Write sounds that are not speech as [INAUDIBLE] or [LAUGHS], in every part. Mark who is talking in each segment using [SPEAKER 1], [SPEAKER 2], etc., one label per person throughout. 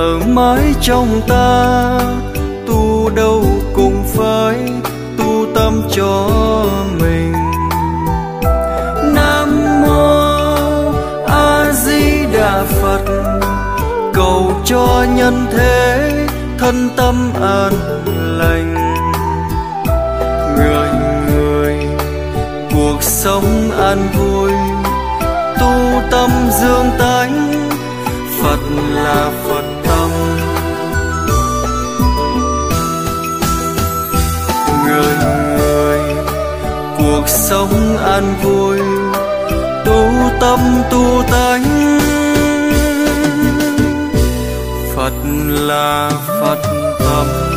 [SPEAKER 1] ở mãi trong ta. Tu đâu cùng phải tu tâm cho mình. Nam mô a di đà phật. Cầu cho nhân thế thân tâm an lành. Người người, cuộc sống an vui. Tu tâm dương tánh, phật là sống an vui tu tâm tu tánh. Phật là phật tâm.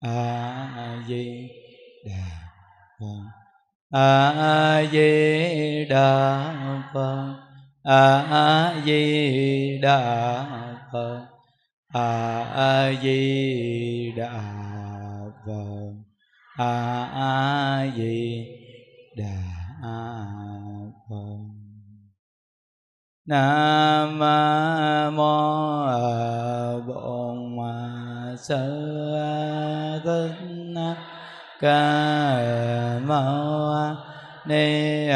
[SPEAKER 2] a di đà phật. A di đà phật. A di đà phật. A di đà phật. A di đà phật. Nam mô bổn sư ca mâu ni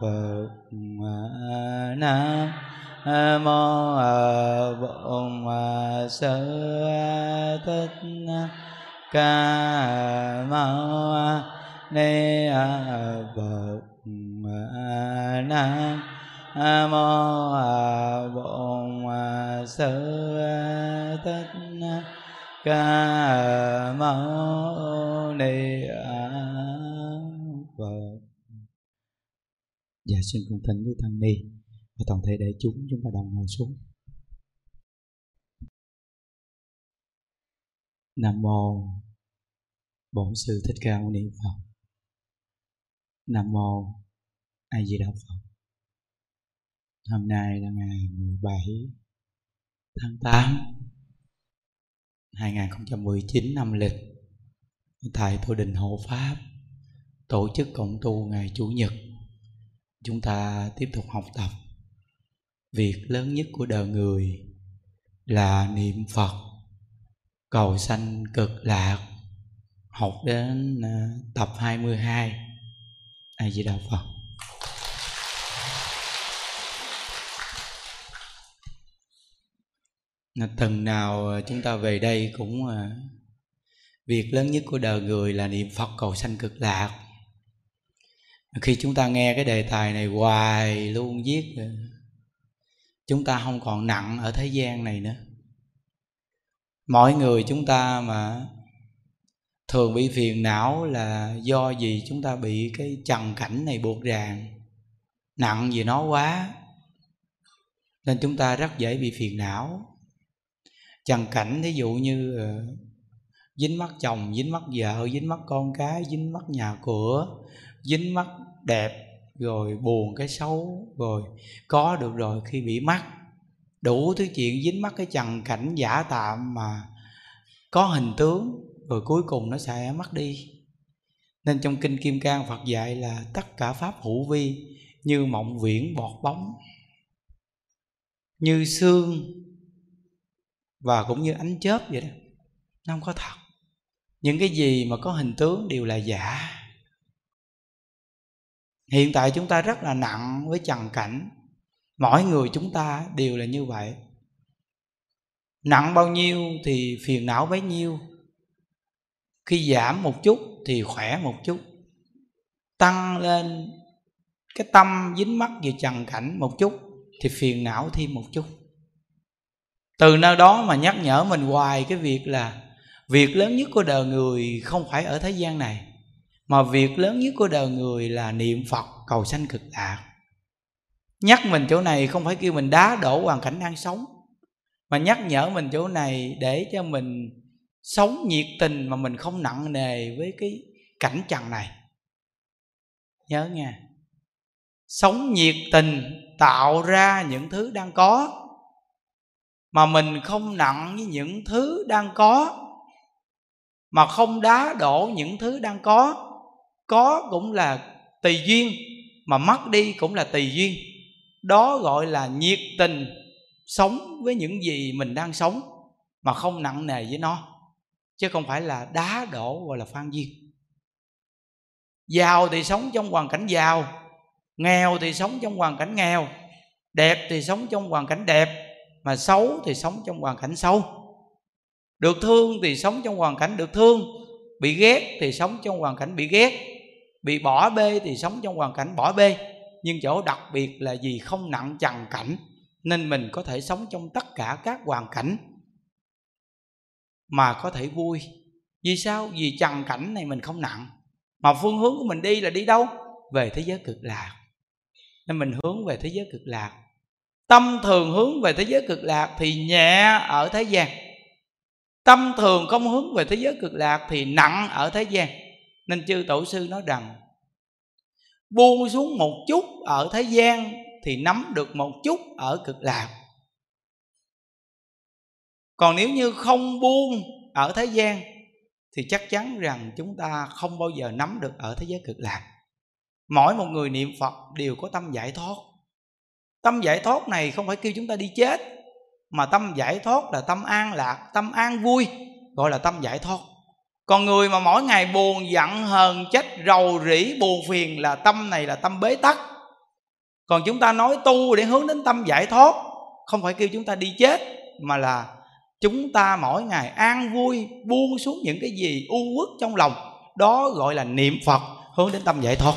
[SPEAKER 2] phật nam mô bổn sư thích ca mâu ni phật nam mô bổn sơ thích ca mâu dạ xin cung thỉnh với tăng ni và toàn thể đại chúng chúng ta đồng ngồi xuống. Nam mô bổn sư thích ca mâu ni phật. Nam mô a di đà phật. Hôm nay là ngày 17 tháng 8 2019 năm lịch. Tại tổ đình hộ pháp tổ chức cộng tu ngày chủ nhật chúng ta tiếp tục học tập. Việc lớn nhất của đời người là niệm phật, cầu sanh cực lạc, học đến ờ, tập 22 a di đà phật. Ờ, Từng nào ờ, chúng ta về đây cũng việc lớn nhất của đời người là niệm phật cầu sanh cực lạc khi chúng ta nghe cái đề tài này hoài luôn viết chúng ta không còn nặng ở thế gian này nữa. Mỗi người chúng ta mà thường bị phiền não là do gì chúng ta bị cái trần cảnh này buộc ràng, nặng vì nó quá, nên chúng ta rất dễ bị phiền não. Trần cảnh thí dụ như ờ, dính mắt chồng, dính mắt vợ, dính mắt con cái, dính mắt nhà cửa dính mắt đẹp, rồi buồn cái xấu, rồi có được rồi khi bị mắc. Đủ thứ chuyện dính mắc cái trần cảnh giả tạm mà có hình tướng, rồi cuối cùng nó sẽ mất đi. Nên trong kinh kim cang phật dạy là tất cả pháp hữu vi như mộng viễn bọt bóng, như xương và cũng như ánh chớp vậy đó. Nó không có thật. Những cái gì mà có hình tướng đều là giả hiện tại chúng ta rất là nặng với trần cảnh. Mỗi người chúng ta đều là như vậy. Nặng bao nhiêu thì phiền não bấy nhiêu. Khi giảm một chút thì khỏe một chút. Tăng lên cái tâm dính mắc về trần cảnh một chút thì phiền não thêm một chút. Từ nơi đó mà nhắc nhở mình hoài cái việc là việc lớn nhất của đời người không phải ở thế gian này mà việc lớn nhất của đời người là niệm phật cầu sanh cực lạc. Nhắc mình chỗ này không phải kêu mình đá đổ hoàn cảnh đang sống, mà nhắc nhở mình chỗ này để cho mình sống nhiệt tình mà mình không nặng nề với cái cảnh trần này. Nhớ nha sống nhiệt tình tạo ra những thứ đang có, mà mình không nặng với những thứ đang có, mà không đá đổ những thứ đang có có cũng là tùy duyên, mà mất đi cũng là tùy duyên. Đó gọi là nhiệt tình sống với những gì mình đang sống, mà không nặng nề với nó, chứ không phải là đá đổ gọi là phan duyên. Giàu thì sống trong hoàn cảnh giàu, nghèo thì sống trong hoàn cảnh nghèo, đẹp thì sống trong hoàn cảnh đẹp, mà xấu thì sống trong hoàn cảnh xấu. Được thương thì sống trong hoàn cảnh được thương, bị ghét thì sống trong hoàn cảnh bị ghét bị bỏ bê thì sống trong hoàn cảnh bỏ bê nhưng chỗ đặc biệt là gì không nặng trần cảnh, nên mình có thể sống trong tất cả các hoàn cảnh mà có thể vui. Vì sao? Vì trần cảnh này mình không nặng, mà phương hướng của mình đi là đi đâu? Về thế giới cực lạc. Nên mình hướng về thế giới cực lạc. Tâm thường hướng về thế giới cực lạc thì nhẹ ở thế gian. Tâm thường không hướng về thế giới cực lạc thì nặng ở thế gian nên chư tổ sư nói rằng, buông xuống một chút ở thế gian thì nắm được một chút ở cực lạc. Còn nếu như không buông ở thế gian thì chắc chắn rằng chúng ta không bao giờ nắm được ở thế giới cực lạc. Mỗi một người niệm phật đều có tâm giải thoát. Tâm giải thoát này không phải kêu chúng ta đi chết, mà tâm giải thoát là tâm an lạc, tâm an vui, gọi là tâm giải thoát còn người mà mỗi ngày buồn, giận, hờn trách rầu rĩ, buồn phiền là tâm này là tâm bế tắc. Còn chúng ta nói tu để hướng đến tâm giải thoát, không phải kêu chúng ta đi chết, mà là chúng ta mỗi ngày an vui, buông xuống những cái gì u uất trong lòng. Đó gọi là niệm phật, hướng đến tâm giải thoát.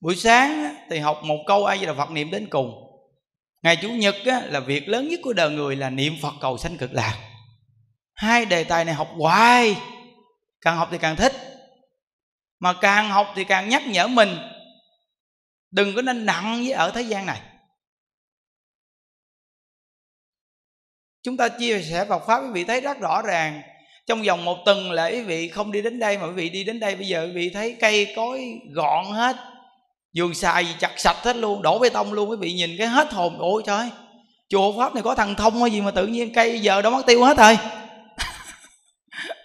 [SPEAKER 2] Buổi sáng thì học một câu ai là phật niệm đến cùng ngày chủ nhật là việc lớn nhất của đời người là niệm phật cầu sanh cực lạc. Hai đề tài này học hoài, càng học thì càng thích. Mà càng học thì càng nhắc nhở mình, đừng có nên nặng với ở thế gian này. Chúng ta chia sẻ Phật pháp, quý vị thấy rất rõ ràng. Trong vòng một tuần là quý vị không đi đến đây mà quý vị đi đến đây bây giờ quý vị thấy cây cối gọn hết vườn xài gì chặt sạch hết luôn, đổ bê tông luôn, quý vị nhìn cái hết hồn, ôi trời chùa pháp này có thằng thông hay gì mà tự nhiên cây giờ đó mất tiêu hết rồi.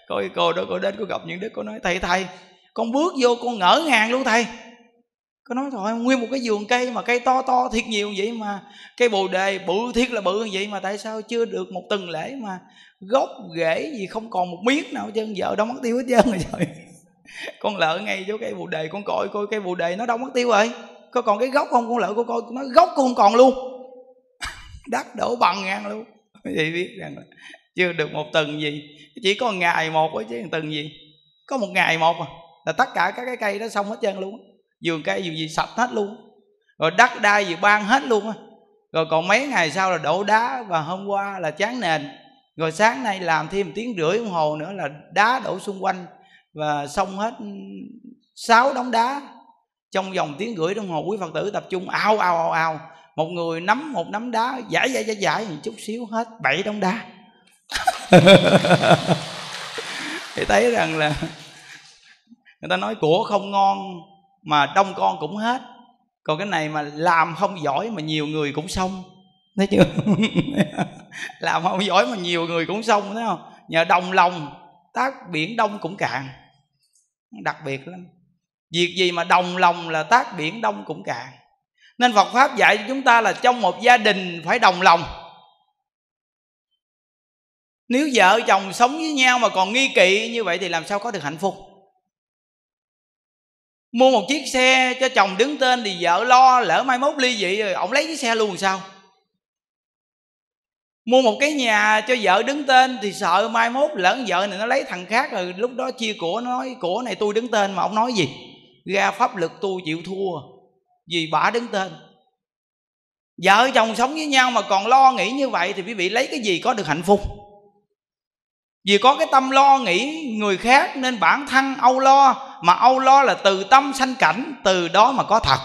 [SPEAKER 2] Coi [LAUGHS] cô đó cô đến cô gặp những đứa cô nói, thầy thầy, con bước vô con ngỡ ngàng luôn thầy. Cô nói thôi nguyên một cái vườn cây mà cây to to thiệt nhiều vậy mà, cây bồ đề bự thiệt là bự vậy mà tại sao chưa được một tuần lễ mà gốc rễ gì không còn một miếng nào hết trơn vợ đâu mất tiêu hết trơn rồi trời con lỡ ngay chỗ cái bồ đề, con coi coi cái bồ đề, nó đâu mất tiêu rồi. Có còn cái gốc không? Con lỡ con coi, nó gốc cũng không còn luôn. [LAUGHS] Đất đổ bằng ngang luôn. [LAUGHS] Vậy biết rằng là chưa được một tuần gì. Chỉ có một ngày một chứ một tuần gì? Có một ngày một à. Là tất cả các cái cây đó xong hết trơn luôn vườn cây, vườn gì sạch hết luôn rồi đất đai gì ban hết luôn á. Rồi còn mấy ngày sau là đổ đá và hôm qua là chán nền. Rồi sáng nay làm thêm một tiếng rưỡi đồng hồ nữa là đá đổ xung quanh và xong hết sáu đống đá. Trong vòng tiếng rưỡi đồng hồ, quý phật tử tập trung, ao ao ao ao. Một người nắm một nắm đá, giải giải giải giải, một chút xíu hết bảy đống đá. [LAUGHS] Thì thấy rằng là người ta nói của không ngon mà đông con cũng hết. Còn cái này mà làm không giỏi mà nhiều người cũng xong. Thấy chưa? [LAUGHS] Làm không giỏi mà nhiều người cũng xong, thấy không? Nhờ đồng lòng, tác biển đông cũng cạn đặc biệt lắm. Việc gì mà đồng lòng là tác biển đông cũng cạn. Nên phật pháp dạy cho chúng ta là trong một gia đình phải đồng lòng. Nếu vợ chồng sống với nhau mà còn nghi kỵ như vậy thì làm sao có được hạnh phúc? Mua một chiếc xe cho chồng đứng tên thì vợ lo lỡ mai mốt ly dị rồi, ổng lấy chiếc xe luôn sao? Mua một cái nhà cho vợ đứng tên thì sợ mai mốt lỡ vợ này nó lấy thằng khác rồi, lúc đó chia của nói, của này tôi đứng tên mà ông nói gì? Ra pháp lực tôi chịu thua vì bả đứng tên. Vợ chồng sống với nhau mà còn lo nghĩ như vậy thì quý vị lấy cái gì có được hạnh phúc? Vì có cái tâm lo nghĩ người khác nên bản thân âu lo, mà âu lo là từ tâm sanh cảnh, từ đó mà có thật.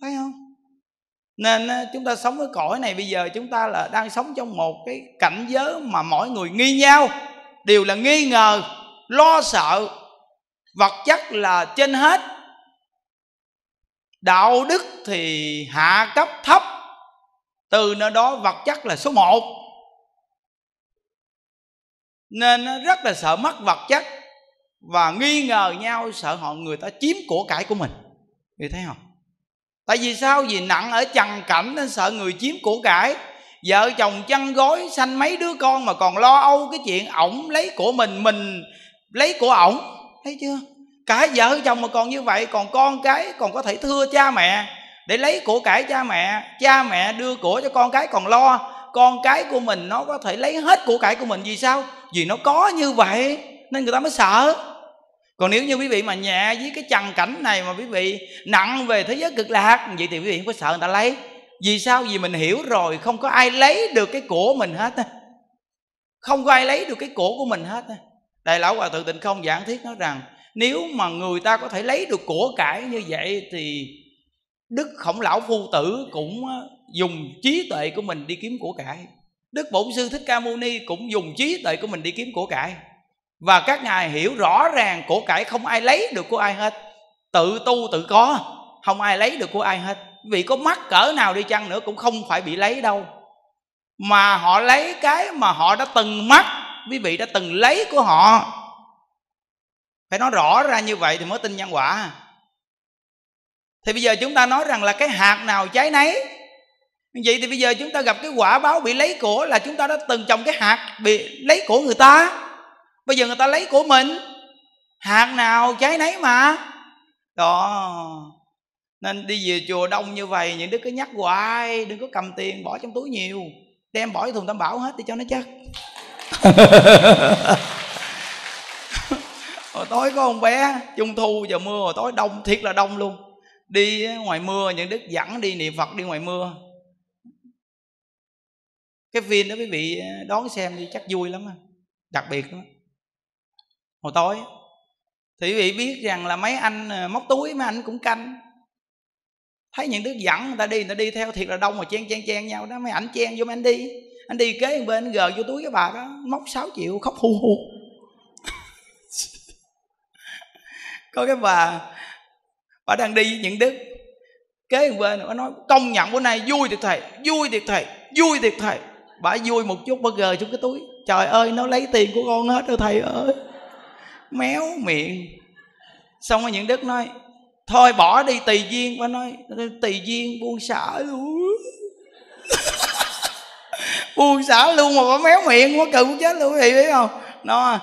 [SPEAKER 2] Thấy không? Nên chúng ta sống với cõi này bây giờ chúng ta là đang sống trong một cái cảnh giới mà mỗi người nghi nhau. Đều là nghi ngờ, lo sợ, vật chất là trên hết. Đạo đức thì hạ cấp thấp, từ nơi đó vật chất là số một. Nên nó rất là sợ mất vật chất và nghi ngờ nhau, sợ họ người ta chiếm của cải của mình. Người thấy không? Tại vì sao? Vì nặng ở trần cảnh nên sợ người chiếm của cải. Vợ chồng chăn gối, sanh mấy đứa con mà còn lo âu cái chuyện ổng lấy của mình mình lấy của ổng. Thấy chưa? Cả vợ chồng mà còn như vậy, còn con cái còn có thể thưa cha mẹ. Để lấy của cải cha mẹ cha mẹ đưa của cho con cái còn lo. Con cái của mình nó có thể lấy hết của cải của mình vì sao? Vì nó có như vậy nên người ta mới sợ còn nếu như quý vị mà nhẹ với cái trần cảnh này mà quý vị nặng về thế giới cực lạc, vậy thì quý vị không có sợ người ta lấy. Vì sao? Vì mình hiểu rồi, không có ai lấy được cái của mình hết không có ai lấy được cái của của mình hết đại lão hòa thượng tịnh không giảng thiết nói rằng, nếu mà người ta có thể lấy được của cải như vậy thì đức khổng lão phu tử cũng dùng trí tuệ của mình đi kiếm của cải. Đức bổn sư thích ca mâu ni cũng dùng trí tuệ của mình đi kiếm của cải và các ngài hiểu rõ ràng của cải không ai lấy được của ai hết. Tự tu tự có, không ai lấy được của ai hết. Vì có mắc cỡ nào đi chăng nữa cũng không phải bị lấy đâu. Mà họ lấy cái mà họ đã từng mắc, quý vị đã từng lấy của họ. Phải nói rõ ra như vậy thì mới tin nhân quả. Thì bây giờ chúng ta nói rằng là cái hạt nào trái nấy. Vậy thì bây giờ chúng ta gặp cái quả báo bị lấy của là chúng ta đã từng trồng cái hạt bị lấy của người ta bây giờ người ta lấy của mình. Hạt nào trái nấy mà. Đó. Nên đi về chùa đông như vậy những đứa cứ nhắc hoài đừng có cầm tiền bỏ trong túi nhiều. Đem bỏ thùng tam bảo hết để cho nó chắc. [LAUGHS] Hồi tối có con bé trung thu giờ mưa hồi tối đông thiệt là đông luôn. Đi ngoài mưa những đức dẫn đi niệm phật đi ngoài mưa. Cái phim đó quý vị đón xem đi chắc vui lắm đặc biệt lắm hồi tối. Thì quý vị biết rằng là mấy anh ờ, móc túi, mấy anh cũng canh. Thấy những đứa dẫn người ta đi, người ta đi theo thiệt là đông mà chen chen chen nhau đó, mấy ảnh chen vô mấy anh đi. Anh đi kế bên bên gờ vô túi cái bà đó, móc 6 triệu, khóc hu hu. [LAUGHS] Có cái bà bà đang đi với những đức kế bên nó nói, công nhận bữa nay vui thiệt thầy, vui thiệt thầy, vui thiệt thầy. Bà vui một chút, bà gờ trong cái túi. Trời ơi, nó lấy tiền của con hết rồi thầy ơi méo miệng. Xong rồi những đức nói, thôi bỏ đi tùy duyên. Bà nói tùy duyên buông xả luôn. [LAUGHS] Buông xả luôn mà bà méo miệng quá cự chết luôn, thì biết không? Nó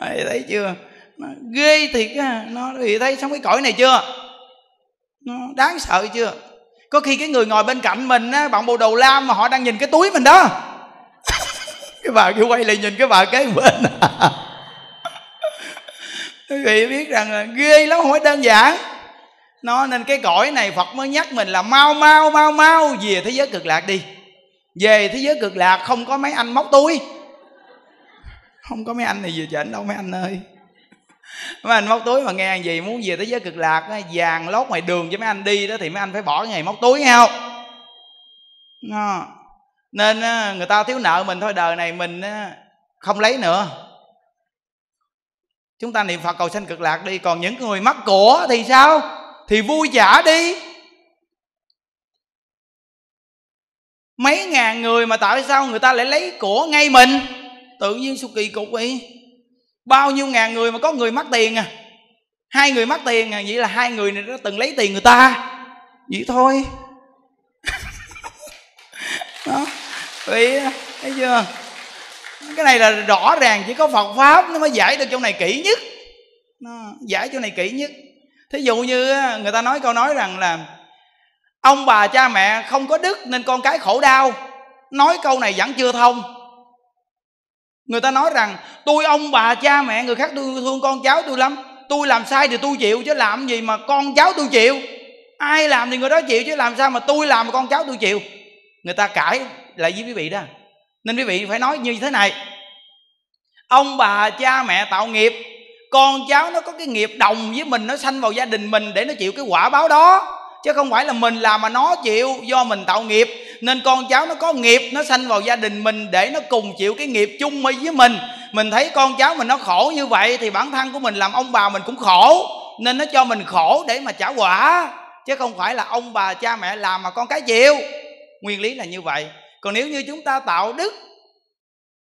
[SPEAKER 2] [LAUGHS] thấy chưa? Nó ghê thiệt á. Nó thì thấy xong cái cõi này chưa? Nó đáng sợ chưa? Có khi cái người ngồi bên cạnh mình á, bạn bộ đầu lam mà họ đang nhìn cái túi mình đó cái bà kia quay lại nhìn cái bà kế bên quý vị biết rằng là ghê lắm, không phải đơn giản. Nó nên cái cõi này phật mới nhắc mình là mau mau mau mau về thế giới cực lạc đi. Về thế giới cực lạc không có mấy anh móc túi. Không có mấy anh này về chảnh đâu mấy anh ơi. Mấy anh móc túi mà nghe gì muốn về thế giới cực lạc vàng lót ngoài đường cho mấy anh đi đó thì mấy anh phải bỏ cái ngày móc túi, nghe không? Nó nên người ta thiếu nợ mình thôi, đời này mình không lấy nữa. Chúng ta niệm phật cầu sanh cực lạc đi, còn những người mắc của thì sao? Thì vui trả đi. Mấy ngàn người mà tại sao người ta lại lấy của ngay mình? Tự nhiên sao kỳ cục vậy? Bao nhiêu ngàn người mà có người mắc tiền à? Hai người mắc tiền à? Vậy là hai người này đã từng lấy tiền người ta. Vậy thôi. [LAUGHS] Đó vì thấy chưa? Cái này là rõ ràng chỉ có phật pháp nó mới giải được chỗ này kỹ nhất. Nó giải chỗ này kỹ nhất. Thí dụ như người ta nói câu nói rằng là, ông bà cha mẹ không có đức nên con cái khổ đau. Nói câu này vẫn chưa thông. Người ta nói rằng, tôi ông bà cha mẹ người khác tôi thương con cháu tôi lắm. Tôi làm sai thì tôi chịu chứ làm gì mà con cháu tôi chịu? Ai làm thì người đó chịu chứ làm sao mà tôi làm mà con cháu tôi chịu? Người ta cãi lại với quý vị đó. Nên quý vị phải nói như thế này. Ông bà cha mẹ tạo nghiệp, con cháu nó có cái nghiệp đồng với mình, nó sanh vào gia đình mình để nó chịu cái quả báo đó. Chứ không phải là mình làm mà nó chịu do mình tạo nghiệp. Nên con cháu nó có nghiệp, nó sanh vào gia đình mình để nó cùng chịu cái nghiệp chung với mình. Mình thấy con cháu mình nó khổ như vậy thì bản thân của mình làm ông bà mình cũng khổ. Nên nó cho mình khổ để mà trả quả. Chứ không phải là ông bà cha mẹ làm mà con cái chịu. Nguyên lý là như vậy còn nếu như chúng ta tạo đức,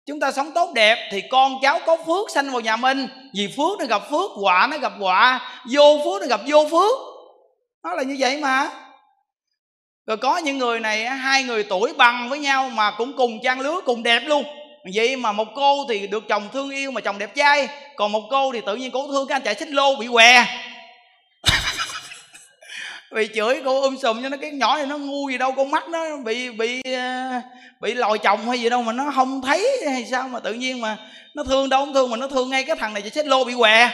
[SPEAKER 2] chúng ta sống tốt đẹp, thì con cháu có phước sanh vào nhà mình. Vì phước nó gặp phước, quả nó gặp quả. Vô phước nó gặp vô phước. Nó là như vậy mà. Rồi có những người này, hai người tuổi bằng với nhau mà cũng cùng trang lứa, cùng đẹp luôn. Vậy mà một cô thì được chồng thương yêu mà chồng đẹp trai. Còn một cô thì tự nhiên cổ thương cái anh chạy xích lô, bị què bị chửi, cô um sùm cho nó, cái nhỏ này nó ngu gì đâu, con mắt nó bị bị ờ, bị lòi chồng hay gì đâu mà nó không thấy hay sao mà tự nhiên mà nó thương đâu không thương, mà nó thương ngay cái thằng này chạy xích lô bị què.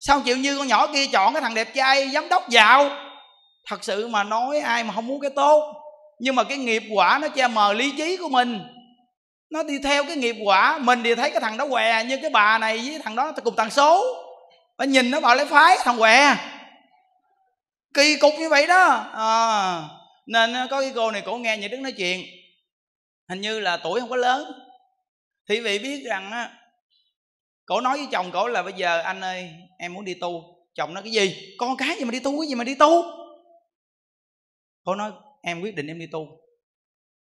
[SPEAKER 2] Sao chịu như con nhỏ kia chọn cái thằng đẹp trai giám đốc giàu thật sự mà nói ai mà không muốn cái tốt. Nhưng mà cái nghiệp quả nó che mờ lý trí của mình. Nó đi theo cái nghiệp quả, mình thì thấy cái thằng đó què, nhưng cái bà này với thằng đó cùng tần số. Bà nhìn nó bảo lấy phái thằng què kỳ cục như vậy đó. À, nên à, có cái cô này cổ nghe nhà đức nói chuyện. Hình như là tuổi không có lớn. Thì vị biết rằng á cổ nói với chồng cổ là bây giờ anh ơi em muốn đi tu. Chồng nói cái gì? Con cái gì mà đi tu cái gì mà đi tu? Cổ nói em quyết định em đi tu.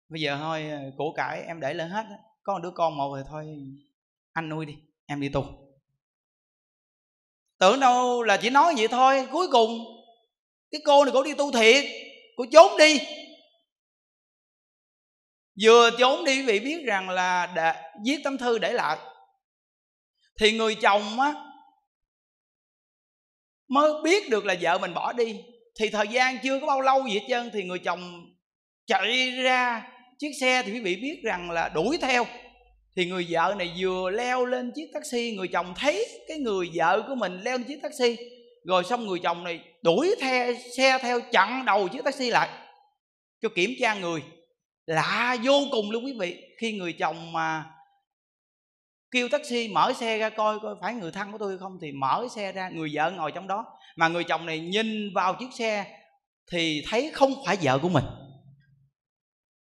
[SPEAKER 2] Bây giờ thôi à, cổ cải em để lên hết có một đứa con một rồi thôi anh nuôi đi em đi tu. Tưởng đâu là chỉ nói vậy thôi cuối cùng cái cô này cổ đi tu thiệt. Cô trốn đi. Vừa trốn đi quý vị biết rằng là đã viết tấm thư để lại. Thì người chồng á, mới biết được là vợ mình bỏ đi. Thì thời gian chưa có bao lâu gì hết trơn, thì người chồng chạy ra chiếc xe thì quý vị biết rằng là đuổi theo. Thì người vợ này vừa leo lên chiếc taxi, người chồng thấy cái người vợ của mình leo lên chiếc taxi rồi xong người chồng này đuổi theo xe theo chặn đầu chiếc taxi lại, cho kiểm tra người. Lạ vô cùng luôn quý vị. Khi người chồng mà kêu taxi mở xe ra coi coi phải người thân của tôi không thì mở xe ra, người vợ ngồi trong đó. Mà người chồng này nhìn vào chiếc xe thì thấy không phải vợ của mình.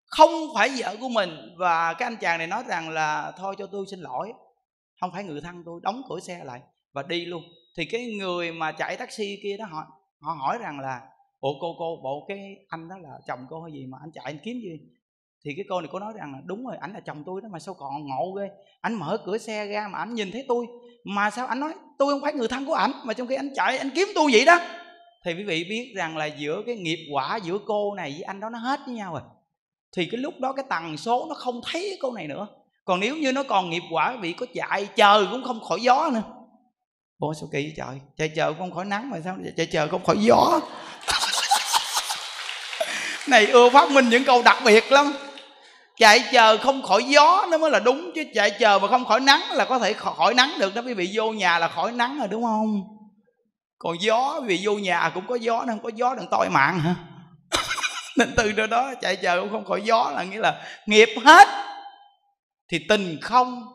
[SPEAKER 2] Không phải vợ của mình. Và cái anh chàng này nói rằng là thôi cho tôi xin lỗi, không phải người thân tôi đóng cửa xe lại và đi luôn thì cái người mà chạy taxi kia đó, họ họ hỏi rằng là bộ cô cô, bộ cái anh đó là chồng cô hay gì mà anh chạy anh kiếm gì? Thì cái cô này cô nói rằng là, đúng rồi, anh là chồng tôi đó mà sao còn ngộ ghê? Anh mở cửa xe ra mà anh nhìn thấy tôi, mà sao anh nói tôi không phải người thân của ảnh, mà trong khi anh chạy anh kiếm tôi vậy đó? Thì quý vị biết rằng là giữa cái nghiệp quả giữa cô này với anh đó nó hết với nhau rồi. Thì cái lúc đó cái tần số nó không thấy cô này nữa. Còn nếu như nó còn nghiệp quả vị có chạy, chờ cũng không khỏi gió nữa bố sao kỳ vậy trời? Chạy chờ không khỏi nắng mà sao? Chạy chờ không khỏi gió. [LAUGHS] Này ưa phát minh những câu đặc biệt lắm. Chạy chờ không khỏi gió nó mới là đúng Chứ chạy chờ mà không khỏi nắng là có thể khỏi nắng được đó. Quý vị vô nhà là khỏi nắng rồi đúng không? Còn gió vì vô nhà cũng có gió Nên không có gió đừng tội mạng hả? [LAUGHS] Nên từ đó, đó chạy chờ cũng không khỏi gió là nghĩa là nghiệp hết. Thì tình không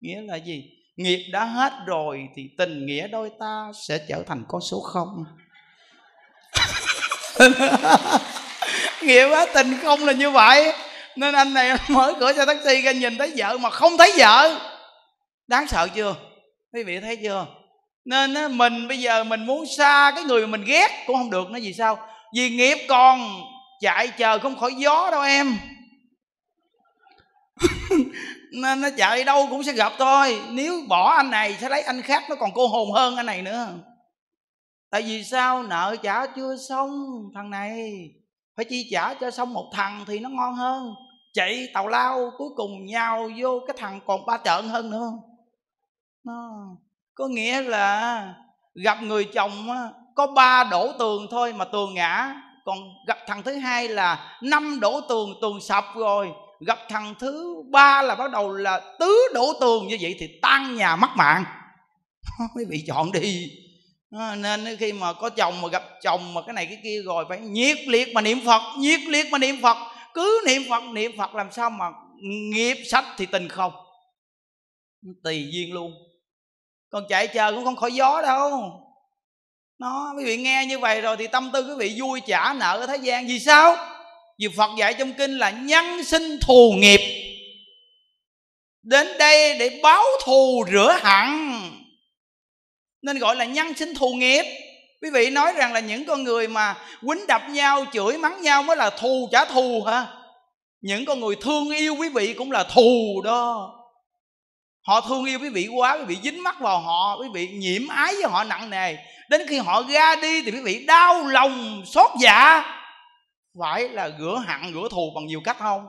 [SPEAKER 2] Nghĩa là gì? Nghiệp đã hết rồi thì tình nghĩa đôi ta sẽ trở thành con số không? [LAUGHS] Nghĩa quá, tình không là như vậy. Nên anh này [LAUGHS] mở cửa xe taxi ra nhìn thấy vợ mà không thấy vợ. Đáng sợ chưa? Quý vị thấy chưa? Nên mình bây giờ mình muốn xa cái người mà mình ghét cũng không được. Nó vì sao? Vì nghiệp còn chạy chờ không khỏi gió đâu em. [LAUGHS] nên nó chạy đâu cũng sẽ gặp thôi. Nếu bỏ anh này sẽ lấy anh khác, nó còn cô hồn hơn anh này nữa. Tại vì sao? Nợ trả chưa xong, thằng này. Phải chi trả cho xong một thằng thì nó ngon hơn. Chạy tàu lao, cuối cùng nhau vô cái thằng còn ba trợn hơn nữa. Nó, có nghĩa là gặp người chồng có ba đổ tường thôi mà tường ngã. Còn gặp thằng thứ hai là năm đổ tường tường sập rồi gặp thằng thứ ba là bắt đầu là tứ đổ tường như vậy thì tan nhà mất mạng. [LAUGHS] Mới bị chọn đi. Ờ, nên khi mà có chồng mà gặp chồng mà cái này cái kia rồi phải nhiệt liệt mà niệm phật, nhiệt liệt mà niệm phật. Cứ niệm phật niệm phật làm sao mà nghiệp sách thì tình không? Tùy duyên luôn. Còn chạy chờ cũng không khỏi gió đâu. Nó quý vị nghe như vậy rồi thì tâm tư quý vị vui trả nợ ở thế gian. Vì sao? Vì Phật dạy trong kinh là nhân sinh thù nghiệp. Đến đây để báo thù rửa hận. Nên gọi là nhân sinh thù nghiệp. Quý vị nói rằng là những con người mà quýnh đập nhau, chửi mắng nhau mới là thù trả thù hả? Những con người thương yêu quý vị cũng là thù đó. Họ thương yêu quý vị quá, quý vị dính mắt vào họ Quý vị nhiễm ái với họ nặng nề. Đến khi họ ra đi thì quý vị đau lòng, xót dạ phải là rửa hận rửa thù bằng nhiều cách không?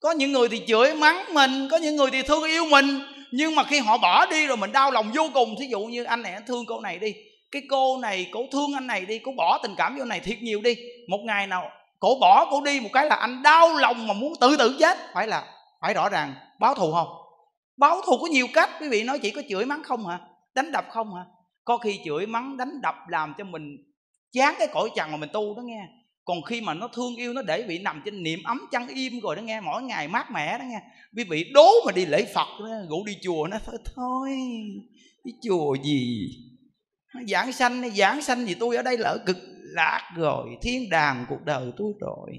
[SPEAKER 2] Có những người thì chửi mắng mình, có những người thì thương yêu mình, nhưng mà khi họ bỏ đi rồi mình đau lòng vô cùng. Thí dụ như anh này, anh thương cô này đi, cái cô này cổ thương anh này đi cổ bỏ tình cảm vô này thiệt nhiều đi. Một ngày nào cổ bỏ cổ đi một cái là anh đau lòng mà muốn tự tử chết. Phải là, phải rõ ràng, báo thù không? Báo thù có nhiều cách, quý vị nói chỉ có chửi mắng không hả? Đánh đập không hả? Có khi chửi mắng, đánh đập làm cho mình chán cái cõi trần mà mình tu đó nghe còn khi mà nó thương yêu nó để bị nằm trên niệm ấm chăn im rồi đó nghe mỗi ngày mát mẻ đó nghe. Quý vị đố mà đi lễ phật đó, ngủ đi chùa nó thôi thôi đi chùa gì? Giảng sanh giảng sanh gì tôi ở đây lỡ cực lạc rồi thiên đàng cuộc đời tôi rồi.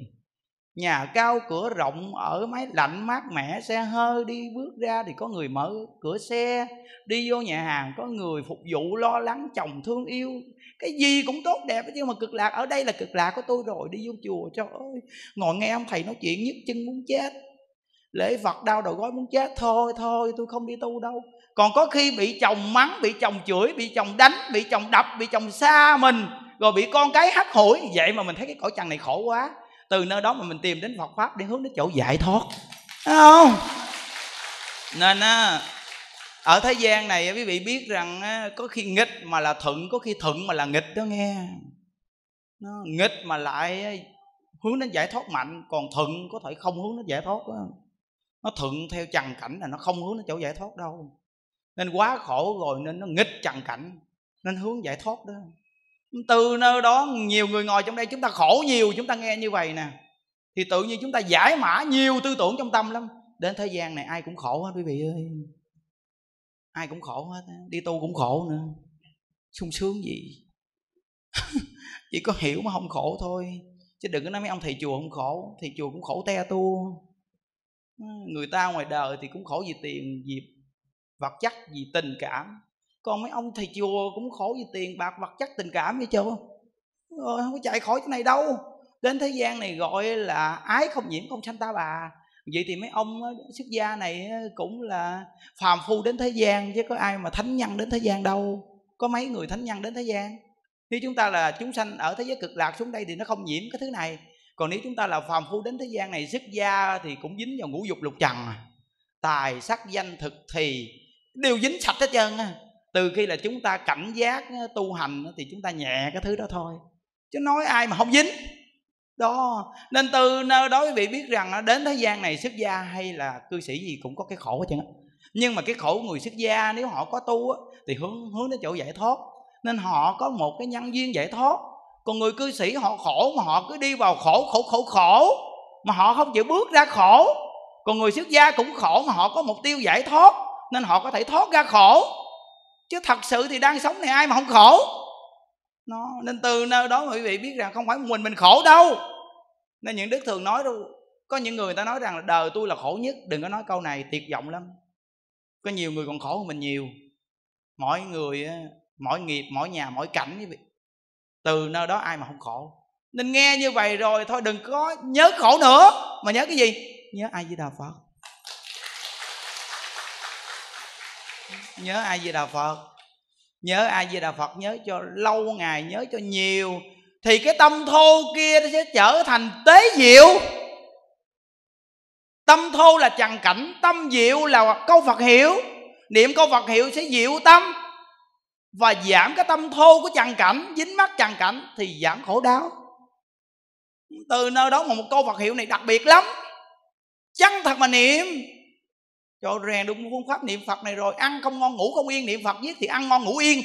[SPEAKER 2] Nhà cao cửa rộng ở máy lạnh mát mẻ xe hơi đi bước ra thì có người mở cửa xe đi vô nhà hàng có người phục vụ lo lắng chồng thương yêu cái gì cũng tốt đẹp nhưng mà cực lạc, ở đây là cực lạc của tôi rồi, đi vô chùa, trời ơi. Ngồi nghe ông thầy nói chuyện nhức chân muốn chết. Lễ vật đau đầu gói muốn chết. Thôi thôi, tôi không đi tu đâu. Còn có khi bị chồng mắng, bị chồng chửi, bị chồng đánh, bị chồng đập, bị chồng xa mình, rồi bị con cái hắt hủi. Vậy mà mình thấy cái cõi trần này khổ quá. Từ nơi đó mà mình tìm đến phật pháp để hướng đến chỗ giải thoát. Đúng không? Nên á ở thế gian này, quý vị biết rằng có khi nghịch mà là thuận, có khi thuận mà là nghịch đó nghe. Nó nghịch mà lại hướng đến giải thoát mạnh, còn thuận có thể không hướng đến giải thoát đó. nó thuận theo trần cảnh là nó không hướng đến chỗ giải thoát đâu. Nên quá khổ rồi nên nó nghịch trần cảnh, nên hướng giải thoát đó. Từ nơi đó nhiều người ngồi trong đây chúng ta khổ nhiều, chúng ta nghe như vậy nè. Thì tự nhiên chúng ta giải mã nhiều tư tưởng trong tâm lắm. Đến thế gian này ai cũng khổ hết, quý vị ơi ai cũng khổ hết đi tu cũng khổ nữa. Sung sướng gì? [LAUGHS] Chỉ có hiểu mà không khổ thôi. Chứ đừng có nói mấy ông thầy chùa không khổ, thầy chùa cũng khổ te tu ừ, người ta ngoài đời thì cũng khổ vì tiền, vì vật chất, vì tình cảm. Còn mấy ông thầy chùa cũng khổ vì tiền, bạc, vật chất, tình cảm vậy chưa rồi ờ, không có chạy khỏi cái này đâu. Đến thế gian này gọi là ái không nhiễm, không sanh ta bà vậy thì mấy ông ờ, xuất gia này ờ, cũng là phàm phu đến thế gian chứ có ai mà thánh nhân đến thế gian đâu. Có mấy người thánh nhân đến thế gian. Nếu chúng ta là chúng sanh ở thế giới cực lạc xuống đây thì nó không nhiễm cái thứ này. Còn nếu chúng ta là phàm phu đến thế gian này xuất gia thì cũng dính vào ngũ dục lục trần à. tài sắc danh thực thì đều dính sạch hết trơn á. Từ khi là chúng ta cảnh giác ờ, tu hành thì chúng ta nhẹ cái thứ đó thôi. Chứ nói ai mà không dính đó. Nên từ nơi đó quý vị biết rằng đến thế gian này xuất gia hay là cư sĩ gì cũng có cái khổ hết trơn nhưng mà cái khổ người xuất gia nếu họ có tu thì hướng hướng đến chỗ giải thoát. Nên họ có một cái nhân duyên giải thoát. Còn người cư sĩ họ khổ mà họ cứ đi vào khổ khổ khổ khổ, mà họ không chịu bước ra khổ. Còn người xuất gia cũng khổ mà họ có mục tiêu giải thoát, nên họ có thể thoát ra khổ. Chứ thật sự thì đang sống này ai mà không khổ? Nó nên từ nơi đó quý vị biết rằng không phải mình mình khổ đâu nên những đức thường nói đâu, có những người ta nói rằng là đời tôi là khổ nhất, đừng có nói câu này, tuyệt vọng lắm. Có nhiều người còn khổ hơn mình nhiều. Mỗi người mỗi nghiệp, mỗi nhà, mỗi cảnh như vậy. Từ nơi đó ai mà không khổ. Nên nghe như vậy rồi thôi, đừng có nhớ khổ nữa. Mà nhớ cái gì? Nhớ ai với đạo phật. Nhớ ai với đạo phật. Nhớ ai với đạo phật nhớ cho lâu ngày, nhớ cho nhiều thì cái tâm thô kia nó sẽ trở thành tế diệu. Tâm thô là trần cảnh, tâm diệu là câu phật hiểu. Niệm câu phật hiệu sẽ diệu tâm và giảm cái tâm thô của trần cảnh, dính mắt trần cảnh thì giảm khổ đau. Từ nơi đó mà một câu Phật hiệu này đặc biệt lắm. Chân thật mà niệm. Cho rèn được phương pháp niệm Phật này rồi, ăn không ngon ngủ không yên, niệm Phật giết thì ăn ngon ngủ yên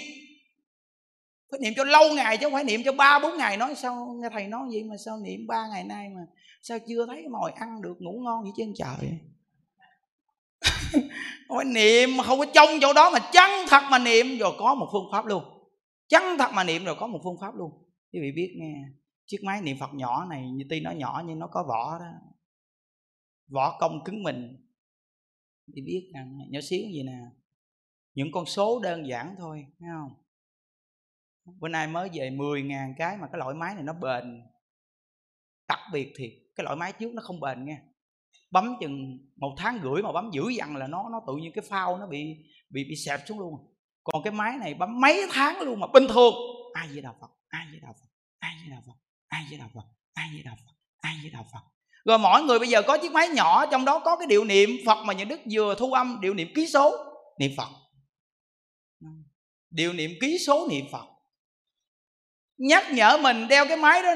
[SPEAKER 2] phải niệm cho lâu ngày chứ không phải niệm cho ba, bốn ngày. Nói sao, nghe thầy nói vậy mà sao niệm ba ngày nay mà sao chưa thấy mồi ăn được ngủ ngon vậy trên trời? [LAUGHS] Không phải niệm mà không có trông chỗ đó mà chân thật mà niệm. Rồi có một phương pháp luôn. Chân thật mà niệm rồi có một phương pháp luôn. Quý vị biết nghe, chiếc máy niệm phật nhỏ này, như tuy nó nhỏ nhưng nó có vỏ đó. Vỏ công cứng mình. Thì biết rằng, nhỏ xíu gì nè, những con số đơn giản thôi, thấy không? Bữa nay mới về 10 ngàn cái mà cái loại máy này nó bền. Đặc biệt thiệt cái loại máy trước nó không bền nghe, bấm chừng một tháng rưỡi mà bấm dữ dằn là nó nó tự nhiên cái phao nó bị bị bị xẹp xuống luôn. Còn cái máy này bấm mấy tháng luôn mà bình thường. Ai với đạo phật? Ai với đạo phật? Ai với đạo phật? Ai với đạo phật? Ai với đạo phật? Ai với đạo phật? Rồi mỗi người bây giờ có chiếc máy nhỏ trong đó có cái điệu niệm phật mà nhà đức vừa thu âm điệu niệm ký số niệm phật. Điệu niệm ký số niệm phật nhắc nhở mình đeo cái máy đó,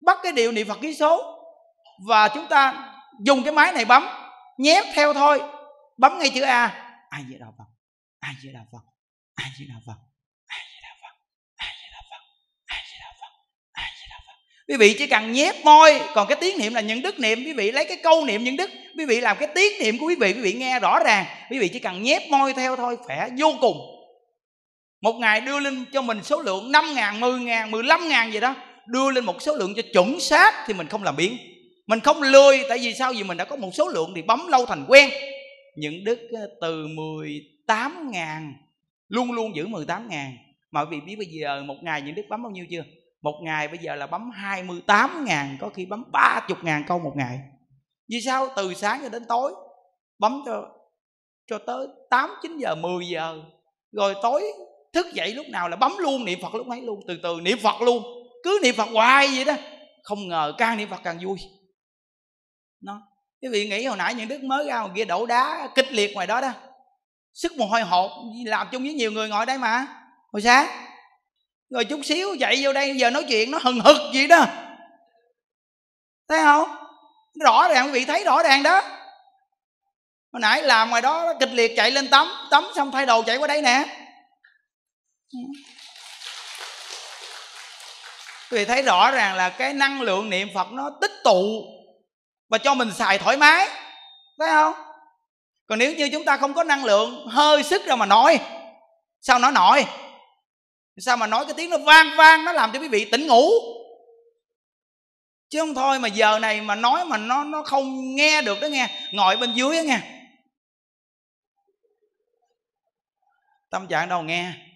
[SPEAKER 2] bắt cái điều niệm phật ký số. Và chúng ta dùng cái máy này bấm nhép theo thôi. Bấm ngay chữ a. Ai với đạo phật ai với đạo phật ai với đạo phật ai với đạo phật ai với đạo phật ai với đạo phật ai với đạo phật. Quý vị chỉ cần nhép môi, còn cái tiếng niệm là những đức niệm. Quý vị lấy cái câu niệm những đức, quý vị làm cái tiếng niệm của quý vị quý vị nghe rõ ràng. Quý vị chỉ cần nhép môi theo thôi, khỏe vô cùng một ngày đưa lên cho mình số lượng 5 ngàn, 10 ngàn, 15 ngàn gì đó. Đưa lên một số lượng cho chuẩn xác Thì mình không làm biến Mình không lười Tại vì sao? Vì mình đã có một số lượng Thì bấm lâu thành quen. Những đức từ 18 ngàn Luôn luôn giữ 18 ngàn. Mà quý vị biết bây giờ một ngày những đức bấm bao nhiêu chưa? Một ngày bây giờ là bấm 28 ngàn Có khi bấm 30 ngàn câu một ngày. Vì sao? Từ sáng cho đến tối Bấm cho cho tới 8, 9 giờ, 10 giờ. Rồi tối thức dậy lúc nào là bấm luôn niệm phật lúc ấy luôn, từ từ niệm phật luôn. Cứ niệm phật hoài vậy đó. Không ngờ càng niệm phật càng vui. Nó, quý vị nghĩ hồi nãy những đức mới ra ngoài kia đổ đá kịch liệt ngoài đó đó. Sức mồ hôi hột làm chung với nhiều người ngồi đây mà. Hồi sáng rồi chút xíu chạy vô đây giờ nói chuyện nó hừng hực gì đó. Thấy không? Rõ ràng, quý vị thấy rõ ràng đó. Hồi nãy làm ngoài đó, kịch liệt chạy lên tắm tắm xong thay đồ chạy qua đây nè vì vị thấy rõ ràng là cái năng lượng niệm phật nó tích tụ và cho mình xài thoải mái thấy không? Còn nếu như chúng ta không có năng lượng, hơi sức ra mà nói, sao nó nổi? Sao mà nói cái tiếng nó vang vang, nó làm cho quý vị tỉnh ngủ? Chứ không thôi mà giờ này mà nói mà nó nó không nghe được đó nghe, ngồi bên dưới đó nghe. Tâm trạng đâu nghe?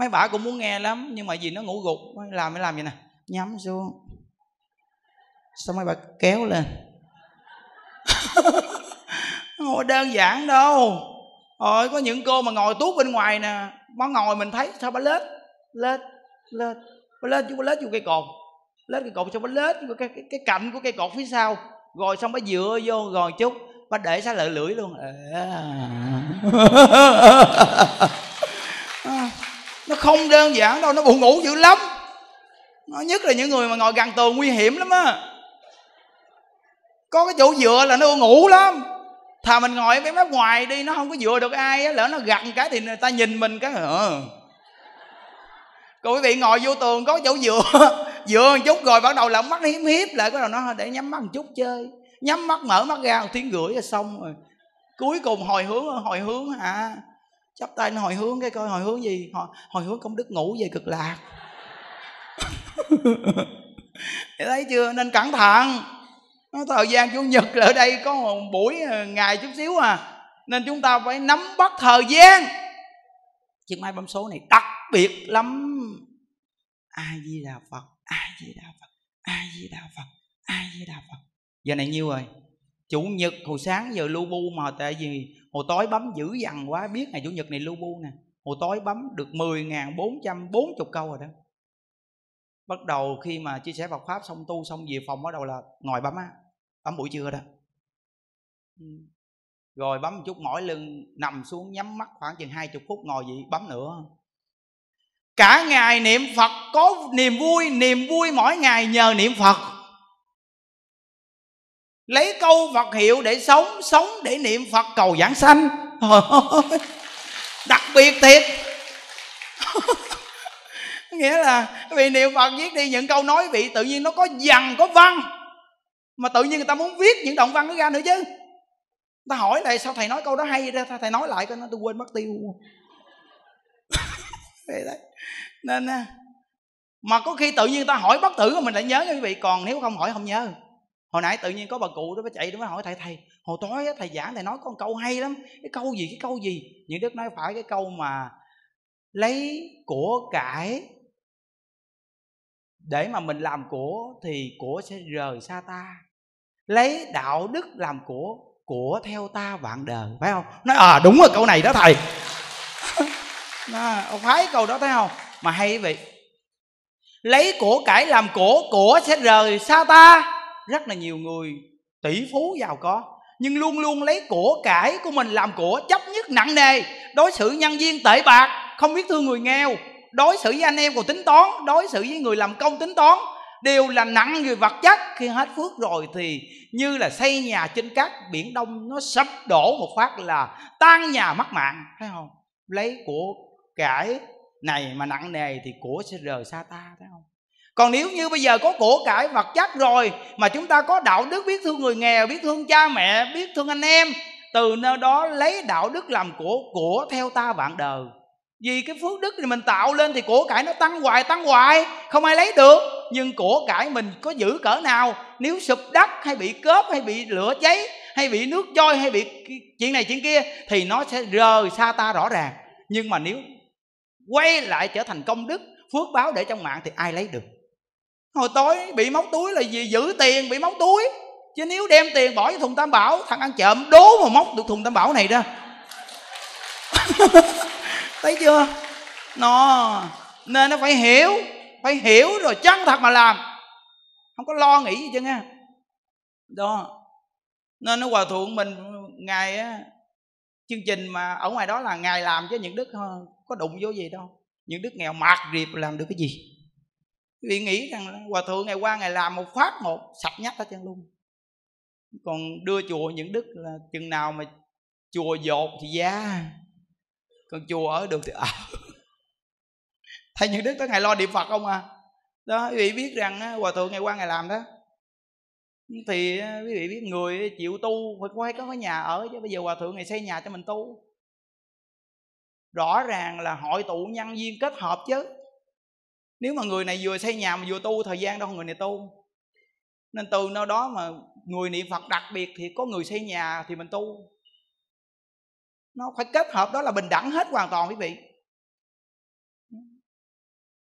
[SPEAKER 2] Mấy bà cũng muốn nghe lắm nhưng mà vì nó ngủ gục. Làm mới làm vậy nè. Nhắm xuống. Xong mấy bà kéo lên. [LAUGHS] Ngồi đơn giản đâu. Rồi có những cô mà ngồi tuốt bên ngoài nè. Bà ngồi mình thấy sao bà lết? Lết lết. Bà lết chứ bà lết vô cây cột. Lết cây cột xong bà lết vô cái, cái, cái cạnh của cây cột phía sau. Rồi xong bà dựa vô rồi chút. Bà để xa lợi lưỡi luôn. À. [LAUGHS] nó không đơn giản đâu, nó buồn ngủ dữ lắm. Nó nhất là những người mà ngồi gần tường nguy hiểm lắm á. Có cái chỗ dựa là nó buồn ngủ lắm. Thà mình ngồi bên mép ngoài đi, nó không có dựa được ai á, lỡ nó gặn cái thì người ta nhìn mình cái ờ. Còn quý vị ngồi vô tường có chỗ dựa [LAUGHS] dựa một chút rồi bắt đầu là mắt hiếm hiếp lại cái đầu nó để nhắm mắt một chút chơi. Nhắm mắt mở mắt ra, một tiếng rưỡi là xong rồi. Cuối cùng hồi hướng hồi hướng hả? Chắp tay nó hồi hướng cái coi hồi hướng gì? Hồi, hồi hướng công đức ngủ về cực lạc. [LAUGHS] Thấy chưa? Nên cẩn thận. Thời gian chủ nhật là ở đây có một buổi ờ, ngày chút xíu à. Nên chúng ta phải nắm bắt thời gian. Chiếc máy bấm số này đặc biệt lắm. A di đà phật a di đà phật a di đà phật a di đà phật. Giờ này nhiêu rồi? Chủ nhật hồi sáng giờ lưu bu mà tại vì hồi tối bấm dữ dằn quá, biết ngày chủ nhật này lưu bu nè. Hồi tối bấm được 10.440 câu rồi đó. Bắt đầu khi mà chia sẻ Phật pháp xong tu xong về phòng, bắt đầu là ngồi bấm á, bấm buổi trưa đó. Ừ. Rồi bấm một chút, mỏi lưng, nằm xuống, nhắm mắt khoảng chừng hai chục phút, ngồi vậy bấm nữa. Cả ngày niệm phật, có niềm vui niềm vui mỗi ngày nhờ niệm phật lấy câu phật hiệu để sống sống để niệm phật cầu giảng sanh. Đặc biệt thiệt. [LAUGHS] Nghĩa là vì niệm phật viết đi những câu nói vị tự nhiên nó có dằn, có văn. Mà tự nhiên người ta muốn viết những đoạn văn nó ra nữa chứ. Ta hỏi lại, sao thầy nói câu đó hay ra? Thầy nói lại coi nó? Tôi quên mất tiêu. [LAUGHS] Đấy. Nên à, mà có khi tự nhiên ta hỏi bất tử, mình lại nhớ nha quý vị. Còn nếu không hỏi, không nhớ hồi nãy tự nhiên có bà cụ đó mới chạy đó mới hỏi thầy thầy hồi tối á, thầy giảng thầy nói con câu hay lắm. Cái câu gì cái câu gì? Những đức nói phải cái câu mà lấy của cải. Để mà mình làm của thì của sẽ rời xa ta. Lấy đạo đức làm của của theo ta vạn đời. Phải không? Nói à đúng rồi câu này đó thầy. [LAUGHS] Nó phái câu đó thấy không? Mà hay vậy. Lấy của cải làm của của sẽ rời xa ta rất là nhiều người tỷ phú giàu có, nhưng luôn luôn lấy của cải của mình làm của chấp nhất nặng nề. Đối xử nhân viên tệ bạc, không biết thương người nghèo. Đối xử với anh em còn tính toán, đối xử với người làm công tính toán, đều là nặng người vật chất. Khi hết phước rồi thì như là xây nhà trên cát, biển đông nó sắp đổ một phát là tan nhà mất mạng, thấy không? Lấy của cải này mà nặng nề thì của sẽ rời xa ta, thấy không? Còn nếu như bây giờ có của cải vật chất rồi mà chúng ta có đạo đức, biết thương người nghèo, biết thương cha mẹ, biết thương anh em, từ nơi đó lấy đạo đức làm của của theo ta vạn đời. Vì cái phước đức thì mình tạo lên thì của cải nó tăng hoài tăng hoài, không ai lấy được. Nhưng của cải mình có giữ cỡ nào? Nếu sụp đất hay bị cớp hay bị lửa cháy hay bị nước trôi hay bị chuyện này chuyện kia thì nó sẽ rời xa ta rõ ràng. Nhưng mà nếu quay lại trở thành công đức, phước báo để trong mạng thì ai lấy được? Hồi tối bị móc túi là gì giữ tiền, bị móc túi. Chứ nếu đem tiền bỏ vào thùng tam bảo, thằng ăn trộm đố mà móc được thùng tam bảo này ra [LAUGHS] thấy chưa? Nó, nên nó phải hiểu phải hiểu rồi chân thật mà làm. Không có lo nghĩ gì chứ nghe? đó. Nên nó hòa thượng mình ngài á, chương trình mà ở ngoài đó là ngài làm cho những đức có đụng vô gì đâu. Những đức nghèo mạt riệp làm được cái gì vì nghĩ rằng hòa thượng ngày qua ngày làm một phát một, sạch nhắc hết trơn luôn. Còn đưa chùa những đức là chừng nào mà chùa dột thì ra còn chùa ở được thì ở. [LAUGHS] Thầy những đức tới ngày lo niệm phật không à? Đó, quý vị biết rằng hòa thượng ngày qua ngày làm đó. Thì quý vị biết người chịu tu, phải quay có cái nhà ở chứ, bây giờ hòa thượng ngày xây nhà cho mình tu. Rõ ràng là hội tụ nhân viên kết hợp chứ nếu mà người này vừa xây nhà mà vừa tu thời gian đâu người này tu. Nên từ nơi đó mà người niệm phật đặc biệt thì có người xây nhà thì mình tu. Nó phải kết hợp đó là bình đẳng hết hoàn toàn quý vị.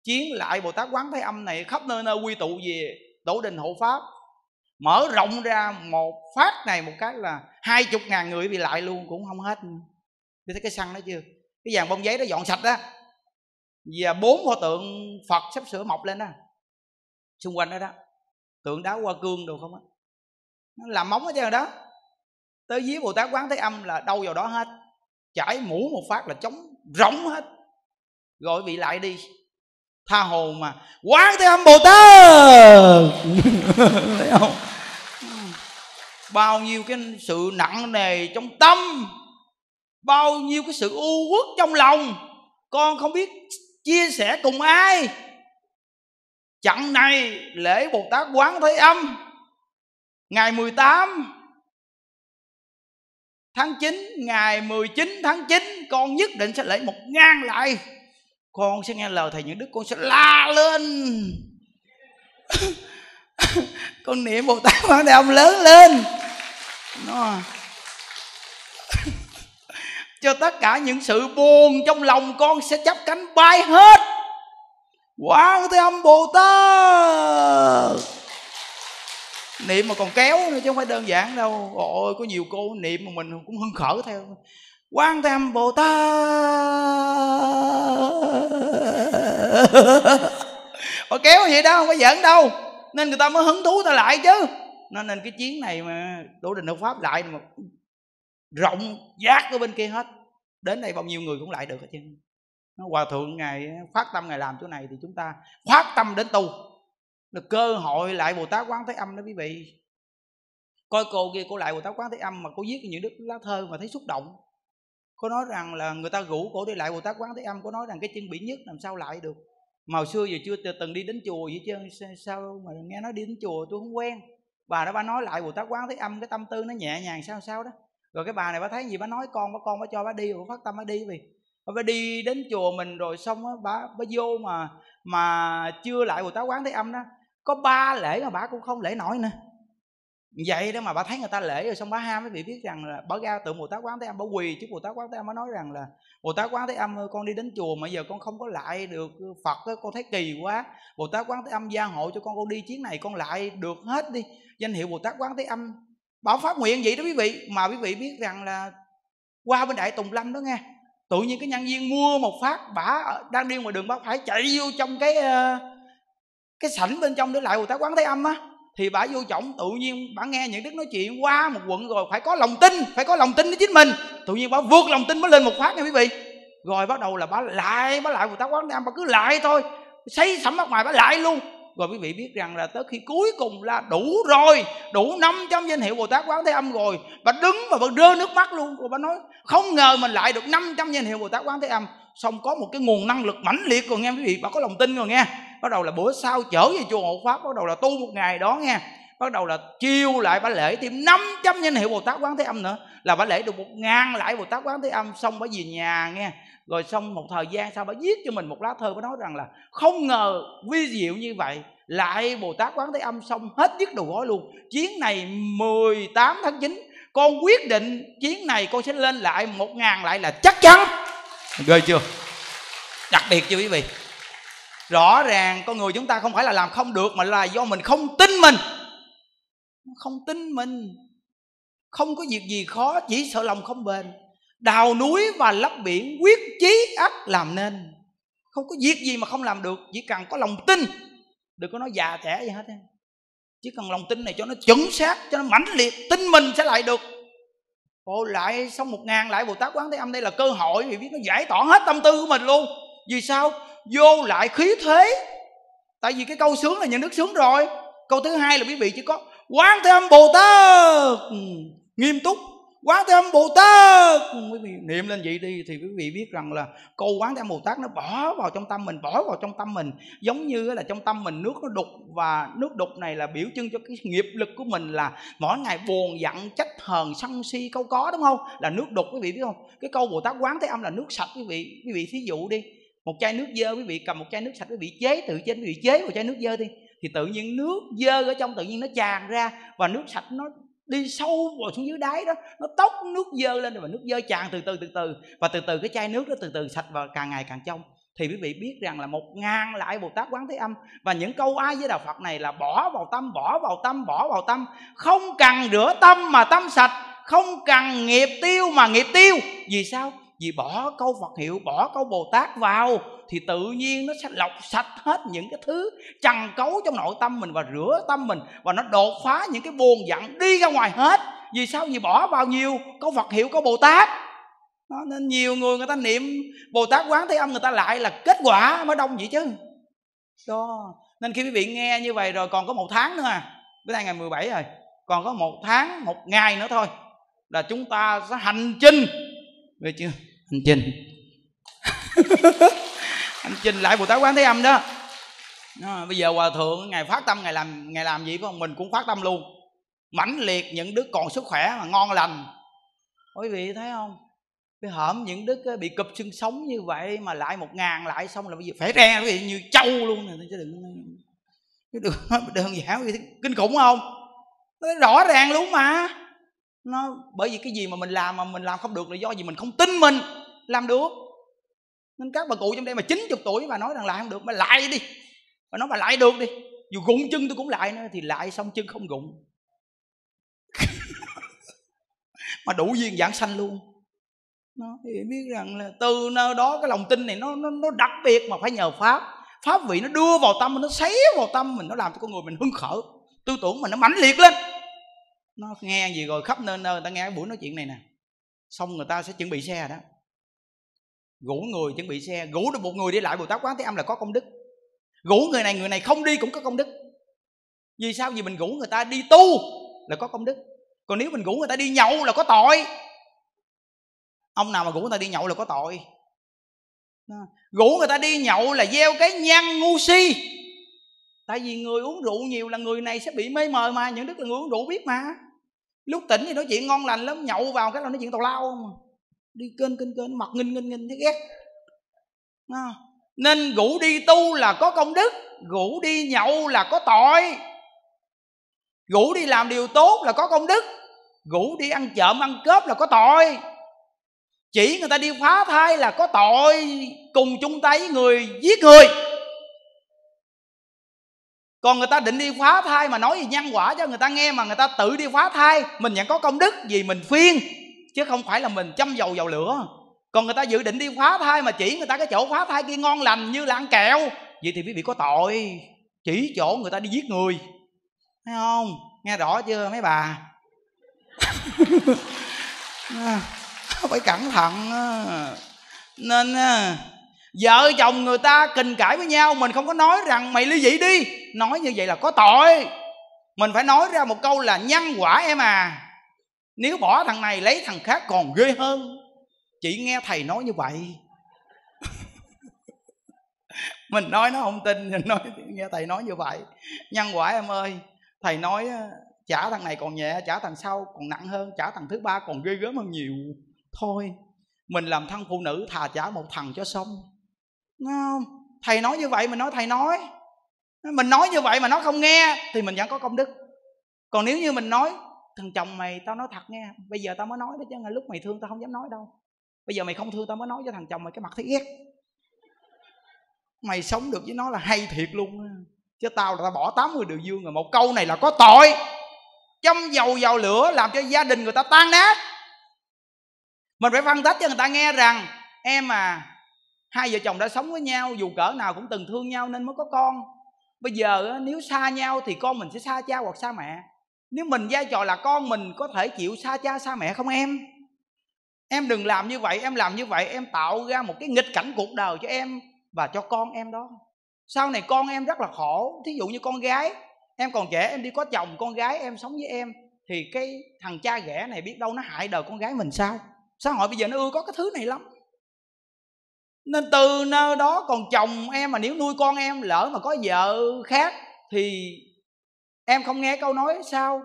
[SPEAKER 2] Chiến lại bồ tát quán thế âm này khắp nơi nơi quy tụ về tổ đình hộ pháp. Mở rộng ra một phát này một cái là hai chục ngàn người bị lại luôn cũng không hết đi thấy cái xăng đó chưa? Cái vàng bông giấy đó dọn sạch đó và bốn pho tượng phật sắp sửa mọc lên đó, xung quanh đó đó, tượng đá hoa cương đồ không á. Nó làm móng ở trên đó. Tới dưới bồ tát quán thế âm là đâu vào đó hết. Chải mũ một phát là chống rỗng hết. Gọi bị lại đi. Tha hồ mà. Quán thế âm bồ tát! [LAUGHS] Thấy không? Bao nhiêu cái sự nặng nề trong tâm. Bao nhiêu cái sự u uất trong lòng. Con không biết chia sẻ cùng ai? Chặng này lễ Bồ Tát Quán Thế Âm, Ngày 18 tháng 9 Ngày 19 tháng 9 Con nhất định sẽ lễ một ngàn lại. Con sẽ nghe lời Thầy Những Đức, Con sẽ la lên. [LAUGHS] Con niệm Bồ Tát Quán Thế Âm lớn lên. Nó cho tất cả những sự buồn trong lòng con sẽ chấp cánh bay hết. Quán thế âm bồ tát. Niệm mà còn kéo nữa chứ không phải đơn giản đâu. Ôi, có nhiều cô niệm mà mình cũng hưng khởi theo. Quan thế âm bồ tát. Họ kéo vậy đó, không có giỡn đâu. Nên người ta mới hứng thú ta lại chứ. Nên nên cái chiến này mà đổ đình hợp pháp lại mà rộng giác ở bên kia hết đến đây bao nhiêu người cũng lại được hết trơn nó hòa thượng ngài phát tâm ngài làm chỗ này thì chúng ta phát tâm đến tu. Là cơ hội lại bồ tát quán thế âm đó quý vị. Coi cô kia cô lại bồ tát quán thế âm mà cô viết những đức lá thơ mà thấy xúc động. Cô nói rằng là người ta rủ cổ đi lại bồ tát quán thế âm, cô nói rằng cái chân bị nhất làm sao lại được. Mà hồi xưa giờ chưa từng đi đến chùa vậy chứ sao mà nghe nói đi đến chùa tôi không quen. Bà đó bà nói lại bồ tát quán thế âm, cái tâm tư nó nhẹ nhàng sao sao đó rồi cái bà này bà thấy gì bà nói con bà con bà cho bà đi bà phát tâm bà đi vì bà đi đến chùa mình rồi xong á bà bà vô mà mà chưa lại bồ tát quán thế âm đó có ba lễ mà bà cũng không lễ nổi nữa. Vậy đó mà bà thấy người ta lễ rồi xong bà ham mới bị biết rằng là bà ra tượng bồ tát quán thế âm bà quỳ chứ bồ tát quán thế âm bà nói rằng là bồ tát quán thế âm ơi con đi đến chùa mà giờ con không có lại được phật đó, con thấy kỳ quá. Bồ tát quán thế âm gia hộ cho con con đi chuyến này con lại được hết đi. Danh hiệu bồ tát quán thế âm bảo phát nguyện vậy đó quý vị. Mà quý vị biết rằng là qua bên đại tùng lâm đó nghe, tự nhiên cái nhân viên mua một phát bả đang đi ngoài đường bác phải chạy vô trong cái ờ, cái sảnh bên trong để lại bồ tát quán thế âm á. Thì bả vô trọng tự nhiên bả nghe những đức nói chuyện qua một quận rồi phải có lòng tin, phải có lòng tin với chính mình. Tự nhiên bả vượt lòng tin mới lên một phát nha quý vị. Rồi bắt đầu là bả lại bả lại bồ tát quán thế âm, bả cứ lại thôi. Xây sẩm mắt ngoài bả lại luôn rồi quý vị biết rằng là tới khi cuối cùng là đủ rồi, đủ 500 danh hiệu Bồ Tát Quán Thế Âm rồi bà đứng và bà rơi nước mắt luôn. Rồi bà nói, không ngờ mình lại được 500 danh hiệu Bồ Tát Quán Thế Âm. Xong có một cái nguồn năng lực mãnh liệt rồi nghe quý vị, bà có lòng tin rồi nghe. Bắt đầu là bữa sau trở về chùa hộ pháp, bắt đầu là tu một ngày đó nghe. Bắt đầu là chiêu lại bà lễ thêm 500 danh hiệu Bồ Tát Quán Thế Âm nữa. Là bà lễ được một ngàn lại Bồ Tát Quán Thế Âm, xong bà về nhà nghe rồi xong một thời gian sau, bà viết cho mình một lá thơ, bà nói rằng là, không ngờ vi diệu như vậy, lại Bồ Tát Quán Thế Âm xong hết viết đầu gói luôn. Chuyến này 18 tháng 9 con quyết định chuyến này con sẽ lên lại một ngàn lại là chắc chắn. Ghê chưa? Đặc biệt chưa quý vị? Rõ ràng con người chúng ta không phải là làm không được mà là do mình không tin mình. Không tin mình. Không có việc gì khó, chỉ sợ lòng không bền đào núi và lấp biển, quyết chí ắt làm nên. Không có việc gì mà không làm được, chỉ cần có lòng tin. Đừng có nói già trẻ gì hết chỉ cần lòng tin này cho nó chuẩn xác, cho nó mãnh liệt, tin mình sẽ lại được. Ồ, lại xong một ngàn lại Bồ Tát Quán Thế Âm, đây là cơ hội vì biết nó giải tỏa hết tâm tư của mình luôn. Vì sao? Vô lại khí thế. Tại vì cái câu sướng là nhà nước sướng rồi. Câu thứ hai là quý vị chỉ có Quán Thế Âm Bồ Tát. Ừ, nghiêm túc quán thế âm bồ tát. Quý vị niệm lên vậy đi thì quý vị biết rằng là câu quán thế âm bồ tát nó bỏ vào trong tâm mình, bỏ vào trong tâm mình. Giống như là trong tâm mình nước nó đục và nước đục này là biểu trưng cho cái nghiệp lực của mình là mỗi ngày buồn, giận, trách, hờn, sân si, câu có, đúng không? Là nước đục, quý vị biết không? Cái câu bồ tát quán thế âm là nước sạch, quý vị quý vị thí dụ đi. Một chai nước dơ, quý vị cầm một chai nước sạch, quý vị chế tự trên, quý vị chế một chai nước dơ đi. Thì tự nhiên nước dơ ở trong tự nhiên nó tràn ra và nước sạch nó đi sâu vào xuống dưới đáy đó nó tốc nước dơ lên và nước dơ tràn từ từ từ từ. Và từ từ cái chai nước đó từ từ sạch và càng ngày càng trong. Thì quý vị biết rằng là một ngàn lại Bồ Tát Quán Thế Âm. Và những câu ai với Đạo Phật này là bỏ vào tâm, bỏ vào tâm, bỏ vào tâm. Không cần rửa tâm mà tâm sạch không cần nghiệp tiêu mà nghiệp tiêu. Vì sao? Vì bỏ câu Phật hiệu bỏ câu Bồ Tát vào thì tự nhiên nó sẽ lọc sạch hết những cái thứ trần cấu trong nội tâm mình và rửa tâm mình và nó đột phá những cái buồn giận đi ra ngoài hết. Vì sao? Vì bỏ bao nhiêu câu Phật hiệu câu Bồ Tát. Đó, nên nhiều người người ta niệm Bồ Tát quán thế âm người ta lại là kết quả mới đông vậy chứ. Đó nên khi quý vị nghe như vậy rồi còn có một tháng nữa à bữa nay ngày 17 rồi còn có một tháng một ngày nữa thôi là chúng ta sẽ hành trình về chưa? Hành trình hành [LAUGHS] trình lại bồ tát quán thế âm đó. À, bây giờ hòa thượng ngày phát tâm ngày làm ngày làm gì không mình cũng phát tâm luôn. Mãnh liệt những đứa còn sức khỏe mà ngon lành. Quý vị thấy không? Cái hởm những đức bị cụp xương sống như vậy mà lại một ngàn lại xong là bây giờ phải re quý vị như trâu luôn này chứ đừng chứ đừng đơn giản kinh khủng không? Nó rõ ràng luôn mà nó bởi vì cái gì mà mình làm mà mình làm không được là do gì mình không tin mình. Làm được. Nên các bà cụ trong đây mà 90 tuổi mà nói rằng lại không được mà lại đi. Mà nói mà lại được đi. Dù gụng chân tôi cũng lại nữa thì lại xong chân không gụng. [LAUGHS] Mà đủ duyên giảng sanh luôn. Nó thì biết rằng là từ nơi đó cái lòng tin này nó nó, nó đặc biệt mà phải nhờ pháp. Pháp vị nó đưa vào tâm nó xé vào tâm mình nó làm cho con người mình hưng khởi. Tư tưởng mình nó mãnh liệt lên nó nghe gì rồi khắp nơi nơi, người ta nghe cái buổi nói chuyện này nè. Xong người ta sẽ chuẩn bị xe đó. Rủ người chuẩn bị xe rủ được một người đi lại bồ tát quán thế âm là có công đức. Rủ người này người này không đi cũng có công đức. Vì sao? Vì mình rủ người ta đi tu là có công đức. Còn nếu mình rủ người ta đi nhậu là có tội. Ông nào mà rủ người ta đi nhậu là có tội. Rủ người ta đi nhậu là gieo cái nhăn ngu si tại vì người uống rượu nhiều là người này sẽ bị mê mờ mà, những đức là người uống rượu biết mà. Lúc tỉnh thì nói chuyện ngon lành lắm, nhậu vào cái là nói chuyện tào lao. Mà đi kênh kênh kênh, mặt nghinh nghinh nghinh, thấy ghét. À. nên rủ đi tu là có công đức rủ đi nhậu là có tội. Rủ đi làm điều tốt là có công đức rủ đi ăn trộm, ăn cướp là có tội. Chỉ người ta đi phá thai là có tội, cùng chung tay với người giết người còn người ta định đi phá thai mà nói gì nhân quả cho người ta nghe mà người ta tự đi phá thai, mình vẫn có công đức vì mình phiên, chứ không phải là mình châm dầu vào lửa. Còn người ta dự định đi phá thai mà chỉ người ta cái chỗ phá thai kia ngon lành như là ăn kẹo, vậy thì quý vị có tội. Chỉ chỗ người ta đi giết người. Thấy không? Nghe rõ chưa mấy bà? [LAUGHS] À, phải cẩn thận nên vợ chồng người ta kình cãi với nhau, mình không có nói rằng, mày ly dị đi. Nói như vậy là có tội. Mình phải nói ra một câu là, nhân quả em à. Nếu bỏ thằng này lấy thằng khác còn ghê hơn. Chỉ nghe thầy nói như vậy. [LAUGHS] Mình nói nó không tin, mình nói, nghe thầy nói như vậy. Nhân quả em ơi, thầy nói trả thằng này còn nhẹ, trả thằng sau còn nặng hơn, trả thằng thứ ba còn ghê gớm hơn nhiều. Thôi, mình làm thân phụ nữ thà trả một thằng cho xong không? Thầy nói như vậy mình nói thầy nói. Mình nói như vậy mà nó không nghe, thì mình vẫn có công đức. Còn nếu như mình nói, thằng chồng mày, tao nói thật nghe, bây giờ tao mới nói đó chứ lúc mày thương tao không dám nói đâu. Bây giờ mày không thương tao mới nói cho thằng chồng mày cái mặt thấy ghét. Mày sống được với nó là hay thiệt luôn chứ tao là tao bỏ 80 điều dương rồi, một câu này là có tội. Châm dầu vào lửa làm cho gia đình người ta tan nát. Mình phải phân tích cho người ta nghe rằng, em à hai vợ chồng đã sống với nhau, dù cỡ nào cũng từng thương nhau nên mới có con. Bây giờ nếu xa nhau thì con mình sẽ xa cha hoặc xa mẹ. Nếu mình vai trò là con mình, có thể chịu xa cha xa mẹ không em? Em đừng làm như vậy, em làm như vậy, em tạo ra một cái nghịch cảnh cuộc đời cho em và cho con em đó. Sau này con em rất là khổ, thí dụ như con gái, em còn trẻ, em đi có chồng, con gái em sống với em, thì cái thằng cha ghẻ này biết đâu nó hại đời con gái mình sao? Xã hội bây giờ nó ưa có cái thứ này lắm nên từ nơi đó còn chồng em mà nếu nuôi con em lỡ mà có vợ khác thì em không nghe câu nói sao?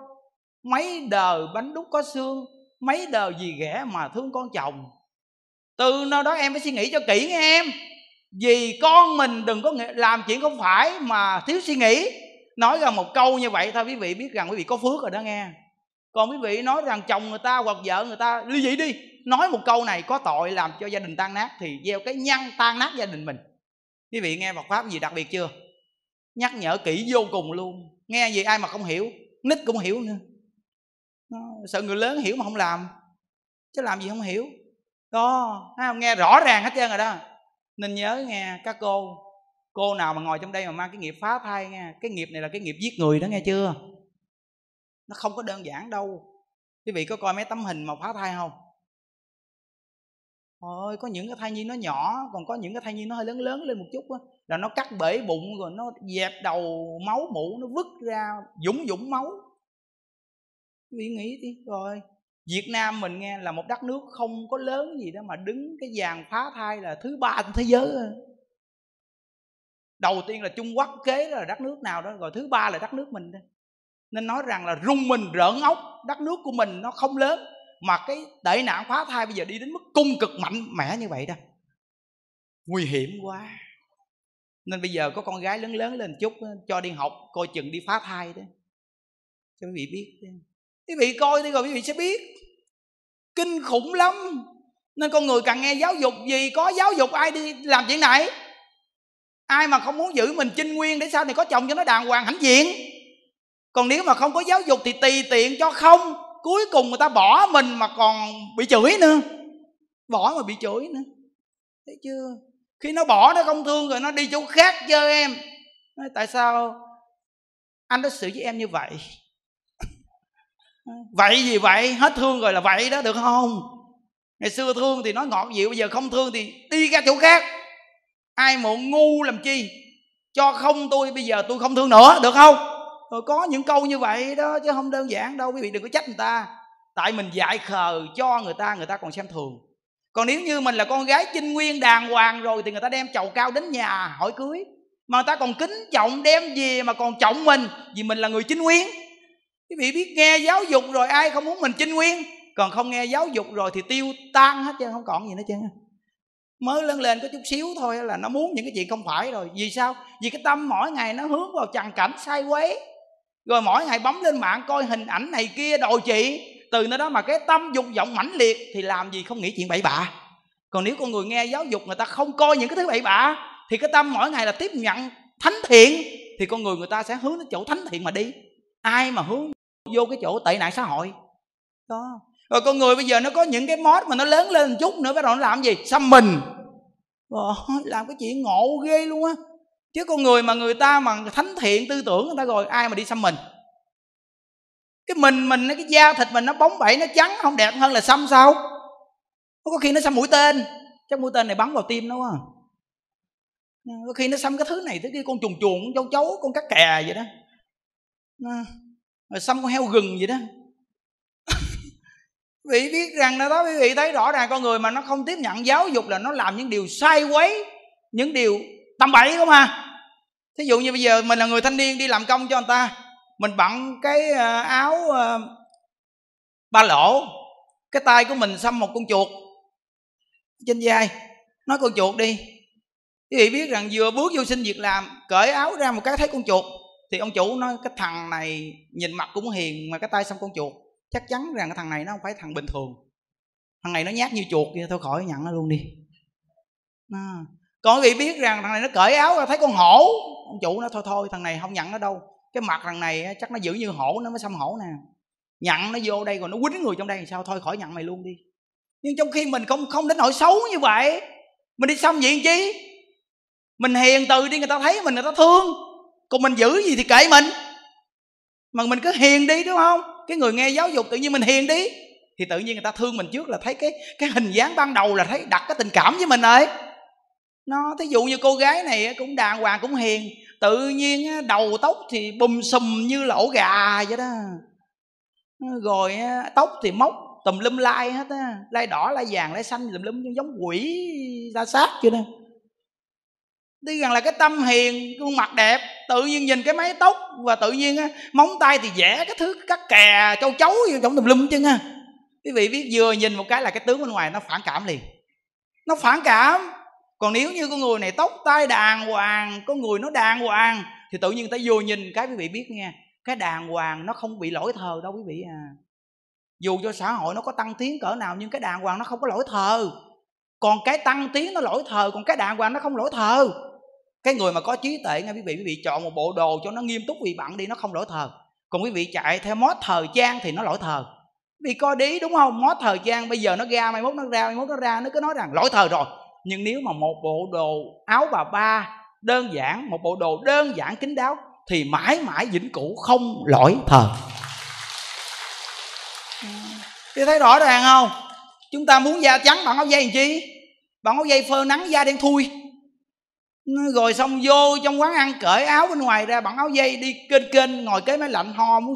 [SPEAKER 2] Mấy đời bánh đúc có xương, mấy đời gì ghẻ mà thương con chồng? Từ nơi đó em phải suy nghĩ cho kỹ nghe em. Vì con mình đừng có làm chuyện không phải mà thiếu suy nghĩ. Nói ra một câu như vậy thôi quý vị biết rằng quý vị có phước rồi đó nghe. Còn quý vị nói rằng chồng người ta hoặc vợ người ta, ly dị đi nói một câu này có tội làm cho gia đình tan nát thì gieo cái nhăn tan nát gia đình mình. Quý vị nghe Phật pháp gì đặc biệt chưa? Nhắc nhở kỹ vô cùng luôn. Nghe gì ai mà không hiểu? Nít cũng hiểu nữa. Sợ người lớn hiểu mà không làm. Chứ làm gì không hiểu. Đó nghe rõ ràng hết trơn rồi đó. Nên nhớ nghe các cô. Cô nào mà ngồi trong đây mà mang cái nghiệp phá thai nghe. Cái nghiệp này là cái nghiệp giết người đó nghe chưa? Nó không có đơn giản đâu. Quý vị có coi mấy tấm hình mà phá thai không? Ôi, có những cái thai nhi nó nhỏ còn có những cái thai nhi nó hơi lớn lớn lên một chút á là nó cắt bể bụng rồi nó dẹp đầu máu mũ nó vứt ra dũng dũng máu. Nghĩ nghĩ đi rồi. Việt Nam mình nghe là một đất nước không có lớn gì đó mà đứng cái dàn phá thai là thứ ba trên thế giới đầu tiên là Trung Quốc kế là đất nước nào đó rồi thứ ba là đất nước mình đó. nên nói rằng là rung mình rợn ốc đất nước của mình nó không lớn mà cái tệ nạn phá thai bây giờ đi đến mức cung cực mạnh mẽ như vậy đó. Nguy hiểm quá. Nên bây giờ có con gái lớn lớn lên chút cho đi học, coi chừng đi phá thai đó. Cho quý vị biết quý vị coi đi rồi quý vị sẽ biết. Kinh khủng lắm. Nên con người càng nghe giáo dục gì có giáo dục ai đi làm chuyện này? Ai mà không muốn giữ mình trinh nguyên để sau này có chồng cho nó đàng hoàng hãnh diện? Còn nếu mà không có giáo dục thì tùy tiện cho không cuối cùng người ta bỏ mình mà còn bị chửi nữa. Bỏ mà bị chửi nữa. Thấy chưa? Khi nó bỏ nó không thương rồi nó đi chỗ khác chơi em. Nói, tại sao anh đối xử với em như vậy? [LAUGHS] Vậy gì vậy? Hết thương rồi là vậy đó được không? Ngày xưa thương thì nói ngọt dịu bây giờ không thương thì đi ra chỗ khác. Ai mà ngu làm chi? Cho không tôi bây giờ tôi không thương nữa được không? Rồi có những câu như vậy đó, chứ không đơn giản đâu, quý vị đừng có trách người ta. Tại mình dạy khờ cho người ta người ta còn xem thường. Còn nếu như mình là con gái chinh nguyên đàng hoàng rồi thì người ta đem chầu cao đến nhà hỏi cưới. Mà người ta còn kính trọng đem gì mà còn trọng mình, vì mình là người chinh nguyên. Quý vị biết nghe giáo dục rồi ai không muốn mình chinh nguyên? Còn không nghe giáo dục rồi thì tiêu tan hết chứ không còn gì nữa chứ mới lớn lên có chút xíu thôi là nó muốn những cái chuyện không phải rồi. Vì sao? Vì cái tâm mỗi ngày nó hướng vào trần cảnh sai quấy rồi mỗi ngày bấm lên mạng coi hình ảnh này kia đồ chị. Từ nơi đó mà cái tâm dục vọng mãnh liệt thì làm gì không nghĩ chuyện bậy bạ. Còn nếu con người nghe giáo dục người ta không coi những cái thứ bậy bạ, thì cái tâm mỗi ngày là tiếp nhận thánh thiện, thì con người người ta sẽ hướng đến chỗ thánh thiện mà đi. Ai mà hướng vô cái chỗ tệ nạn xã hội? Đó rồi con người bây giờ nó có những cái mod mà nó lớn lên một chút nữa, bắt đầu nó làm gì? Xăm mình. Rồi làm cái chuyện ngộ ghê luôn á chứ con người mà người ta mà thánh thiện tư tưởng, người ta rồi ai mà đi xăm mình? Cái mình mình, cái da thịt mình nó bóng bẩy, nó trắng, không đẹp hơn là xăm sao? Có khi nó xăm mũi tên. Chắc mũi tên này bắn vào tim nó quá à. ờ, có khi nó xăm cái thứ này thứ kia con trùng chuồng, con châu chấu con cắt kè vậy đó. Ờ, rồi xăm con heo gừng vậy đó. [LAUGHS] Vị biết rằng là đó, quý vị thấy rõ ràng con người mà nó không tiếp nhận giáo dục là nó làm những điều sai quấy, những điều tầm bậy không à? Thí dụ như bây giờ mình là người thanh niên đi làm công cho người ta, mình bận cái à, áo à, ba lỗ, cái tay của mình xăm một con chuột trên vai, nói con chuột đi. Quý vị biết rằng vừa bước vô xin việc làm, cởi áo ra một cái thấy con chuột, thì ông chủ nói cái thằng này nhìn mặt cũng hiền, mà cái tay xăm con chuột. Chắc chắn rằng cái thằng này nó không phải thằng bình thường. Thằng này nó nhát như chuột kia thôi khỏi nhận nó luôn đi. À còn quý vị biết rằng thằng này nó cởi áo ra, thấy con hổ. Ông chủ nó thôi thôi, thằng này không nhận nó đâu. Cái mặt thằng này chắc nó giữ như hổ, nó mới xăm hổ nè. Nhận nó vô đây, rồi nó quýnh người trong đây. Thì sao? Thôi, khỏi nhận mày luôn đi. Nhưng trong khi mình không không đến nỗi xấu như vậy, mình đi xăm diện chi? Mình hiền từ đi, người ta thấy mình, người ta thương. Còn mình giữ gì thì kệ mình. Mà mình cứ hiền đi, đúng không? Cái người nghe giáo dục tự nhiên mình hiền đi, thì tự nhiên người ta thương mình trước là thấy cái cái hình dáng ban đầu là thấy đặt cái tình cảm với mình rồi nó thí dụ như cô gái này cũng đàng hoàng cũng hiền tự nhiên đầu tóc thì bùm xùm như lỗ gà vậy đó. Rồi tóc thì móc tùm lum lai hết á lai đỏ lai vàng lai xanh tùm lum giống quỷ ra sát chưa nè tuy rằng là cái tâm hiền khuôn mặt đẹp tự nhiên nhìn cái mái tóc và tự nhiên á, móng tay thì vẽ cái thứ cắt kè châu chấu trong tùm lum chân á. Quý vị biết vừa nhìn một cái là cái tướng bên ngoài nó phản cảm liền. Nó phản cảm còn nếu như con người này tóc tai đàng hoàng, con người nó đàng hoàng, thì tự nhiên ta vô nhìn cái quý vị biết nghe, cái đàng hoàng nó không bị lỗi thờ đâu quý vị à. Dù cho xã hội nó có tăng tiến cỡ nào, nhưng cái đàng hoàng nó không có lỗi thờ. Còn cái tăng tiến nó lỗi thờ, còn cái đàng hoàng nó không lỗi thờ. Cái người mà có trí tuệ nghe quý vị quý vị chọn một bộ đồ cho nó nghiêm túc vì bận đi, nó không lỗi thờ. Còn quý vị chạy theo mót thời trang thì nó lỗi thờ. Vì coi đi đúng không? Mót thời trang, bây giờ nó ra, mai mốt nó ra, mai mốt nó ra, nó cứ nói rằng lỗi thờ rồi nhưng nếu mà một bộ đồ áo bà ba đơn giản một bộ đồ đơn giản kín đáo thì mãi mãi vĩnh cửu không lỗi thờ thì thấy rõ ràng không? Chúng ta muốn da trắng bằng áo dây làm chi? Bằng áo dây phơ nắng da đen thui. Rồi xong vô trong quán ăn cởi áo bên ngoài ra bằng áo dây đi kênh kênh ngồi kế máy lạnh ho muốn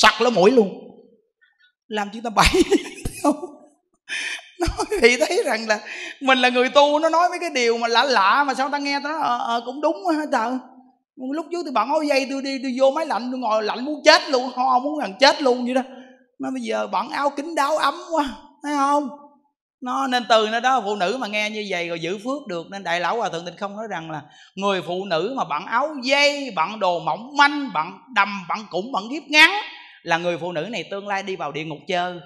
[SPEAKER 2] sặc lỗ mũi luôn. Làm chúng ta bậy [LAUGHS] nói [LAUGHS] thì thấy rằng là mình là người tu nó nói mấy cái điều mà lạ lạ mà sao ta nghe nó ờ, à, cũng đúng hết trời? Lúc trước tôi bận áo dây tôi đi tôi vô máy lạnh tôi ngồi lạnh muốn chết luôn ho muốn gần chết luôn vậy đó. Mà bây giờ bận áo kính đáo ấm quá thấy không? Nó nên từ nó đó phụ nữ mà nghe như vậy rồi giữ phước được. Nên đại lão hòa thượng tịnh không nói rằng là người phụ nữ mà bận áo dây bận đồ mỏng manh bận đầm bận cũng bận hiếp ngắn là người phụ nữ này tương lai đi vào địa ngục chơi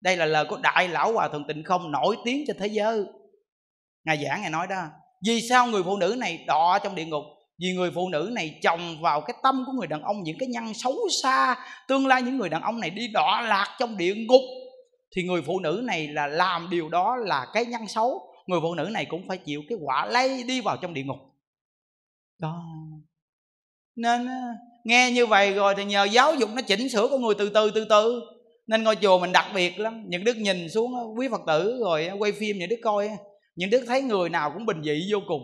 [SPEAKER 2] đây là lời của đại lão hòa thượng tịnh không nổi tiếng trên thế giới. Ngài giảng, ngài nói đó, vì sao người phụ nữ này đọa trong địa ngục? Vì người phụ nữ này chồng vào cái tâm của người đàn ông, những cái nhân xấu xa, tương lai những người đàn ông này đi đọa lạc trong địa ngục. Thì người phụ nữ này là làm điều đó là cái nhân xấu, người phụ nữ này cũng phải chịu cái quả lây đi vào trong địa ngục. Đó. Nên nghe như vậy rồi thì nhờ giáo dục nó chỉnh sửa con người từ từ từ từ nên ngôi chùa mình đặc biệt lắm. Những đức nhìn xuống quý phật tử rồi quay phim những đức coi những đức thấy người nào cũng bình dị vô cùng.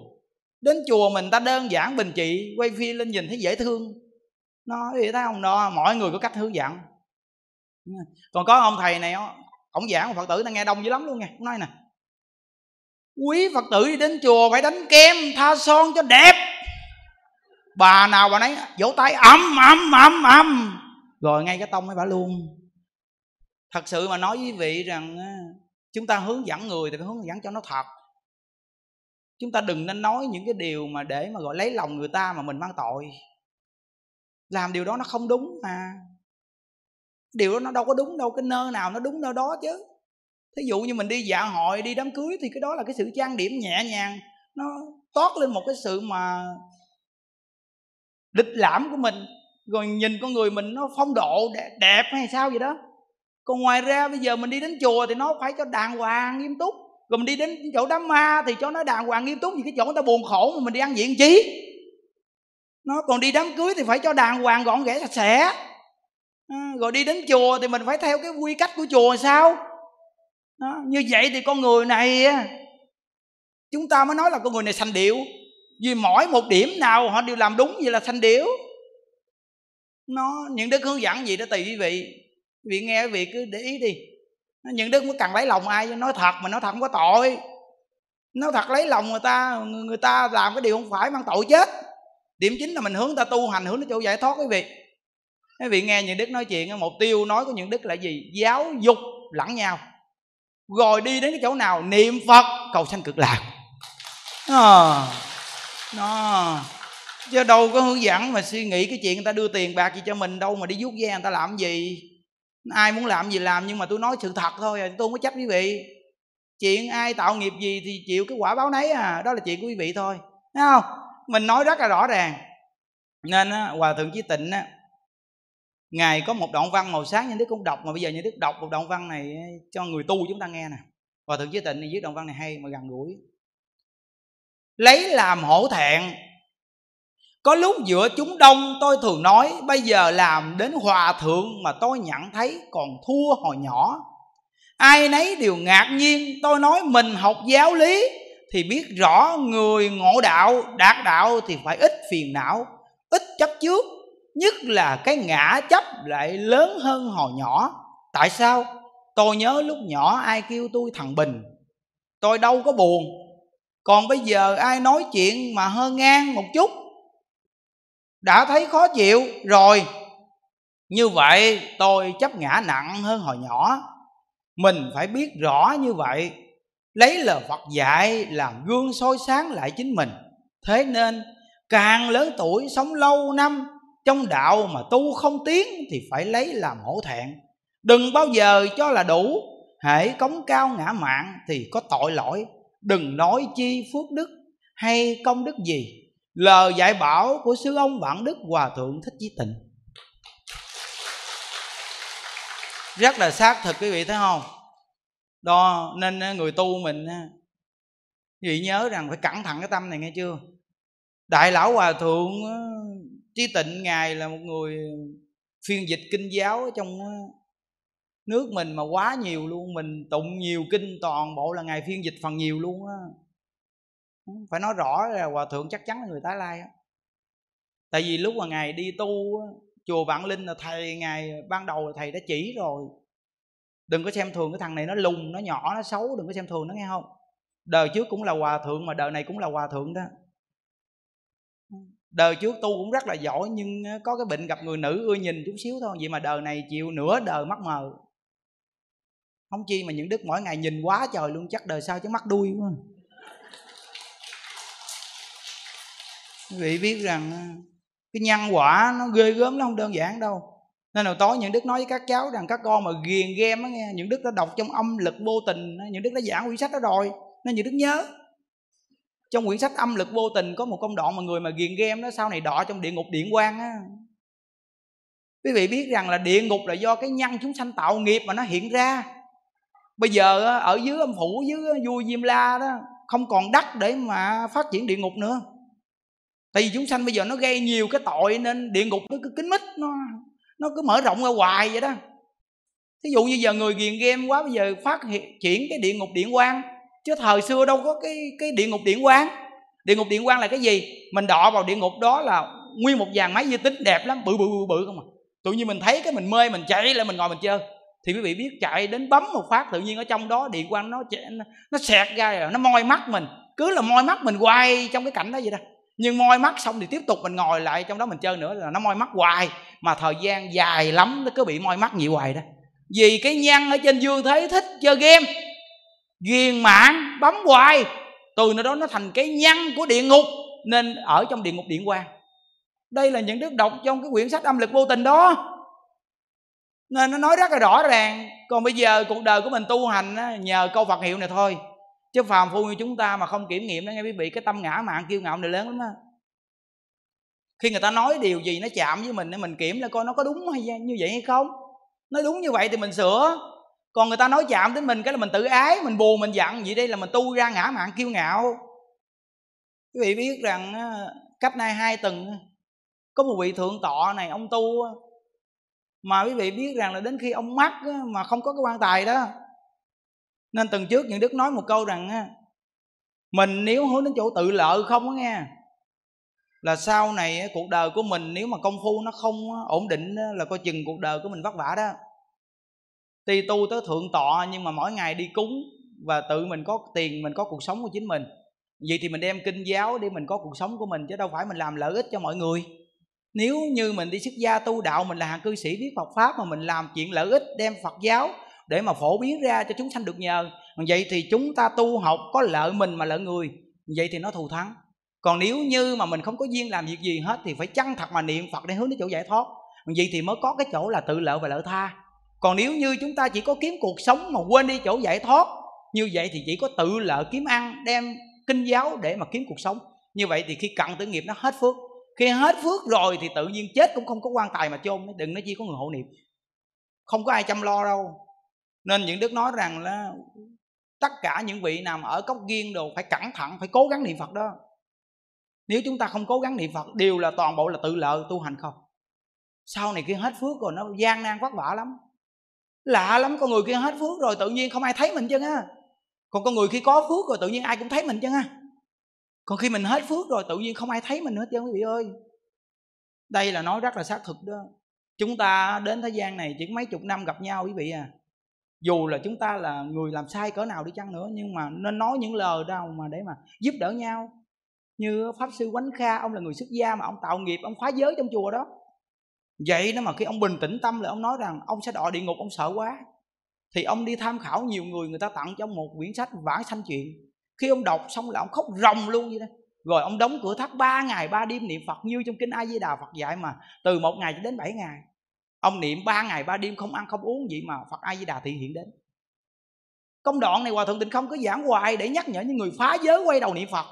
[SPEAKER 2] Đến chùa mình ta đơn giản bình dị, quay phim lên nhìn thấy dễ thương. Nó thì thấy không đó mọi người có cách hướng dẫn. Còn có ông thầy này ông giảng, phật tử ta nghe đông dữ lắm luôn nghe ông nói nè, quý phật tử đi đến chùa phải đánh kem, tha son cho đẹp. Bà nào bà nấy, vỗ tay ầm ầm ầm ầm rồi ngay cái tông mới bà luôn thật sự mà nói với vị rằng chúng ta hướng dẫn người thì phải hướng dẫn cho nó thật. Chúng ta đừng nên nói những cái điều mà để mà gọi lấy lòng người ta mà mình mang tội. Làm điều đó nó không đúng mà. Điều đó nó đâu có đúng đâu cái nơi nào nó đúng nơi đó chứ. Thí dụ như mình đi dạ hội đi đám cưới thì cái đó là cái sự trang điểm nhẹ nhàng. Nó toát lên một cái sự mà lịch lãm của mình. Rồi nhìn con người mình nó phong độ đẹp, đẹp hay sao vậy đó còn ngoài ra bây giờ mình đi đến chùa thì nó phải cho đàng hoàng nghiêm túc. Rồi mình đi đến chỗ đám ma thì cho nó đàng hoàng nghiêm túc vì cái chỗ người ta buồn khổ mà mình đi ăn diện chí nó còn đi đám cưới thì phải cho đàng hoàng gọn ghẽ sạch sẽ. À, rồi đi đến chùa thì mình phải theo cái quy cách của chùa sao? Đó, như vậy thì con người này chúng ta mới nói là con người này sanh điệu vì mỗi một điểm nào họ đều làm đúng vậy là sanh điệu nó những đức hướng dẫn gì đó tùy quý vị vị nghe quý vị cứ để ý đi. Những đức mới cần lấy lòng ai nói thật mà nói thật không có tội. Nói thật lấy lòng người ta người ta làm cái điều không phải mang tội chết. Điểm chính là mình hướng ta tu hành hướng đến chỗ giải thoát quý vị. Quý vị nghe những đức nói chuyện mục tiêu nói của những đức là gì? Giáo dục lẫn nhau. Rồi đi đến cái chỗ nào? Niệm phật cầu sanh cực lạc. Ờ, à, nó chứ đâu có hướng dẫn mà suy nghĩ cái chuyện người ta đưa tiền bạc gì cho mình đâu mà đi vuốt ve người ta làm gì? Ai muốn làm gì làm nhưng mà tôi nói sự thật thôi à tôi không có chấp quý vị. Chuyện ai tạo nghiệp gì thì chịu cái quả báo nấy à đó là chuyện của quý vị thôi. Thấy không? Mình nói rất là rõ ràng. Nên á, hòa thượng chí tịnh á, ngài có một đoạn văn màu sáng như đức cũng đọc mà bây giờ như đức đọc một đoạn văn này cho người tu chúng ta nghe nè. Hòa thượng chí tịnh viết đoạn văn này hay mà gần gũi. Lấy làm hổ thẹn có lúc giữa chúng đông, tôi thường nói, bây giờ làm đến hòa thượng mà tôi nhận thấy còn thua hồi nhỏ. Ai nấy đều ngạc nhiên, tôi nói, mình học giáo lý thì biết rõ người ngộ đạo, đạt đạo thì phải ít phiền não, ít chấp trước, nhất là cái ngã chấp lại lớn hơn hồi nhỏ. Tại sao? Tôi nhớ lúc nhỏ ai kêu tôi thằng bình. Tôi đâu có buồn. Còn bây giờ ai nói chuyện mà hơi ngang một chút đã thấy khó chịu, rồi. Như vậy tôi chấp ngã nặng hơn hồi nhỏ. Mình phải biết rõ như vậy. Lấy lời phật dạy làm gương soi sáng lại chính mình. Thế nên, càng lớn tuổi sống lâu năm, trong đạo mà tu không tiến thì phải lấy làm hổ thẹn. Đừng bao giờ cho là đủ. Hễ cống cao ngã mạng thì có tội lỗi. Đừng nói chi phước đức hay công đức gì lời dạy bảo của sư ông vạn đức hòa thượng thích chí tịnh. Rất là xác thực quý vị thấy không? Đó, nên người tu mình quý nhớ rằng phải cẩn thận cái tâm này nghe chưa? Đại lão hòa thượng chí tịnh ngài là một người phiên dịch kinh giáo trong nước mình mà quá nhiều luôn, mình tụng nhiều kinh toàn bộ là ngài phiên dịch phần nhiều luôn á phải nói rõ là hòa thượng chắc chắn là người tái lai tại vì lúc mà ngài đi tu chùa vạn linh là thầy ngài, ban đầu là thầy đã chỉ rồi. Đừng có xem thường cái thằng này nó lùn, nó nhỏ, nó xấu, đừng có xem thường nó nghe không? Đời trước cũng là hòa thượng mà đời này cũng là hòa thượng đó. Đời trước tu cũng rất là giỏi nhưng có cái bệnh gặp người nữ ưa nhìn chút xíu thôi, vậy mà đời này chịu nửa đời mắc mờ. Không chi mà những đức mỗi ngày nhìn quá trời luôn, chắc đời sau chứ mắc đuôi quá. Quý vị biết rằng à, cái nhân quả nó ghê gớm nó không đơn giản đâu. Nên hồi tối những đức nói với các cháu rằng, các con mà ghiền game á nghe, những đức đã đọc trong âm lực vô tình, những đức đã giảng quyển sách đó rồi. Nên những đức nhớ. Trong quyển sách âm lực vô tình có một công đoạn mà người mà ghiền game đó, sau này đọ trong địa ngục điện quang á. Quý vị biết rằng là địa ngục là do cái nhân chúng sanh tạo nghiệp mà nó hiện ra. Bây giờ ở dưới âm phủ, dưới vua diêm la đó, không còn đất để mà phát triển địa ngục nữa tại vì chúng sanh bây giờ nó gây nhiều cái tội nên địa ngục nó cứ kín mít, nó nó cứ mở rộng ra hoài vậy đó. Thí dụ như giờ người ghiền game quá, bây giờ phát hiện chuyển cái địa ngục điện quang. Chứ thời xưa đâu có cái cái địa ngục điện quang. Địa ngục điện quang là cái gì? Mình đọ vào địa ngục đó là nguyên một dàn máy vi tính đẹp lắm, bự bự bự bự không à. Tự nhiên mình thấy cái mình mê, mình chạy lại mình ngồi mình chơi. Thì quý vị biết chạy đến bấm một phát, tự nhiên ở trong đó điện quang nó nó xẹt ra rồi nó moi mắt mình. Cứ là moi mắt mình quay trong cái cảnh đó vậy đó nhưng moi mắt xong thì tiếp tục mình ngồi lại trong đó mình chơi nữa là nó moi mắt hoài. Mà thời gian dài lắm nó cứ bị moi mắt nhiều hoài đó. Vì cái nhăn ở trên dương thế thích chơi game. Ghiền mạng bấm hoài. Từ nơi đó nó thành cái nhăn của địa ngục. Nên ở trong địa ngục điện quang. Đây là những đức đọc trong cái quyển sách âm lực vô tình đó. Nên nó nói rất là rõ ràng. Còn bây giờ cuộc đời của mình tu hành nhờ câu phật hiệu này thôi chứ phàm phu như chúng ta mà không kiểm nghiệm đó nghe quý vị, cái tâm ngã mạn kiêu ngạo này lớn lắm á. Khi người ta nói điều gì nó chạm với mình mình kiểm là coi nó có đúng hay như vậy hay không. Nó đúng như vậy thì mình sửa. Còn người ta nói chạm đến mình cái là mình tự ái, mình buồn, mình giận, vậy đây là mình tu ra ngã mạn kiêu ngạo. Quý vị biết rằng cách nay hai tuần có một vị thượng tọa này, ông tu mà quý vị biết rằng là đến khi ông mắc mà không có cái quan tài đó nên tuần trước những đức nói một câu rằng mình nếu hướng đến chỗ tự lợi không á nghe, là sau này cuộc đời của mình nếu mà công phu nó không ổn định là coi chừng cuộc đời của mình vất vả đó. Tuy tu tới thượng tọa nhưng mà mỗi ngày đi cúng và tự mình có tiền, mình có cuộc sống của chính mình. Vậy thì mình đem kinh giáo để mình có cuộc sống của mình chứ đâu phải mình làm lợi ích cho mọi người. Nếu như mình đi xuất gia tu đạo, mình là hàng cư sĩ biết Phật pháp mà mình làm chuyện lợi ích, đem Phật giáo để mà phổ biến ra cho chúng sanh được nhờ. Vậy thì chúng ta tu học có lợi mình mà lợi người, vậy thì nó thù thắng. Còn nếu như mà mình không có duyên làm việc gì hết thì phải chăng thật mà niệm Phật để hướng đến chỗ giải thoát? Vậy thì mới có cái chỗ là tự lợi và lợi tha. Còn nếu như chúng ta chỉ có kiếm cuộc sống mà quên đi chỗ giải thoát, như vậy thì chỉ có tự lợi kiếm ăn đem kinh giáo để mà kiếm cuộc sống. Như vậy thì khi cận tử nghiệp nó hết phước. Khi hết phước rồi thì tự nhiên chết cũng không có quan tài mà chôn, đừng nói chi có người hộ niệm. Không có ai chăm lo đâu nên những đức nói rằng là tất cả những vị nằm ở cốc nghiêng đồ phải cẩn thận, phải cố gắng niệm phật đó. Nếu chúng ta không cố gắng niệm phật, đều là toàn bộ là tự lợi, tu hành không. Sau này khi hết phước rồi, nó gian nan vất vả lắm. Lạ lắm, con người kia hết phước rồi, tự nhiên không ai thấy mình chứ á? Còn con người khi có phước rồi, tự nhiên ai cũng thấy mình chứ á? Còn khi mình hết phước rồi, tự nhiên không ai thấy mình nữa chứ quý vị ơi? Đây là nói rất là xác thực đó. Chúng ta đến thế gian này chỉ mấy chục năm gặp nhau, quý vị à dù là chúng ta là người làm sai cỡ nào đi chăng nữa, nhưng mà nên nói những lời đâu mà để mà giúp đỡ nhau. Như pháp sư quánh kha, ông là người xuất gia mà ông tạo nghiệp, ông phá giới trong chùa đó. Vậy đó mà khi ông bình tĩnh tâm là ông nói rằng ông sẽ đọa địa ngục, ông sợ quá. Thì ông đi tham khảo nhiều người người ta tặng cho ông một quyển sách vãng sanh chuyện. Khi ông đọc xong là ông khóc ròng luôn vậy đó. Rồi ông đóng cửa tháp ba ngày, ba đêm niệm phật như trong kinh a di đà phật dạy mà, từ một ngày cho đến bảy ngày ông niệm ba ngày, ba đêm không ăn, không uống gì mà phật a di đà thị hiện đến. Công đoạn này hòa thượng tịnh không có giảng hoài để nhắc nhở những người phá giới quay đầu niệm phật,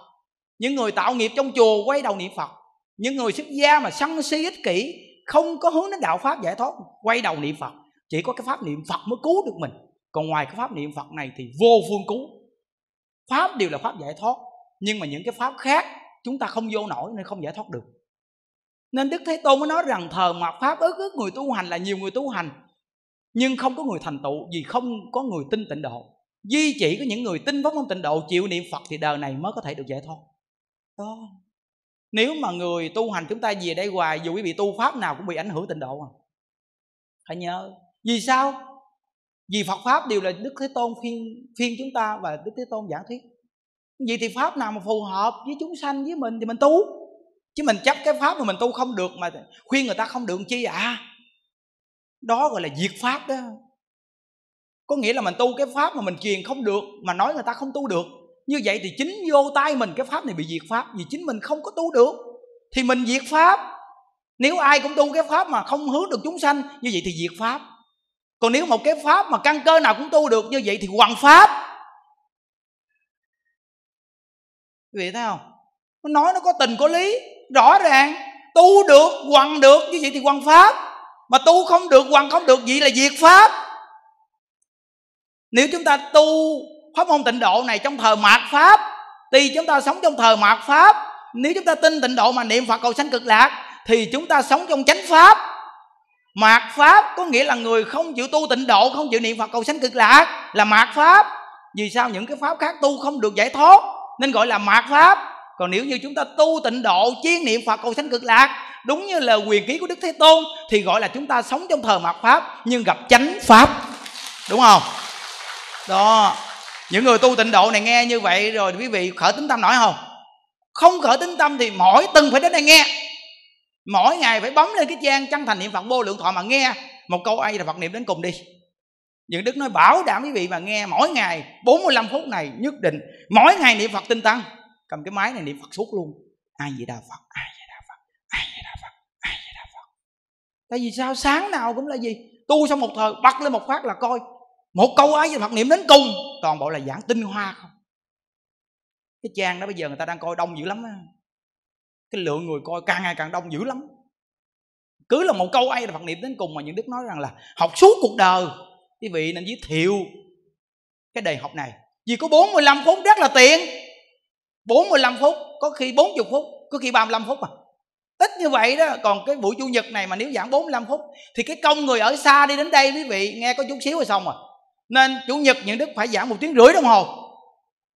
[SPEAKER 2] những người tạo nghiệp trong chùa quay đầu niệm phật, những người xuất gia mà sân si ích kỷ, không có hướng đến đạo pháp giải thoát, quay đầu niệm phật. Chỉ có cái pháp niệm phật mới cứu được mình. Còn ngoài cái pháp niệm phật này thì vô phương cứu. Pháp đều là pháp giải thoát, nhưng mà những cái pháp khác chúng ta không vô nổi nên không giải thoát được nên đức thế tôn mới nói rằng thờ mạt pháp ức ức người tu hành là nhiều người tu hành, nhưng không có người thành tựu vì không có người tin tịnh độ. Duy chỉ có những người tin pháp môn tịnh độ, chịu niệm phật thì đời này mới có thể được giải thoát. Đó. Nếu mà người tu hành chúng ta về đây hoài, dù quý vị tu pháp nào cũng bị ảnh hưởng tịnh độ à. Phải nhớ. Vì sao? Vì phật pháp đều là đức thế tôn phiên phiên chúng ta và đức thế tôn giảng thuyết. Vậy thì pháp nào mà phù hợp với chúng sanh với mình thì mình tu chứ mình chấp cái pháp mà mình tu không được mà khuyên người ta không được chi à? Đó gọi là diệt pháp đó. Có nghĩa là mình tu cái pháp mà mình truyền không được, mà nói người ta không tu được. Như vậy thì chính vô tay mình cái pháp này bị diệt pháp, vì chính mình không có tu được. Thì mình diệt pháp. Nếu ai cũng tu cái pháp mà không hướng được chúng sanh, như vậy thì diệt pháp. Còn nếu một cái pháp mà căn cơ nào cũng tu được, như vậy thì hoàn pháp. Quý vị thấy không? Nó nói nó có tình có lý rõ ràng, tu được hoàng được, như vậy thì hoàng pháp. Mà tu không được hoàng không được, vậy là diệt pháp. Nếu chúng ta tu pháp môn tịnh độ này trong thời mạt pháp, thì chúng ta sống trong thời mạt pháp. Nếu chúng ta tin tịnh độ mà niệm phật cầu sanh cực lạc, thì chúng ta sống trong chánh pháp. Mạt pháp có nghĩa là người không chịu tu tịnh độ, không chịu niệm phật cầu sanh cực lạc, là mạt pháp. Vì sao những cái pháp khác tu không được giải thoát, nên gọi là mạt pháp còn nếu như chúng ta tu tịnh độ, chiên niệm phật, cầu sanh cực lạc, đúng như là quyền ký của đức thế tôn, thì gọi là chúng ta sống trong thời mạt pháp, nhưng gặp chánh pháp. Đúng không? Đó. Những người tu tịnh độ này nghe như vậy rồi, quý vị khởi tính tâm nổi không? Không khởi tính tâm thì mỗi từng phải đến đây nghe. Mỗi ngày phải bấm lên cái trang chân thành niệm phật vô lượng thọ mà nghe. Một câu ai là phật niệm đến cùng đi. Những đức nói bảo đảm quý vị mà nghe mỗi ngày 45 phút này nhất định. Mỗi ngày niệm phật tinh tăng cầm cái máy này niệm phật suốt luôn. Ai vậy đà phật? Ai vậy đà phật? Ai vậy đà phật? Ai vậy đà phật? Tại vì sao sáng nào cũng là gì? Tu xong một thời bắt lên một phát là coi. Một câu ai về phật niệm đến cùng. Toàn bộ là giảng tinh hoa không? Cái trang đó bây giờ người ta đang coi đông dữ lắm á. Cái lượng người coi càng ngày càng đông dữ lắm. Cứ là một câu ai là phật niệm đến cùng mà những đức nói rằng là học suốt cuộc đời. Quý vị nên giới thiệu cái đề học này. Vì có 45 phút rất là tiện. 45 phút, có khi 40 phút, có khi 35 phút mà ít như vậy đó, còn cái buổi chủ nhật này mà nếu giảng 45 phút, thì cái công người ở xa đi đến đây, quý vị, nghe có chút xíu rồi xong rồi. Nên chủ nhật những đức phải giảng một tiếng rưỡi đồng hồ.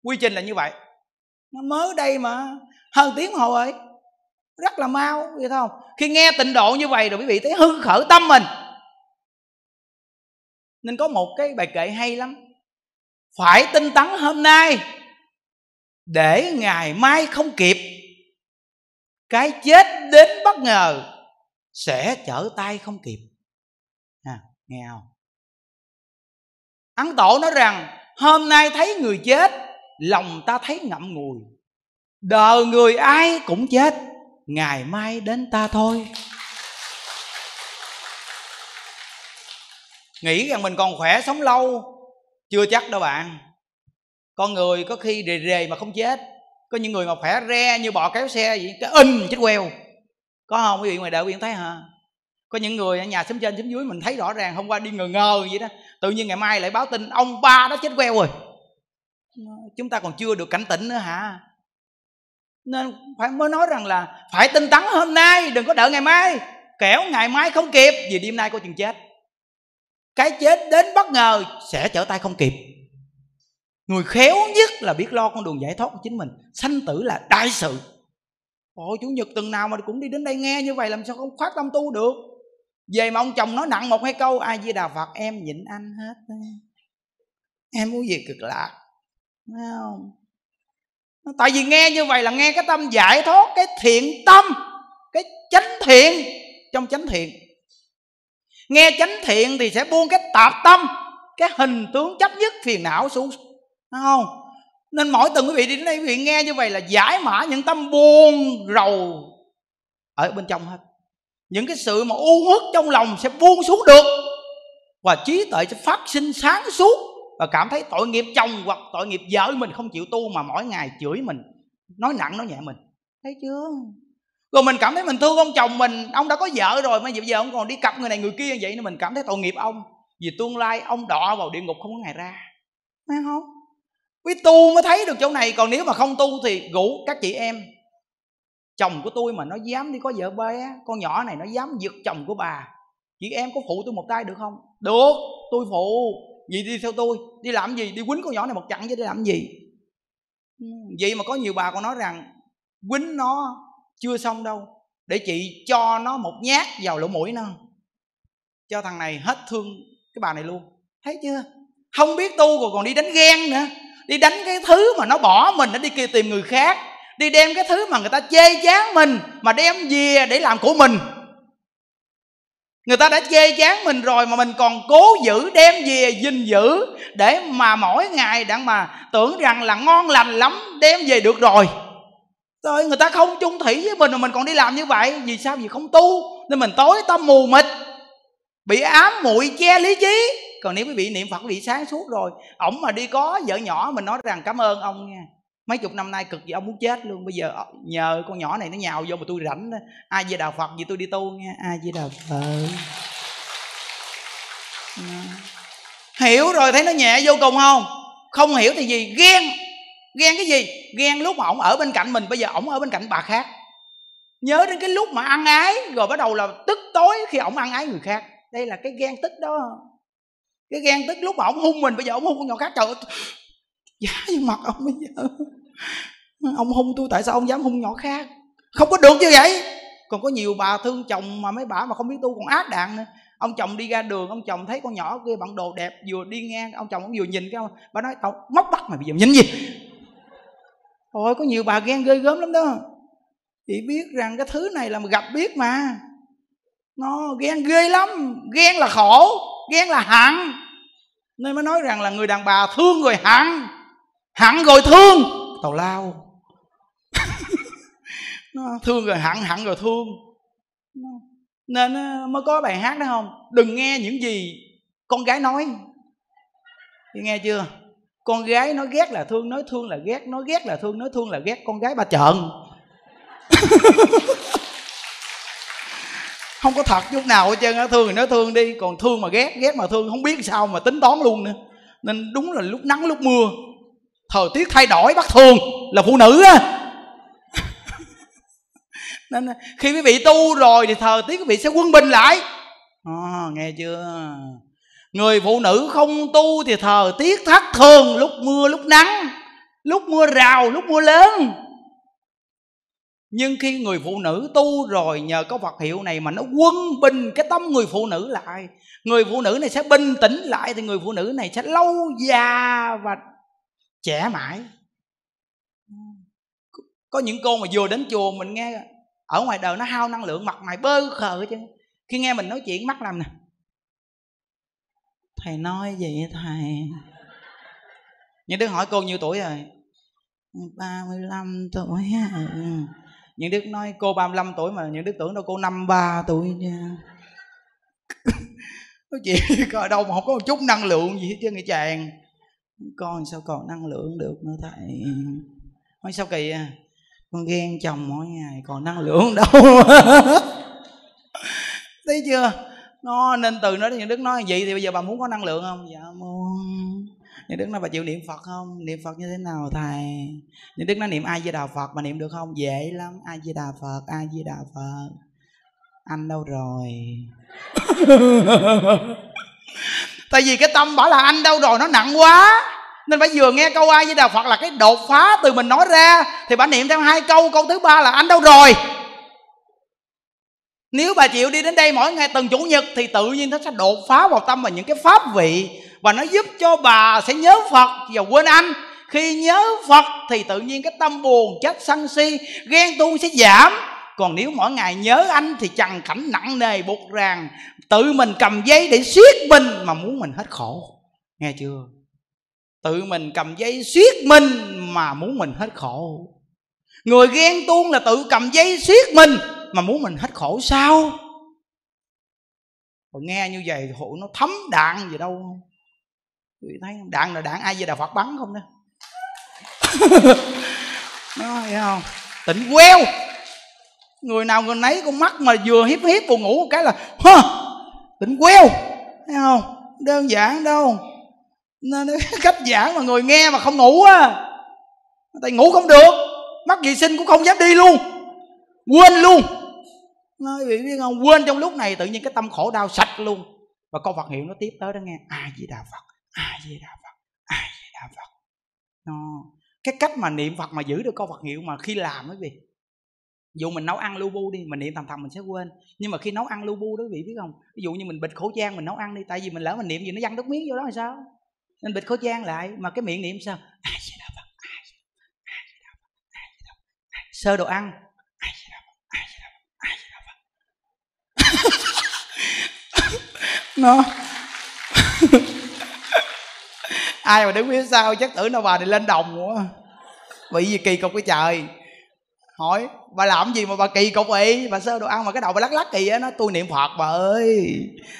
[SPEAKER 2] Quy trình là như vậy. Nó mới đây mà, hơn tiếng hồ ấy rất là mau, vậy không khi nghe tịnh độ như vậy rồi quý vị thấy hưng khởi tâm mình. Nên có một cái bài kệ hay lắm. Phải tinh tấn hôm nay để ngày mai không kịp cái chết đến bất ngờ sẽ chở tay không kịp. À, nghe không? Ấn tổ nói rằng hôm nay thấy người chết lòng ta thấy ngậm ngùi. Đời người ai cũng chết ngày mai đến ta thôi. Nghĩ rằng mình còn khỏe sống lâu chưa chắc đâu bạn con người có khi rề rề mà không chết. Có những người mà khỏe re như bò kéo xe vậy, cái in chết queo. Có không? Quý vị ngoài đời quý vị thấy hả? Có những người ở nhà xóm trên xóm dưới mình thấy rõ ràng, hôm qua đi ngờ ngờ vậy đó. Tự nhiên ngày mai lại báo tin, ông ba đó chết queo rồi. Chúng ta còn chưa được cảnh tỉnh nữa hả? Nên phải mới nói rằng là phải tinh tấn hôm nay, đừng có đợi ngày mai. Kẻo ngày mai không kịp, vì đêm nay có chừng chết. Cái chết đến bất ngờ sẽ trở tay không kịp người khéo nhất là biết lo con đường giải thoát của chính mình. Sanh tử là đại sự. Ôi, chủ nhật tuần nào mà cũng đi đến đây nghe như vậy, làm sao không phát tâm tu được? Về mà ông chồng nói nặng một hai câu, ai di đà phật, em nhịn anh hết em muốn gì cực lạc Thấy không? Tại vì nghe như vậy là nghe cái tâm giải thoát, cái thiện tâm, cái chánh thiện trong chánh thiện. Nghe chánh thiện thì sẽ buông cái tạp tâm, cái hình tướng chấp nhất, phiền não xuống không? Nên mỗi tuần quý vị đi đến đây quý vị nghe như vậy là giải mã những tâm buồn, rầu ở bên trong hết. Những cái sự mà u uất trong lòng sẽ buông xuống được và trí tuệ sẽ phát sinh sáng suốt và cảm thấy tội nghiệp chồng hoặc tội nghiệp vợ mình không chịu tu mà mỗi ngày chửi mình, nói nặng, nói nhẹ mình. Thấy chưa? Rồi mình cảm thấy mình thương ông chồng mình, ông đã có vợ rồi mà giờ ông còn đi cặp người này người kia vậy nên mình cảm thấy tội nghiệp ông. Vì tương lai ông đọa vào địa ngục không có ngày ra. Thấy không? Quý tu mới thấy được chỗ này, còn nếu mà không tu thì ngủ các chị em. Chồng của tôi mà nó dám đi có vợ bé con nhỏ này nó dám giật chồng của bà. Chị em có phụ tôi một tay được không? Được, tôi phụ. Gì đi theo tôi, đi làm gì? Đi quýnh con nhỏ này một chặng chứ đi làm gì? Ừ, vậy mà có nhiều bà còn nói rằng, quýnh nó chưa xong đâu, để chị cho nó một nhát vào lỗ mũi nó. Cho thằng này hết thương cái bà này luôn. Thấy chưa? Không biết tu rồi còn đi đánh ghen nữa đi đánh cái thứ mà nó bỏ mình, nó đi kia tìm người khác. Đi đem cái thứ mà người ta chê chán mình, mà đem về để làm của mình. Người ta đã chê chán mình rồi mà mình còn cố giữ, đem về gìn giữ để mà mỗi ngày đặng mà tưởng rằng là ngon lành lắm, đem về được rồi. Rồi người ta không chung thủy với mình mà mình còn đi làm như vậy. Vì sao? Vì không tu. Nên mình tối tâm mù mịt, bị ám muội che lý trí còn nếu quý vị niệm phật, quý vị sáng suốt rồi, ổng mà đi có vợ nhỏ mình nói rằng cảm ơn ông nha. Mấy chục năm nay cực gì ông muốn chết luôn, bây giờ nhờ con nhỏ này nó nhào vô mà tôi rảnh đó. Ai về đạo phật gì tôi đi tu nha, ai về đạo phật. Hiểu rồi, thấy nó nhẹ vô cùng không? Không hiểu thì gì? Ghen. Ghen cái gì? Ghen lúc mà ổng ở bên cạnh mình, bây giờ ổng ở bên cạnh bà khác. Nhớ đến cái lúc mà ăn ái, rồi bắt đầu là tức tối khi ổng ăn ái người khác. Đây là cái ghen tức đó cái ghen tức lúc mà ổng hung mình bây giờ ổng hung con nhỏ khác trời ơi giá mặt ông bây giờ. Ông hung tôi tại sao ông dám hung nhỏ khác? Không có được như vậy. Còn có nhiều bà thương chồng mà mấy bà mà không biết tu còn ác đạn nữa. Ông chồng đi ra đường ông chồng thấy con nhỏ kia bận đồ đẹp vừa đi ngang ông chồng ông vừa nhìn cái ông, bà nói tao móc bắt mày bây giờ nhìn gì? Ôi có nhiều bà ghen ghê gớm lắm đó. Chị biết rằng cái thứ này là mà gặp biết mà. Nó ghen ghê lắm Ghen là khổ. Ghen là hận Nên mới nói rằng là người đàn bà thương rồi hận Hận rồi thương. Tào lao. [LAUGHS] Nó Thương rồi hận Hận rồi thương. Nên ờ, mới có bài hát đó không? Đừng nghe những gì con gái nói. Nghe chưa? Con gái nói ghét là thương, nói thương là ghét, nói ghét là thương, nói thương là ghét con gái ba trợn [LAUGHS] không có thật chút nào hết trơn á thương thì nói thương đi còn thương mà ghét ghét mà thương không biết sao mà tính toán luôn nữa. Nên đúng là lúc nắng lúc mưa thời tiết thay đổi bất thường là phụ nữ á. [LAUGHS] Nên khi quý vị tu rồi thì thời tiết quý vị sẽ quân bình lại. À, nghe chưa? Người phụ nữ không tu thì thời tiết thất thường lúc mưa lúc nắng lúc mưa rào lúc mưa lớn nhưng khi người phụ nữ tu rồi nhờ có Phật hiệu này mà nó quân bình cái tâm người phụ nữ lại. Người phụ nữ này sẽ bình tĩnh lại thì người phụ nữ này sẽ lâu già và trẻ mãi. Có những cô mà vừa đến chùa mình nghe, ở ngoài đời nó hao năng lượng mặt mày bơ khờ chứ khi nghe mình nói chuyện mắt làm nè. Thầy nói gì thầy. Những đứa hỏi cô nhiêu tuổi rồi? 35 tuổi ừ những đứa nói cô 35 tuổi mà những đứa tưởng đâu cô 53 tuổi nha. [LAUGHS] Nói chị coi đâu mà không có một chút năng lượng gì hết trơn người chàng. Con sao còn năng lượng được nữa thầy. Nói sao kỳ à? Con ghen chồng mỗi ngày còn năng lượng [LAUGHS] đâu. Thấy chưa? Nó nên từ nó những đức nói vậy thì bây giờ bà muốn có năng lượng không? Dạ muốn những đức nó bà chịu niệm phật không? Niệm phật như thế nào thầy? Những đức nó niệm ai với đà phật mà niệm được không? Dễ lắm. Ai với đà phật ai với đà phật. Anh đâu rồi? [LAUGHS] Tại vì cái tâm bảo là anh đâu rồi, nó nặng quá. Nên phải vừa nghe câu ai với đạo phật là cái đột phá từ mình nói ra, thì bà niệm thêm hai câu. Câu thứ ba là anh đâu rồi? Nếu bà chịu đi đến đây mỗi ngày từng chủ nhật, thì tự nhiên nó sẽ đột phá vào tâm và những cái pháp vị và nó giúp cho bà sẽ nhớ phật và quên anh. Khi nhớ phật thì tự nhiên cái tâm buồn chết sân si, ghen tuông sẽ giảm. Còn nếu mỗi ngày nhớ anh thì trần cảnh nặng nề buộc ràng. Tự mình cầm dây để siết mình mà muốn mình hết khổ. Nghe chưa? Tự mình cầm dây siết mình mà muốn mình hết khổ. Người ghen tuông là tự cầm dây siết mình mà muốn mình hết khổ sao? Còn nghe như vậy hội nó thấm đạn gì đâu? không thấy đạn là đạn ai về đà phật bắn không đó [LAUGHS] nó không? Tỉnh queo. Người nào người nấy con mắt mà vừa hiếp hiếp buồn ngủ một cái là hơ tỉnh queo. Thấy không? Đơn giản đâu. Nên [LAUGHS] cách giảng mà người nghe mà không ngủ á tại ngủ không được. Mắc vệ sinh cũng không dám đi luôn. Quên luôn. Nói bị biết không? Quên trong lúc này tự nhiên cái tâm khổ đau sạch luôn. Và câu Phật hiệu nó tiếp tới đó nghe. A di đà Phật a di đà Phật a di đà Phật nó cái cách mà niệm Phật mà giữ được câu Phật hiệu mà khi làm quý vị dụ mình nấu ăn lu bu đi mình niệm thầm thầm mình sẽ quên nhưng mà khi nấu ăn lu bu đó quý vị biết không ví dụ như mình bịt khẩu trang mình nấu ăn đi tại vì mình lỡ mình niệm gì nó văng nước miếng vô đó là sao nên bịt khẩu trang lại mà cái miệng niệm sao a di đà phật a di đà phật a di đà phật sơ đồ ăn a di đà phật a di đà phật a di đà phật nó ai mà đứng phía sau chắc tưởng nó bà thì lên đồng quá bị gì kỳ cục cái trời. Hỏi bà làm gì mà bà kỳ cục vậy? Bà sơ đồ ăn mà cái đầu bà lắc lắc kỳ á nó tôi niệm phật bà ơi.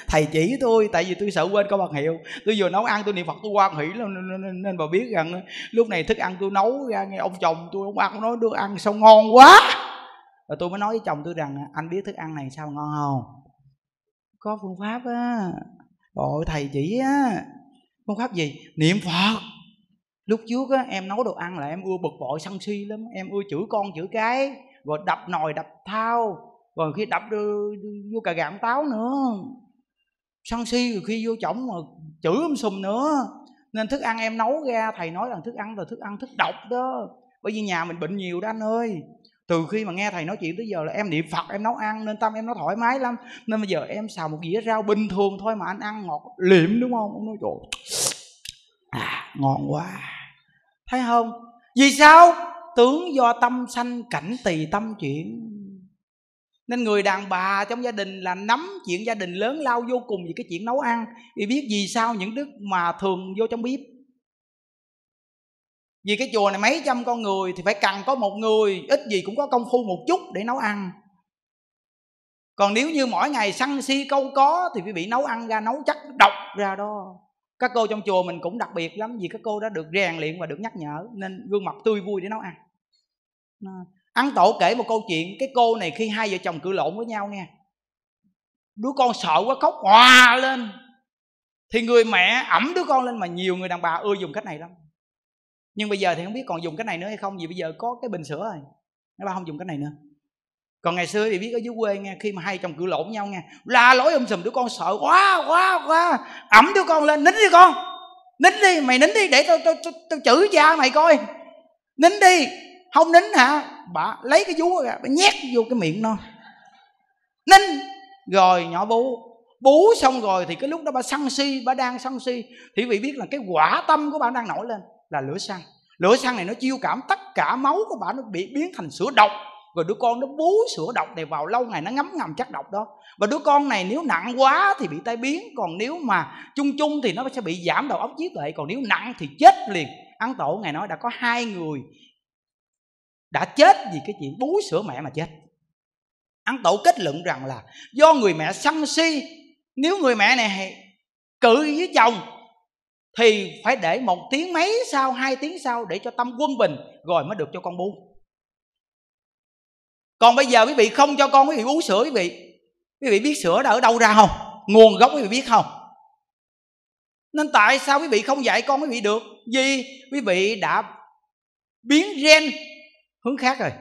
[SPEAKER 2] Thầy chỉ tôi tại vì tôi sợ quên câu bằng hiệu. Tôi vừa nấu ăn tôi niệm phật tôi quan hỷ lắm nên, nên, bà biết rằng lúc này thức ăn tôi nấu ra nghe ông chồng tôi ông ăn nói đưa ăn sao ngon quá. Rồi tôi mới nói với chồng tôi rằng anh biết thức ăn này sao ngon không? Có phương pháp á. Rồi thầy chỉ á phương pháp gì? Niệm phật. Lúc trước á, em nấu đồ ăn là em ưa bực bội, sân si lắm. Em ưa chửi con chửi cái, rồi đập nồi, đập thao rồi khi đập vô cà gạm táo nữa. Sân si rồi khi vô chổng mà chửi um sùm nữa. Nên thức ăn em nấu ra, thầy nói là thức ăn là thức ăn, thức độc đó. Bởi vì nhà mình bệnh nhiều đó anh ơi từ khi mà nghe thầy nói chuyện tới giờ là em niệm phật, em nấu ăn, nên tâm em nó thoải mái lắm. Nên bây giờ em xào một dĩa rau bình thường thôi mà anh ăn ngọt liệm, đúng không? Ông nói, trời à ngon quá. Thấy không? Vì sao? Tướng do tâm sanh cảnh tỳ tâm chuyện nên người đàn bà trong gia đình là nắm chuyện gia đình lớn lao vô cùng vì cái chuyện nấu ăn. Vì biết vì sao những đức mà thường vô trong bếp vì cái chùa này mấy trăm con người thì phải cần có một người, ít gì cũng có công phu một chút để nấu ăn. Còn nếu như mỗi ngày săn si câu có thì quý vị nấu ăn ra, nấu chắc độc ra đó. Các cô trong chùa mình cũng đặc biệt lắm vì các cô đã được rèn luyện và được nhắc nhở nên gương mặt tươi vui để nấu ăn. Ăn tổ kể một câu chuyện, cái cô này khi hai vợ chồng cự lộn với nhau nghe. Đứa con sợ quá, khóc hòa lên. Thì người mẹ ẩm đứa con lên mà nhiều người đàn bà ưa dùng cách này lắm nhưng bây giờ thì không biết còn dùng cái này nữa hay không vì bây giờ có cái bình sữa rồi. Nó ba không dùng cái này nữa. Còn ngày xưa thì biết ở dưới quê nghe khi mà hai chồng cự lộn nhau nghe la lối um sùm đứa con sợ quá quá quá. Ẩm đứa con lên nín đi con. Nín đi mày nín đi để tao tao tao, tao chửi cha mày coi. Nín đi. Không nín hả? Bà lấy cái vú ra bà nhét vô cái miệng nó. Nín. Rồi nhỏ bú. Bú xong rồi thì cái lúc đó bà săn si bà đang săn si. Thì vị biết là cái quả tâm của bà đang nổi lên là lửa xăng. Lửa xăng này nó chiêu cảm tất cả máu của bà, nó bị biến thành sữa độc. Rồi đứa con nó bú sữa độc này vào lâu ngày, nó ngấm ngầm chất độc đó. Và đứa con này nếu nặng quá thì bị tai biến, còn nếu mà chung chung thì nó sẽ bị giảm đầu óc trí tuệ, còn nếu nặng thì chết liền. Ấn tổ ngài nói đã có hai người đã chết vì cái chuyện bú sữa mẹ mà chết. Ấn tổ kết luận rằng là do người mẹ sân si, nếu người mẹ này cự với chồng thì phải để một tiếng mấy sau, hai tiếng sau để cho tâm quân bình, rồi mới được cho con bú còn bây giờ quý vị không cho con, quý vị uống sữa quý vị. Quý vị biết sữa đã ở đâu ra không? Nguồn gốc quý vị biết không? Nên tại sao quý vị không dạy con quý vị được? Vì quý vị đã biến gen hướng khác rồi.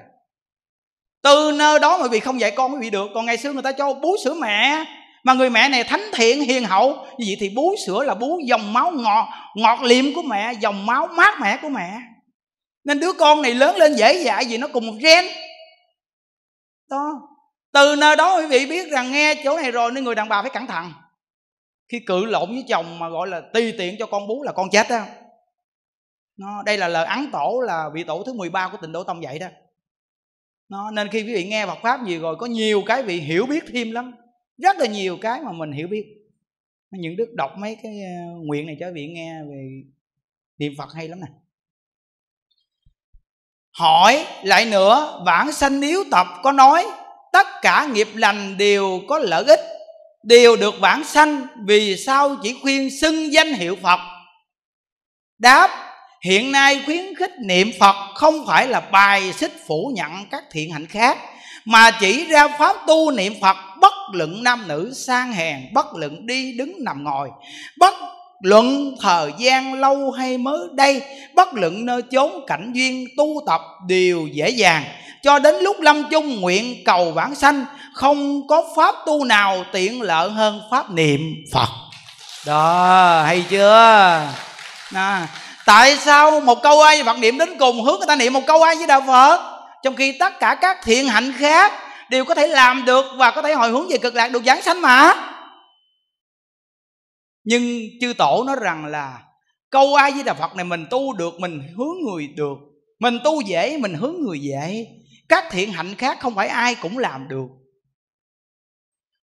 [SPEAKER 2] Từ nơi đó mà quý vị không dạy con quý vị được. Còn ngày xưa người ta cho bú sữa mẹ mà người mẹ này thánh thiện, hiền hậu. Như vậy thì bú sữa là bú dòng máu ngọt. Ngọt liệm của mẹ, dòng máu mát mẻ của mẹ. Nên đứa con này lớn lên dễ dãi vì nó cùng một gen. Đó. Từ nơi đó quý vị biết rằng nghe chỗ này rồi nên người đàn bà phải cẩn thận. Khi cự lộn với chồng mà gọi là tùy tiện cho con bú là con chết đó nó, đây là lời ấn tổ là vị tổ thứ 13 của tịnh độ tông vậy đó. Nó, nên khi quý vị nghe Phật pháp gì rồi có nhiều cái vị hiểu biết thêm lắm rất là nhiều cái mà mình hiểu biết. Những đức đọc mấy cái ờ, nguyện này cho viện vị nghe về niệm Phật hay lắm nè. Hỏi lại nữa, vãng sanh yếu tập có nói, tất cả nghiệp lành đều có lợi ích, đều được vãng sanh vì sao chỉ khuyên xưng danh hiệu phật? Đáp, hiện nay khuyến khích niệm phật không phải là bài xích phủ nhận các thiện hạnh khác mà chỉ ra pháp tu niệm phật bất luận nam nữ sang hèn bất luận đi đứng nằm ngồi. Bất luận thời gian lâu hay mới đây bất luận nơi chốn cảnh duyên tu tập đều dễ dàng. Cho đến lúc lâm chung nguyện cầu vãng sanh không có pháp tu nào tiện lợi hơn pháp niệm phật. Đó hay chưa? À, tại sao một câu ai phật niệm đến cùng hướng người ta niệm một câu ai với đạo phật trong khi tất cả các thiện hạnh khác đều có thể làm được và có thể hồi hướng về cực lạc được giáng sanh mà. Nhưng chư tổ nói rằng là câu ai với đà phật này mình tu được, mình hướng người được, mình tu dễ, mình hướng người dễ. Các thiện hạnh khác không phải ai cũng làm được.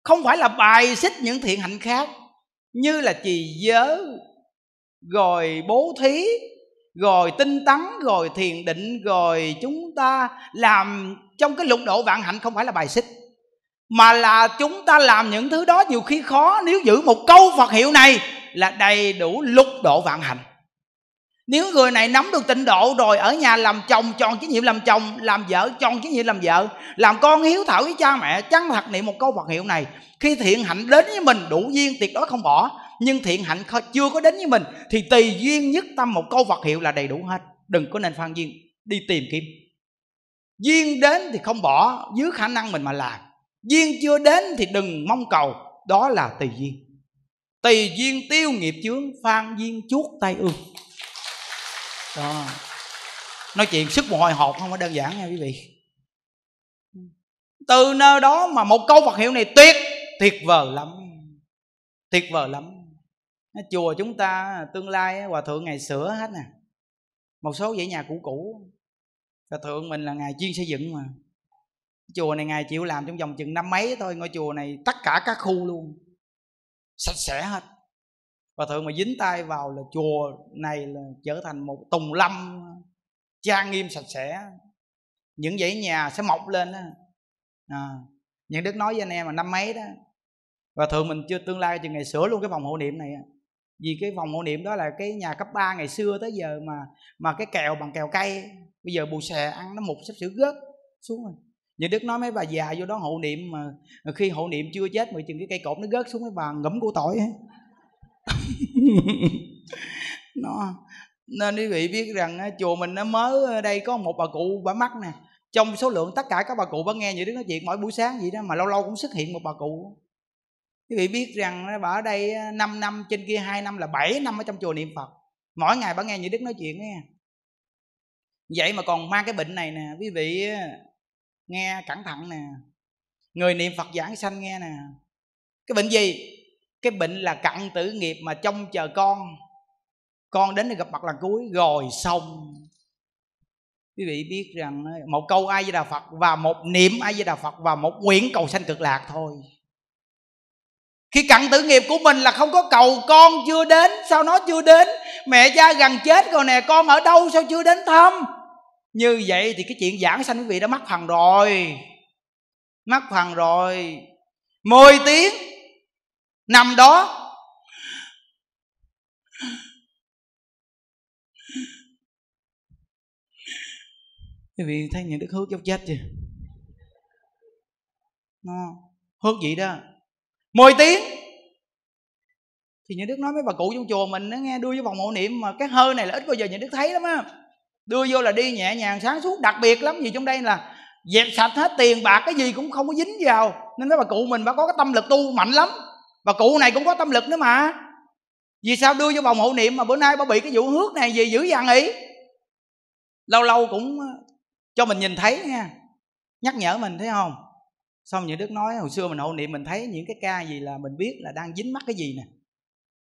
[SPEAKER 2] Không phải là bài xích những thiện hạnh khác, như là trì giới rồi bố thí rồi tinh tấn, rồi thiền định, rồi chúng ta làm trong cái lục độ vạn hạnh không phải là bài xích, mà là chúng ta làm những thứ đó nhiều khi khó. Nếu giữ một câu phật hiệu này là đầy đủ lục độ vạn hạnh. Nếu người này nắm được tịnh độ rồi ở nhà làm chồng tròn trách nhiệm làm chồng, làm vợ tròn trách nhiệm làm vợ, làm con hiếu thảo với cha mẹ, chăng thật niệm một câu phật hiệu này, khi thiện hạnh đến với mình đủ duyên, tuyệt đối không bỏ nhưng thiện hạnh chưa có đến với mình, thì tùy duyên nhất tâm một câu phật hiệu là đầy đủ hết. Đừng có nên phan duyên, đi tìm kiếm. Duyên đến thì không bỏ dưới khả năng mình mà làm. Duyên chưa đến thì đừng mong cầu, đó là tùy duyên. Tùy duyên tiêu nghiệp chướng, phan duyên chuốt tay ương. Đó. Nói chuyện sức mồ hôi hột không có đơn giản nha quý vị. Từ nơi đó mà một câu Phật hiệu này tuyệt tuyệt vời lắm. Tuyệt vời lắm chùa chúng ta tương lai hòa thượng ngày sửa hết nè. Một số dãy nhà cũ cũ. Hòa thượng mình là ngài chuyên xây dựng mà. Chùa này ngài chịu làm trong vòng chừng năm mấy thôi ngôi chùa này tất cả các khu luôn. Sạch sẽ hết. Và thượng mà dính tay vào là chùa này là trở thành một tùng lâm trang nghiêm sạch sẽ. Những dãy nhà sẽ mọc lên đó à, những đức nói với anh em mà năm mấy đó và thường mình chưa tương lai chừng ngày sửa luôn cái phòng hộ niệm này vì cái vòng hộ niệm đó là cái nhà cấp 3 ngày xưa tới giờ mà mà cái kèo bằng kèo cây bây giờ bù xè ăn nó mục sắp sửa gớt xuống rồi. Như đức nói mấy bà già vô đó hộ niệm mà khi hộ niệm chưa chết mà chừng cái cây cột nó gớt xuống mấy bà ngẫm của tội ấy. [LAUGHS] Nó, nên quý vị biết rằng chùa mình nó mới đây có một bà cụ bà mắt nè. Trong số lượng tất cả các bà cụ bà nghe những đứa nói chuyện mỗi buổi sáng vậy đó mà lâu lâu cũng xuất hiện một bà cụ quý vị biết rằng ờ, bà ở đây ờ, 5 năm trên kia 2 năm là 7 năm ở trong chùa niệm phật. Mỗi ngày bà nghe những đức nói chuyện nghe vậy mà còn mang cái bệnh này nè, quý vị ờ, nghe cẩn thận nè. Người niệm phật giảng sanh nghe nè. Cái bệnh gì? Cái bệnh là cặn tử nghiệp mà trông chờ con. Con đến để gặp mặt lần cuối, rồi xong. Quý vị biết rằng một câu ai với đà phật và một niệm ai với đà phật và một nguyện cầu sanh cực lạc thôi khi cặn tử nghiệp của mình là không có cầu con chưa đến, sao nó chưa đến? Mẹ cha gần chết rồi nè, con ở đâu sao chưa đến thăm? Như vậy thì cái chuyện giảng sanh quý vị đã mắc phần rồi. Mắc phần rồi. 10 tiếng. Nằm đó. Quý vị thấy những đức hước dốc chết chưa? Nó hước gì đó. 10 tiếng. Thì những đức nói mấy bà cụ trong chùa mình nó nghe đưa vô vòng mộ niệm mà cái hơi này là ít bao giờ những đức thấy lắm á. Đưa vô là đi nhẹ nhàng sáng suốt. Đặc biệt lắm, vì trong đây là dẹp sạch hết tiền bạc, cái gì cũng không có dính vào. Nên mấy bà cụ mình bà có cái tâm lực tu mạnh lắm. Bà cụ này cũng có tâm lực nữa mà. Vì sao đưa vô vòng hộ niệm mà bữa nay bà bị cái vụ hước này gì dữ dằn ý lâu lâu cũng ờ, cho mình nhìn thấy nha. Nhắc nhở mình thấy không? Xong những đức nói, hồi xưa mình hộ niệm mình thấy những cái ca gì là mình biết là đang dính mắc cái gì nè.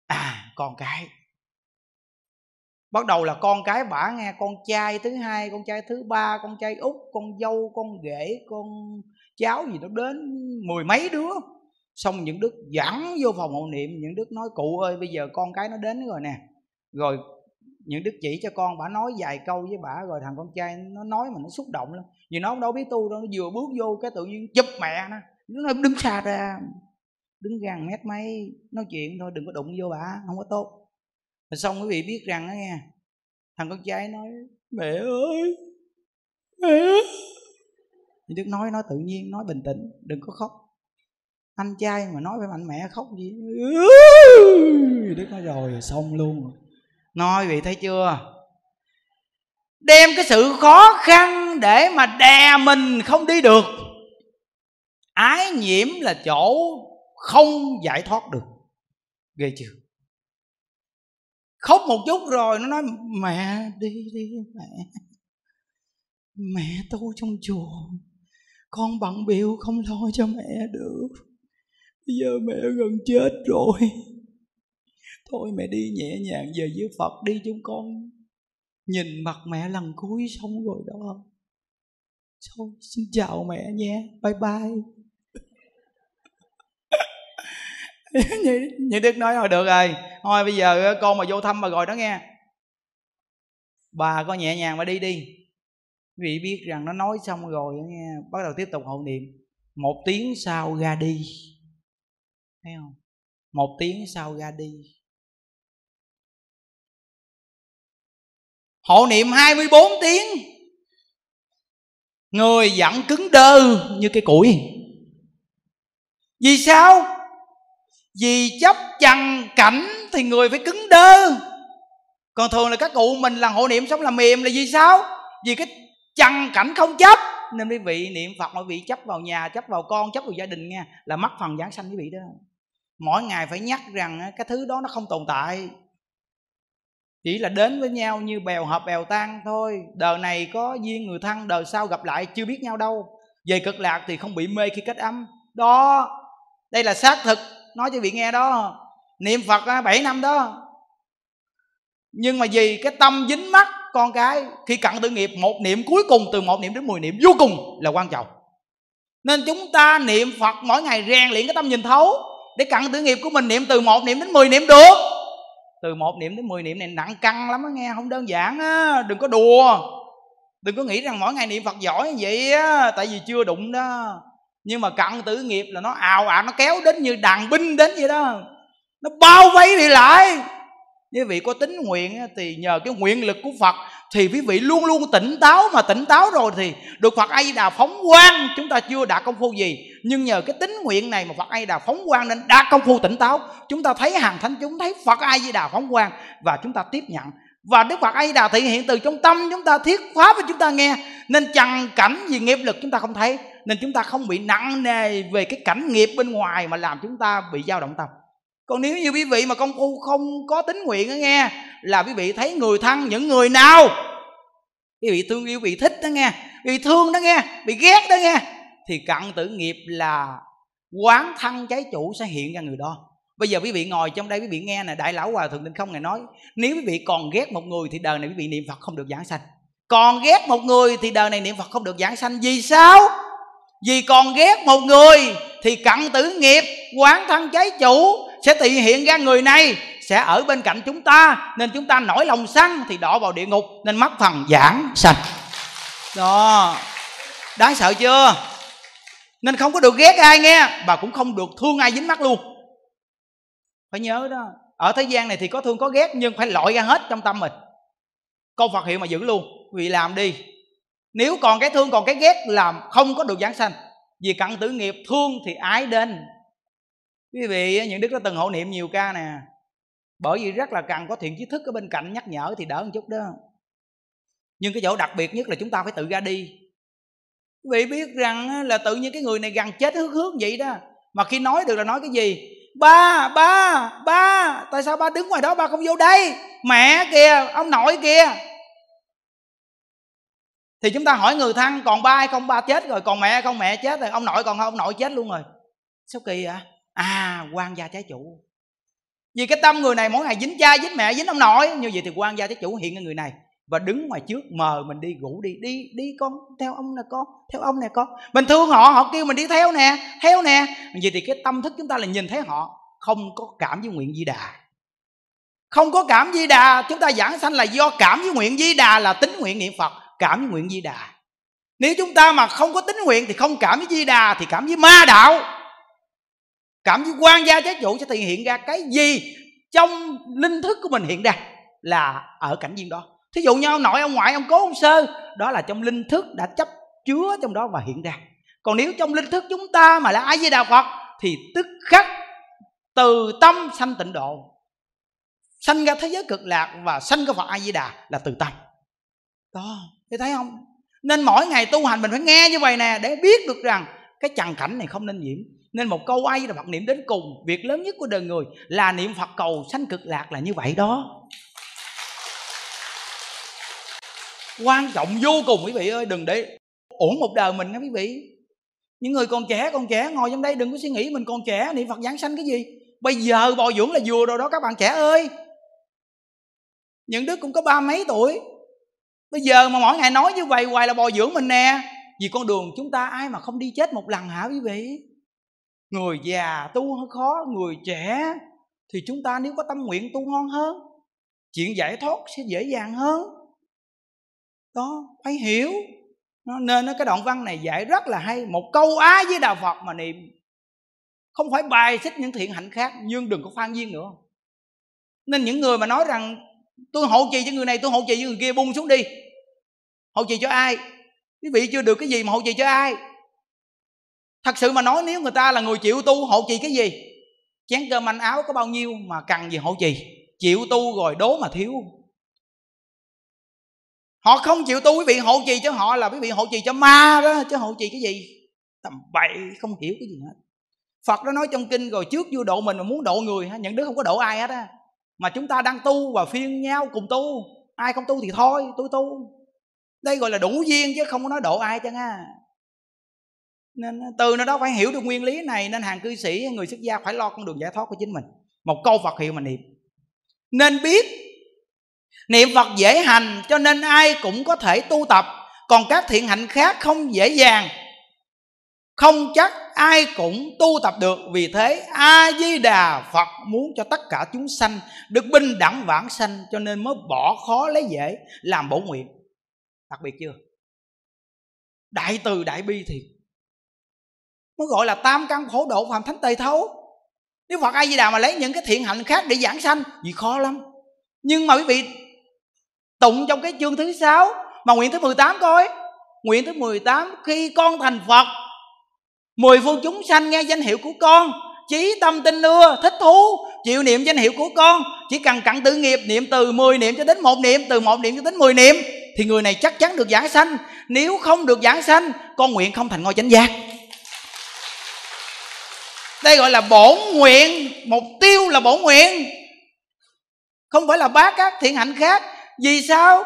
[SPEAKER 2] À con cái. Bắt đầu là con cái bả nghe con trai thứ hai, con trai thứ ba, con trai út, con dâu, con rể, con cháu gì nó đến mười mấy đứa. Xong những đức dẫn vô phòng hộ niệm, những đức nói, cụ ơi, bây giờ con cái nó đến rồi nè. Rồi những đức chỉ cho con, bả nói vài câu với bả, rồi thằng con trai nó nói mà nó xúc động lắm vì nó không đâu biết tu đâu, nó vừa bước vô cái tự nhiên chụp mẹ nó. Nó nói, đứng xa ra, đứng gần mét mấy, nói chuyện thôi, đừng có đụng vô bà, không có tốt. Rồi xong quý vị biết rằng đó nghe, thằng con trai nói, mẹ ơi, mẹ thì đức nói nói tự nhiên, nói bình tĩnh, đừng có khóc. Anh trai mà nói với mạnh mẹ khóc gì? Đức nói, rồi, xong luôn. Nói, vị thấy chưa? Đem cái sự khó khăn để mà đè mình không đi được. Ái nhiễm là chỗ không giải thoát được. Ghê chưa? Khóc một chút rồi nó nói, mẹ đi đi, mẹ. Mẹ tu trong chùa con bận biểu không lo cho mẹ được. Bây giờ mẹ gần chết rồi. Thôi mẹ đi nhẹ nhàng về với phật đi chúng con. Nhìn mặt mẹ lần cuối xong rồi đó thôi xin chào mẹ nha bye bye. [LAUGHS] Như, như đức nói thôi được rồi. Thôi bây giờ ờ, con mà vô thăm mà rồi đó nghe. Bà có nhẹ nhàng mà đi đi. Vị biết rằng nó nói xong rồi nghe bắt đầu tiếp tục hộ niệm. Một tiếng sau ra đi. Thấy không? Một tiếng sau ra đi. Hộ niệm 24 tiếng người vẫn cứng đơ như cái củi. Vì sao? Vì chấp chằng cảnh thì người phải cứng đơ. Còn thường là các cụ mình là hộ niệm sống là mềm là vì sao? Vì cái chằng cảnh không chấp nên quý vị niệm phật mọi vị chấp vào nhà, chấp vào con, chấp vào gia đình nha là mất phần giảng sanh quý vị đó. Mỗi ngày phải nhắc rằng cái thứ đó nó không tồn tại chỉ là đến với nhau như bèo hợp bèo tan thôi. Đời này có duyên người thân, đời sau gặp lại chưa biết nhau đâu. Về cực lạc thì không bị mê khi kết âm. Đó, đây là xác thực. Nói cho vị nghe đó. Niệm phật 7 năm đó. Nhưng mà vì cái tâm dính mắt con cái, khi cận tự nghiệp, một niệm cuối cùng, từ một niệm đến 10 niệm vô cùng là quan trọng. Nên chúng ta niệm phật mỗi ngày rèn luyện cái tâm nhìn thấu. Để cận tử nghiệp của mình niệm từ một niệm đến 10 niệm được từ một niệm đến 10 niệm này nặng căng lắm á, nghe không đơn giản á. Đừng có đùa. Đừng có nghĩ rằng mỗi ngày niệm phật giỏi như vậy á, tại vì chưa đụng đó. Nhưng mà cận tử nghiệp là nó ào ạt, nó kéo đến như đàn binh đến vậy đó. Nó bao vây đi lại. Như vị có tính nguyện thì nhờ cái nguyện lực của phật thì quý vị luôn luôn tỉnh táo mà tỉnh táo rồi thì được phật a di đà phóng quang. Chúng ta chưa đạt công phu gì, nhưng nhờ cái tính nguyện này mà phật a di đà phóng quang nên đạt công phu tỉnh táo. Chúng ta thấy hàng thánh chúng, thấy phật a di đà phóng quang và chúng ta tiếp nhận. Và đức phật a di đà thể hiện từ trong tâm chúng ta thiết pháp và chúng ta nghe. Nên chằng cảnh gì nghiệp lực chúng ta không thấy, nên chúng ta không bị nặng nề về cái cảnh nghiệp bên ngoài mà làm chúng ta bị dao động tâm còn nếu như quý vị mà công phu không có tính nguyện đó nghe, là quý vị thấy người thân, những người nào? Quý vị thương yêu, quý vị thích đó nghe, quý vị thương đó nghe bị ghét đó nghe, thì cận tử nghiệp là quán thân trái chủ sẽ hiện ra người đó. Bây giờ quý vị ngồi trong đây, quý vị nghe nè, đại lão hòa thượng định không ngài nói, nếu quý vị còn ghét một người thì đời này quý vị niệm phật không được giảng sanh. Còn ghét một người thì đời này niệm phật không được giảng sanh. Vì sao? Vì còn ghét một người thì cận tử nghiệp, quán thân trái chủ sẽ thị hiện ra người này, sẽ ở bên cạnh chúng ta. Nên chúng ta nổi lòng sân thì đọa vào địa ngục, nên mất phần giảng sanh. Đó. Đáng sợ chưa? Nên không có được ghét ai nghe, và cũng không được thương ai dính mắt luôn. Phải nhớ đó. Ở thế gian này thì có thương có ghét, nhưng phải loại ra hết trong tâm mình. Câu phật hiệu mà giữ luôn, vì làm đi. Nếu còn cái thương, còn cái ghét, làm không có được giảng sanh vì cận tử nghiệp thương thì ái đến. Quý vị những đức đã từng hộ niệm nhiều ca nè. Bởi vì rất là cần có thiện trí thức ở bên cạnh nhắc nhở thì đỡ một chút đó. Nhưng cái chỗ đặc biệt nhất là chúng ta phải tự ra đi. Quý vị biết rằng là tự nhiên cái người này gần chết hước hước vậy đó. Mà khi nói được là nói cái gì? Ba ba ba, tại sao ba đứng ngoài đó ba không vô đây? Mẹ kìa, ông nội kìa thì chúng ta hỏi người thân, còn ba hay không? Ba chết rồi, còn mẹ hay không? Mẹ chết rồi. Ông nội còn không? Ông nội chết luôn rồi. Sao kỳ vậy? À quan gia trái chủ. Vì cái tâm người này mỗi ngày dính cha, dính mẹ, dính ông nội. Như vậy thì quan gia trái chủ hiện ở người này và đứng ngoài trước, mời mình đi ngủ đi. Đi đi con, theo ông nè con, theo ông nè con. Mình thương họ họ kêu mình đi theo nè theo nè. Vậy thì cái tâm thức chúng ta là nhìn thấy họ không có cảm với nguyện di đà. Không có cảm di đà, chúng ta giảng sanh là do cảm với nguyện di đà là tính nguyện niệm phật cảm với nguyện di đà. Nếu chúng ta mà không có tính nguyện thì không cảm với di đà thì cảm với ma đạo. Cảm với quan gia trái chủ sẽ thể hiện ra cái gì trong linh thức của mình hiện ra là ở cảnh viên đó. Thí dụ như ông nội, ông ngoại, ông cố, ông sơ, đó là trong linh thức đã chấp chứa trong đó và hiện ra. Còn nếu trong linh thức chúng ta mà là ai với đạo phật thì tức khắc từ tâm sanh tịnh độ, sanh ra thế giới cực lạc và sanh ra phật a di đà là từ tâm. Đó thì thấy không? Nên mỗi ngày tu hành mình phải nghe như vậy nè, để biết được rằng cái trần cảnh này không nên nhiễm. Nên một câu ai là phật niệm đến cùng, việc lớn nhất của đời người là niệm phật cầu sanh cực lạc là như vậy đó. Quan trọng vô cùng, quý vị ơi, đừng để ổn một đời mình nha quý vị. Những người còn trẻ còn trẻ, ngồi trong đây đừng có suy nghĩ mình còn trẻ, niệm phật giảng sanh cái gì? Bây giờ bồi dưỡng là vừa rồi đó các bạn trẻ ơi. Những đứa cũng có ba mấy tuổi bây giờ mà mỗi ngày nói như vậy hoài là bồi dưỡng mình nè. Vì con đường chúng ta ai mà không đi chết một lần hả quý vị? Người già tu hơi khó, người trẻ thì chúng ta nếu có tâm nguyện tu ngon hơn, chuyện giải thoát sẽ dễ dàng hơn. Đó, phải hiểu. Nên cái đoạn văn này dạy rất là hay. Một câu á với đạo phật mà niệm. Không phải bài xích những thiện hạnh khác, nhưng đừng có phan duyên nữa. Nên những người mà nói rằng tôi hộ trì cho người này, tôi hộ trì cho người kia bung xuống đi. Hộ trì cho ai? Quý vị chưa được cái gì mà hộ trì cho ai? Thật sự mà nói, nếu người ta là người chịu tu hộ trì cái gì? Chén cơm ăn áo có bao nhiêu mà cần gì hộ trì? Chịu tu rồi đố mà thiếu. Họ không chịu tu, quý vị hộ trì cho họ là quý vị hộ trì cho ma đó, chứ hộ trì cái gì? Tầm bậy, không hiểu cái gì hết. Phật nó nói trong kinh, rồi trước vua độ mình mà muốn độ người những đứa không có độ ai hết á mà chúng ta đang tu và phiên nhau cùng tu. Ai không tu thì thôi, tôi tu. Đây gọi là đủ duyên chứ không có nói độ ai chẳng ha nên từ nó đó phải hiểu được nguyên lý này, nên hàng cư sĩ, người xuất gia phải lo con đường giải thoát của chính mình. Một câu phật hiệu mà niệm. Nên biết, niệm phật dễ hành, cho nên ai cũng có thể tu tập. Còn các thiện hạnh khác không dễ dàng. Không chắc ai cũng tu tập được. Vì thế a di đà phật muốn cho tất cả chúng sanh được bình đẳng vãng sanh, cho nên mới bỏ khó lấy dễ làm bổ nguyện. Đặc biệt chưa? Đại từ đại bi thì mới gọi là tam căn khổ độ phạm thánh tề thấu. Nếu phật a di đà mà lấy những cái thiện hạnh khác để giảng sanh thì khó lắm. Nhưng mà quý vị, tụng trong cái chương thứ sáu, mà nguyện thứ 18 coi. Nguyện thứ 18 khi con thành phật mười phương chúng sanh nghe danh hiệu của con, chí tâm tinh ưa thích thú, chịu niệm danh hiệu của con, chỉ cần cặn tự nghiệp niệm từ 10 niệm cho đến một niệm, từ một niệm cho đến 10 niệm, thì người này chắc chắn được giảng sanh. Nếu không được giảng sanh, con nguyện không thành ngôi chánh giác. Đây gọi là bổn nguyện, mục tiêu là bổn nguyện. Không phải là bác các thiện hạnh khác. Vì sao?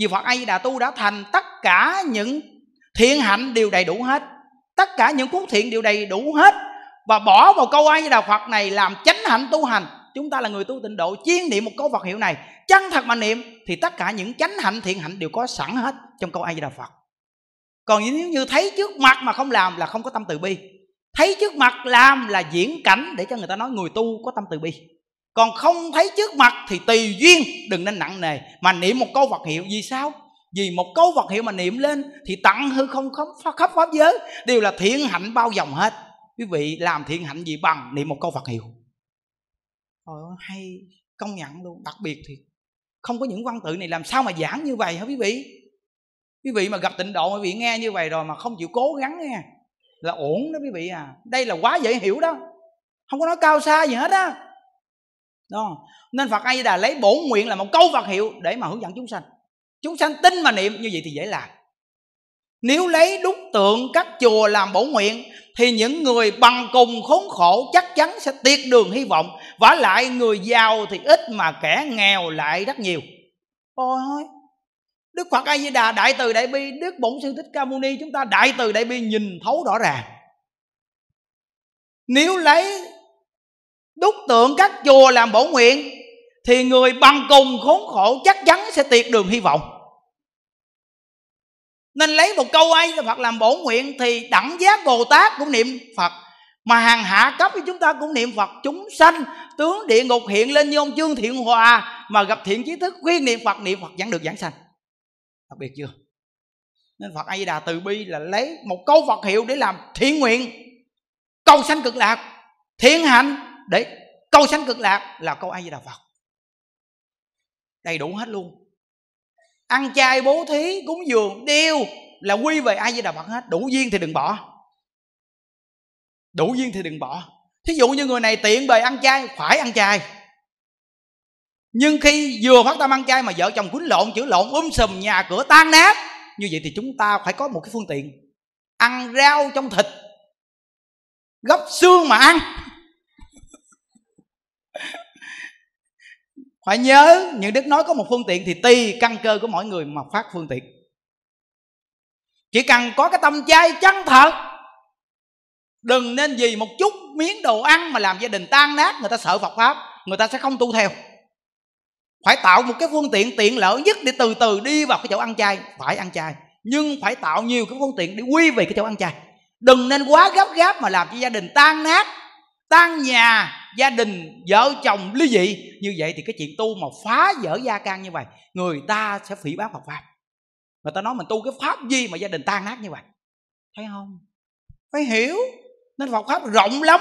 [SPEAKER 2] Vì phật a di đà tu đã thành tất cả những thiện hạnh đều đầy đủ hết tất cả những phước thiện đều đầy đủ hết. Và bỏ vào câu ai đà phật này làm chánh hạnh tu hành. Chúng ta là người tu tịnh độ chuyên niệm một câu phật hiệu này. Chân thật mà niệm, thì tất cả những chánh hạnh, thiện hạnh đều có sẵn hết trong câu a di đà phật. Còn nếu như thấy trước mặt mà không làm là không có tâm từ bi. Thấy trước mặt làm là diễn cảnh để cho người ta nói người tu có tâm từ bi. Còn không thấy trước mặt thì tùy duyên, đừng nên nặng nề. Mà niệm một câu Phật hiệu, vì sao? Vì một câu Phật hiệu mà niệm lên thì tặng hư không khắp, khắp pháp giới đều là thiện hạnh bao vòng hết. Quý vị làm thiện hạnh gì bằng niệm một câu Phật hiệu? Trời hay công nhận luôn đặc biệt thì không có những văn tự này làm sao mà giảng như vậy hả quý vị? Quý vị mà gặp tịnh độ quý vị nghe như vậy rồi mà không chịu cố gắng nghe là ổn đó quý vị à. Đây là quá dễ hiểu đó. Không có nói cao xa gì hết á. Đó nên phật a di đà lấy bổn nguyện là một câu phật hiệu để mà hướng dẫn chúng sanh chúng sanh tin mà niệm, như vậy thì dễ làm. Nếu lấy đúc tượng các chùa làm bổ nguyện, thì những người bằng cùng khốn khổ chắc chắn sẽ tiệt đường hy vọng và lại người giàu thì ít mà kẻ nghèo lại rất nhiều. Ôi, Đức Phật A Di Đà đại từ đại bi, Đức Bổn Sư Thích Ca Mâu Ni, chúng ta đại từ đại bi nhìn thấu rõ ràng. Nếu lấy đúc tượng các chùa làm bổ nguyện, thì người bằng cùng khốn khổ chắc chắn sẽ tiệt đường hy vọng nên lấy một câu ấy, Phật làm bổ nguyện thì đẳng giác Bồ Tát cũng niệm Phật. Mà hàng hạ cấp thì chúng ta cũng niệm Phật. Chúng sanh, tướng địa ngục hiện lên như ông Trương Thiện Hòa, mà gặp thiện trí thức, khuyên niệm Phật niệm Phật vẫn được giảng sanh. Đặc biệt chưa? Nên Phật A Di Đà từ bi là lấy một câu Phật hiệu để làm thiện nguyện. Cầu sanh cực lạc, thiện hạnh. Để cầu sanh cực lạc là câu A Di Đà Phật. Đầy đủ hết luôn ăn chay bố thí, cúng dường đều là quy về ai với Đà Phật hết. Đủ duyên thì đừng bỏ. Đủ duyên thì đừng bỏ. Thí dụ như người này tiện bề ăn chay, phải ăn chay. Nhưng khi vừa phát tâm ăn chay mà vợ chồng quýnh lộn, chữ lộn um sùm, nhà cửa tan nát, như vậy thì chúng ta phải có một cái phương tiện. Ăn rau trong thịt gấp xương mà ăn. Phải nhớ, những đức nói có một phương tiện thì tùy căn cơ của mỗi người mà phát phương tiện. Chỉ cần có cái tâm chay chân thật, đừng nên vì một chút miếng đồ ăn mà làm gia đình tan nát, người ta sợ phật pháp, người ta sẽ không tu theo. Phải tạo một cái phương tiện tiện lợi nhất để từ từ đi vào cái chỗ ăn chay. Phải ăn chay, nhưng phải tạo nhiều cái phương tiện để quy về cái chỗ ăn chay. Đừng nên quá gấp gáp mà làm cho gia đình tan nát tan nhà, gia đình, vợ chồng ly dị. Như vậy thì cái chuyện tu mà phá vỡ gia can như vậy, người ta sẽ phỉ báng Phật pháp. Người ta nói mình tu cái pháp gì mà gia đình tan nát như vậy? Thấy không? Phải hiểu. Nên Phật pháp rộng lắm.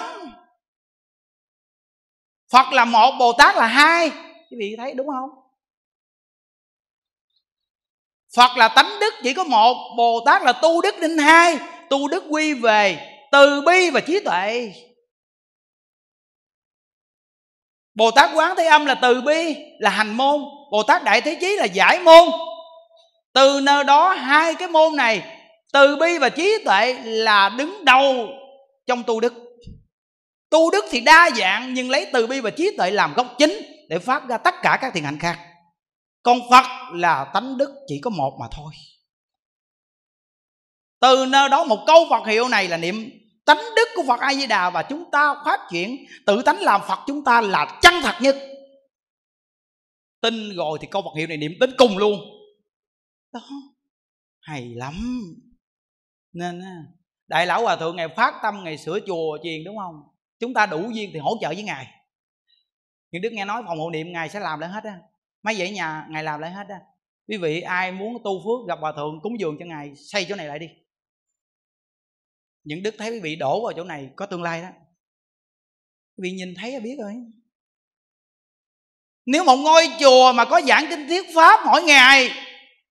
[SPEAKER 2] Phật là một, Bồ Tát là hai. Quý vị thấy đúng không? Phật là tánh đức chỉ có một, Bồ Tát là tu đức nên hai. Tu đức quy về, từ bi và trí tuệ. Bồ Tát Quán Thế Âm là từ bi, là hành môn. Bồ Tát Đại Thế Chí là giải môn. Từ nơi đó, hai cái môn này, Từ bi và trí tuệ là đứng đầu trong tu đức. Tu đức thì đa dạng, Nhưng lấy từ bi và trí tuệ làm gốc chính Để phát ra tất cả các thiện hạnh khác. Còn Phật là tánh đức chỉ có một mà thôi. Từ nơi đó, một câu Phật hiệu này là niệm tánh đức của Phật A Di Đà và chúng ta phát triển, tự tánh làm Phật chúng ta là chân thật nhất. Tin rồi thì câu Phật hiệu này niệm đến cùng luôn. Đó, hay lắm. Nên đại lão hòa thượng ngày phát tâm ngày sửa chùa chiền đúng không? Chúng ta đủ duyên thì hỗ trợ với ngài. Những đức nghe nói phòng hộ niệm ngài sẽ làm lại hết á. Mấy vậy nhà ngài làm lại hết á. Quý vị ai muốn tu phước gặp hòa thượng cúng dường cho ngài, xây chỗ này lại đi những đức thấy quý vị đổ vào chỗ này có tương lai đó. Quý vị nhìn thấy là biết rồi. Nếu một ngôi chùa mà có giảng kinh thuyết pháp mỗi ngày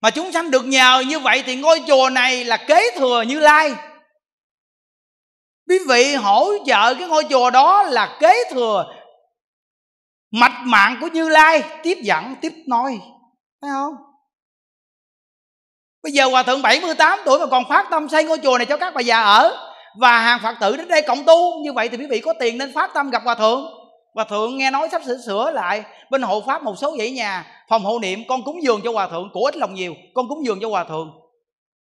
[SPEAKER 2] mà chúng sanh được nhờ như vậy thì ngôi chùa này là kế thừa như lai. Quý vị hỗ trợ cái ngôi chùa đó là kế thừa mạch mạng của như lai, tiếp dẫn, tiếp nói thấy không? Bây giờ Hòa Thượng 78 tuổi mà còn phát tâm xây ngôi chùa này cho các bà già ở, Và hàng Phật tử đến đây cộng tu, Như vậy thì quý vị có tiền nên phát tâm gặp Hòa Thượng. Hòa Thượng nghe nói sắp sửa sửa lại, Bên hộ Pháp một số dãy nhà, Phòng hộ niệm, con cúng dường cho Hòa Thượng Của ít lòng nhiều, con cúng dường cho Hòa Thượng.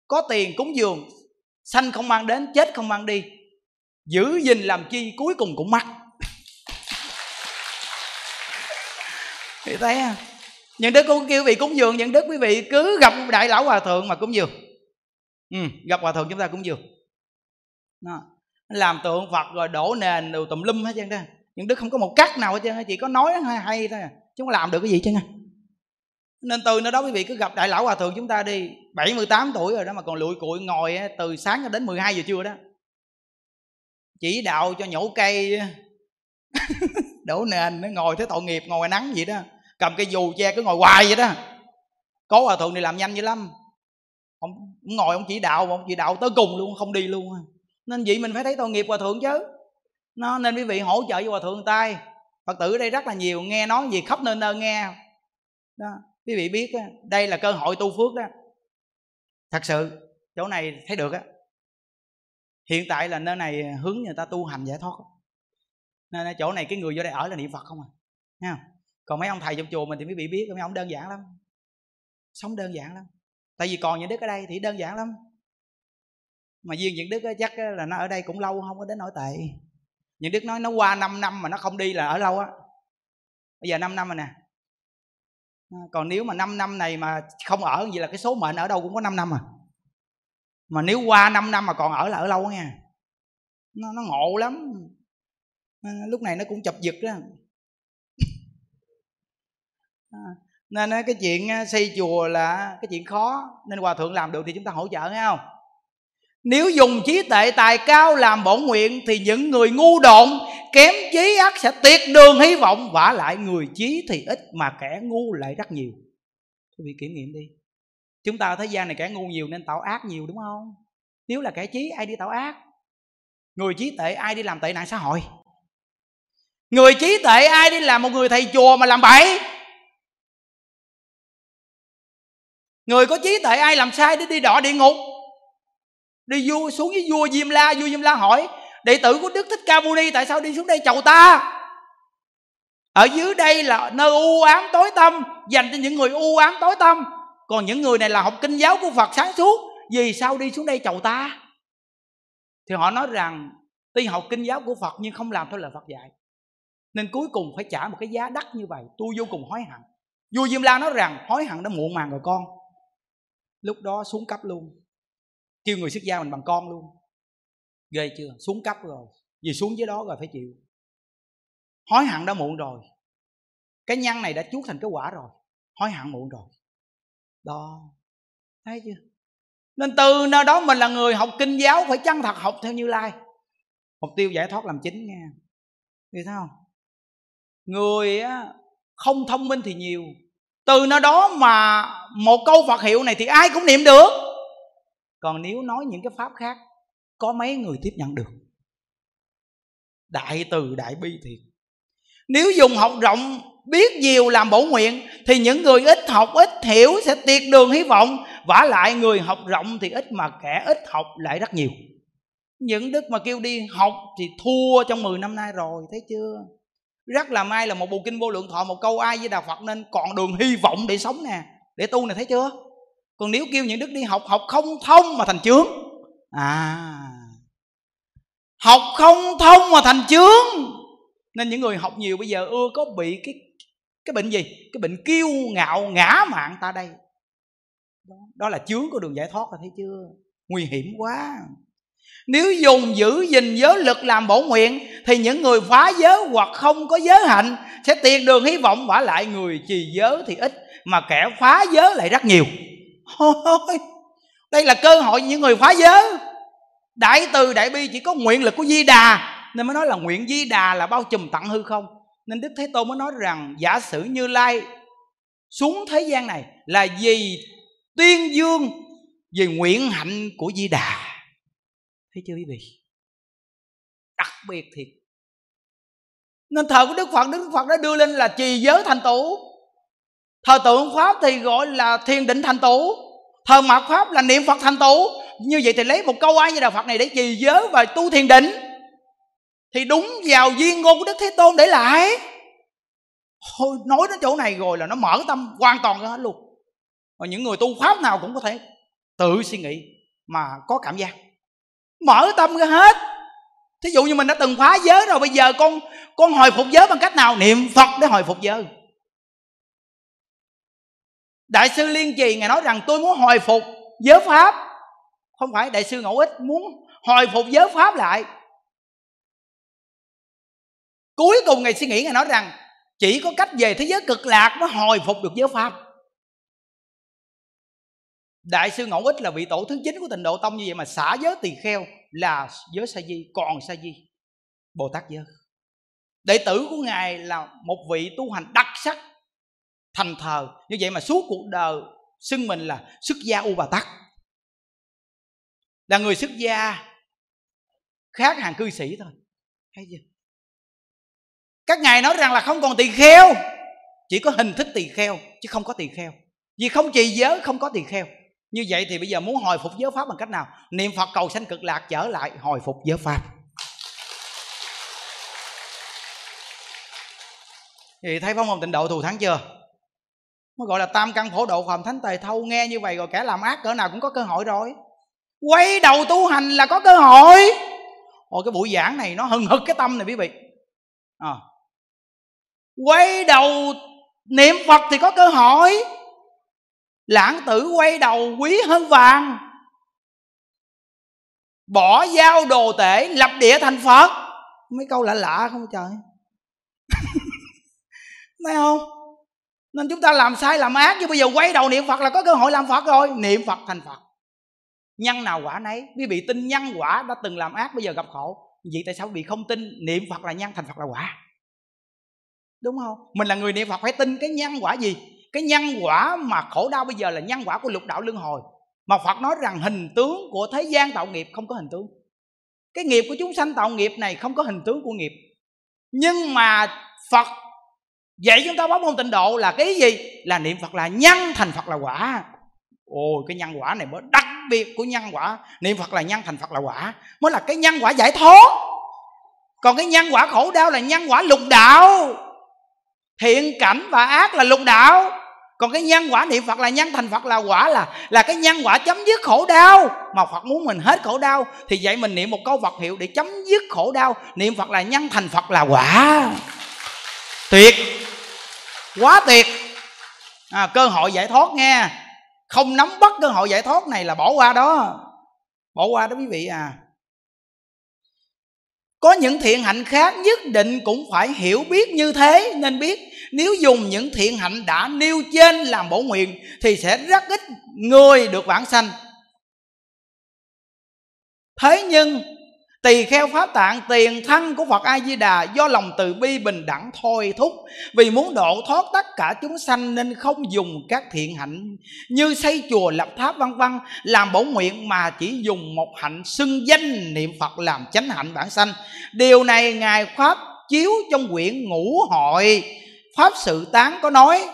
[SPEAKER 2] Có tiền cúng dường, Sanh không mang đến, chết không mang đi. Giữ gìn làm chi, cuối cùng cũng mắc Thì thấy à những đức cũng kêu vị cúng dường những đức quý vị cứ gặp đại lão hòa thượng mà cúng dường. Ừ, gặp hòa thượng chúng ta cúng dường. Đó. làm tượng phật rồi đổ nền đồ tùm lum hết trơn đó. Những đức không có một cách nào hết trơn chỉ có nói hay, hay thôi à. chứ không làm được cái gì chứ nên từ nơi đó quý vị cứ gặp đại lão hòa thượng chúng ta đi. 78 tuổi rồi đó mà còn lụi cụi ngồi từ sáng đến 12 giờ trưa đó. Chỉ đạo cho nhổ cây [LAUGHS] đổ nền nó ngồi thế tội nghiệp ngồi nắng vậy đó cầm cái dù che cứ ngồi hoài vậy đó. Có hòa thượng này làm nhanh dữ lắm. Ông, ông ngồi ông chỉ đạo ông chỉ đạo tới cùng luôn không đi luôn. Nên vậy mình phải thấy tội nghiệp hòa thượng chứ. Nó nên quý vị hỗ trợ cho hòa thượng tay. Phật tử ở đây rất là nhiều nghe nói gì khắp nơi nơi nghe. Đó quý vị biết đây là cơ hội tu phước đó. Thật sự chỗ này thấy được á. Hiện tại là nơi này hướng người ta tu hành giải thoát. Nên chỗ này cái người vô đây ở là niệm phật không à. Nha còn mấy ông thầy trong chùa mình thì mới bị biết mấy ông đơn giản lắm. Sống đơn giản lắm. Tại vì còn những đức ở đây thì đơn giản lắm. Mà riêng những đức chắc là nó ở đây cũng lâu không có đến nổi tệ. Những đức nói nó qua 5 năm mà nó không đi là ở lâu á. Bây giờ 5 năm rồi nè. À, còn nếu mà 5 năm này mà không ở vậy là cái số mệnh ở đâu cũng có 5 năm à. Mà nếu qua 5 năm mà còn ở là ở lâu nha. Nó, nó ngộ lắm. À, lúc này nó cũng chập giật đó À, nên cái chuyện xây chùa là cái chuyện khó, nên hòa thượng làm được thì chúng ta hỗ trợ, nghe không? Nếu dùng trí tệ tài cao làm bổn nguyện thì những người ngu độn, kém trí ác sẽ tiệt đường hy vọng, vả lại người trí thì ít mà kẻ ngu lại rất nhiều. Quý vị kiểm nghiệm đi. Chúng ta ở thế gian này kẻ ngu nhiều nên tạo ác nhiều, đúng không? Nếu là kẻ trí ai đi tạo ác? Người trí tệ ai đi làm tệ nạn xã hội? Người trí tệ ai đi làm một người thầy chùa mà làm bậy? Người có trí tuệ ai làm sai để đi đọa địa ngục? Đi vua, xuống với vua diêm la, vua diêm la hỏi, đệ tử của đức thích ca mâu ni tại sao đi xuống đây chầu ta? Ở dưới đây là nơi u ám tối tâm, dành cho những người u ám tối tâm. Còn những người này là học kinh giáo của phật sáng suốt, vì sao đi xuống đây chầu ta? Thì họ nói rằng, tuy học kinh giáo của phật nhưng không làm theo lời phật dạy. Nên cuối cùng phải trả một cái giá đắt như vậy. Tôi vô cùng hối hận. Vua diêm la nói rằng, hối hận đã muộn màng rồi con lúc đó xuống cấp luôn. Kêu người xuất gia mình bằng con luôn. Ghê chưa? Xuống cấp rồi. Vì xuống dưới đó rồi phải chịu. Hối hận đã muộn rồi. Cái nhân này đã chuốt thành cái quả rồi. Hối hận muộn rồi. Đó. Thấy chưa? Nên từ nơi đó mình là người học kinh giáo phải chân thật học theo như lai. Mục tiêu giải thoát làm chính nha vì sao? Người không thông minh thì nhiều từ nơi đó mà một câu phật hiệu này thì ai cũng niệm được. Còn nếu nói những cái pháp khác, có mấy người tiếp nhận được? Đại từ, đại bi thiệt nếu dùng học rộng, biết nhiều làm bổ nguyện, thì những người ít học, ít hiểu sẽ tiệt đường hy vọng. Vả lại người học rộng thì ít mà kẻ ít học lại rất nhiều. Những đức mà kêu đi học thì thua trong 10 năm nay rồi, thấy chưa? Rất là may là một bộ kinh vô lượng thọ một câu ai với đạo phật nên còn đường hy vọng để sống nè để tu này thấy chưa? Còn nếu kêu những đức đi học học không thông mà thành chướng. À. Học không thông mà thành chướng. Nên những người học nhiều bây giờ ưa có bị cái cái bệnh gì? Cái bệnh kiêu ngạo ngã mạng ta đây. Đó, đó là chướng của đường giải thoát là thấy chưa? Nguy hiểm quá nếu dùng giữ gìn giới lực làm bổ nguyện thì những người phá giới hoặc không có giới hạnh sẽ tiền đường hy vọng vả lại người trì giới thì ít mà kẻ phá giới lại rất nhiều. Ôi, đây là cơ hội những người phá giới. Đại từ đại bi chỉ có nguyện lực của di đà nên mới nói là nguyện di đà là bao trùm tặng hư không. Nên đức thế tôn mới nói rằng giả sử như lai xuống thế gian này là vì tuyên dương về nguyện hạnh của di đà thấy chưa quý vị đặc biệt thiệt. Nên thờ của đức phật đức phật đã đưa lên là trì giới thành tựu. Thờ tượng pháp thì gọi là thiền định thành tựu. Thờ mạt pháp là niệm phật thành tựu. Như vậy thì lấy một câu ai như đạo phật này để trì giới và tu thiền định. Thì đúng vào duyên ngôn của đức thế tôn để lại. Thôi, nói đến chỗ này rồi là nó mở tâm hoàn toàn ra hết luôn. Và những người tu pháp nào cũng có thể tự suy nghĩ mà có cảm giác mở tâm ra hết. Thí dụ như mình đã từng phá giới rồi, bây giờ con con hồi phục giới bằng cách nào? Niệm phật để hồi phục giới. Đại sư liên trì ngài nói rằng, tôi muốn hồi phục giới pháp. Không phải, đại sư ngẫu ích muốn hồi phục giới pháp lại. Cuối cùng ngài suy nghĩ, ngài nói rằng, chỉ có cách về thế giới cực lạc mới hồi phục được giới pháp đại sư ngẫu ích là vị tổ thứ chín của tịnh độ tông như vậy mà xả giới tỳ kheo là giới sa di, còn sa di bồ tát giới. Đệ tử của ngài là một vị tu hành đặc sắc, thành thờ. Như vậy mà suốt cuộc đời xưng mình là xuất gia u bà tắc là người xuất gia khác hàng cư sĩ thôi. Hay chưa? Các ngài nói rằng là không còn tỳ kheo, chỉ có hình thức tỳ kheo, chứ không có tỳ kheo. Vì không trì giới, không có tỳ kheo như vậy thì bây giờ muốn hồi phục giới pháp bằng cách nào? Niệm phật cầu sanh cực lạc trở lại, hồi phục giới pháp. Thì thấy phong hồn tịnh độ thù thắng chưa? Nó gọi là tam căn phổ độ phạm thánh tề thâu, nghe như vậy rồi kẻ làm ác cỡ nào cũng có cơ hội rồi. Quay đầu tu hành là có cơ hội. Ôi, cái buổi giảng này nó hừng hực cái tâm này quý vị. À. quay đầu niệm phật thì có cơ hội lãng tử quay đầu quý hơn vàng. Bỏ giao đồ tể, lập địa thành phật. Mấy câu lạ lạ không à trời? [LAUGHS] Thấy không? Nên chúng ta làm sai làm ác, nhưng bây giờ quay đầu niệm phật là có cơ hội làm phật rồi. Niệm phật thành phật. Nhân nào quả nấy. Quý vị tin nhân quả đã từng làm ác, bây giờ gặp khổ. Vậy tại sao quý vị không tin niệm phật là nhân thành phật là quả? Đúng không? Mình là người niệm phật phải tin cái nhân quả gì? Cái nhân quả mà khổ đau bây giờ là nhân quả của lục đạo luân hồi. Mà phật nói rằng hình tướng của thế gian tạo nghiệp không có hình tướng. Cái nghiệp của chúng sanh tạo nghiệp này không có hình tướng của nghiệp. Nhưng mà phật vậy chúng ta bóng môn tịnh độ là cái gì? Là niệm phật là nhân, thành phật là quả. Ôi, cái nhân quả này mới đặc biệt của nhân quả. Niệm phật là nhân, thành phật là quả. Mới là cái nhân quả giải thoát. Còn cái nhân quả khổ đau là nhân quả lục đạo. Thiện cảnh và ác là lục đạo còn cái nhân quả niệm phật là nhân thành phật là quả là là cái nhân quả chấm dứt khổ đau. Mà phật muốn mình hết khổ đau thì vậy mình niệm một câu phật hiệu để chấm dứt khổ đau. Niệm phật là nhân thành phật là quả. Tuyệt. Quá tuyệt. À, cơ hội giải thoát nghe. Không nắm bắt cơ hội giải thoát này là bỏ qua đó. Bỏ qua đó quý vị à. Có những thiện hạnh khác nhất định cũng phải hiểu biết như thế nên biết nếu dùng những thiện hạnh đã nêu trên làm bổ nguyện, thì sẽ rất ít người được vãng sanh. Thế nhưng, tỳ kheo pháp tạng, tiền thân của phật a di đà do lòng từ bi bình đẳng thôi thúc, vì muốn độ thoát tất cả chúng sanh nên không dùng các thiện hạnh như xây chùa, lập tháp, vân vân, làm bổ nguyện mà chỉ dùng một hạnh xưng danh niệm phật làm chánh hạnh bản sanh. Điều này ngài pháp chiếu trong quyển ngũ hội pháp sự tán có nói,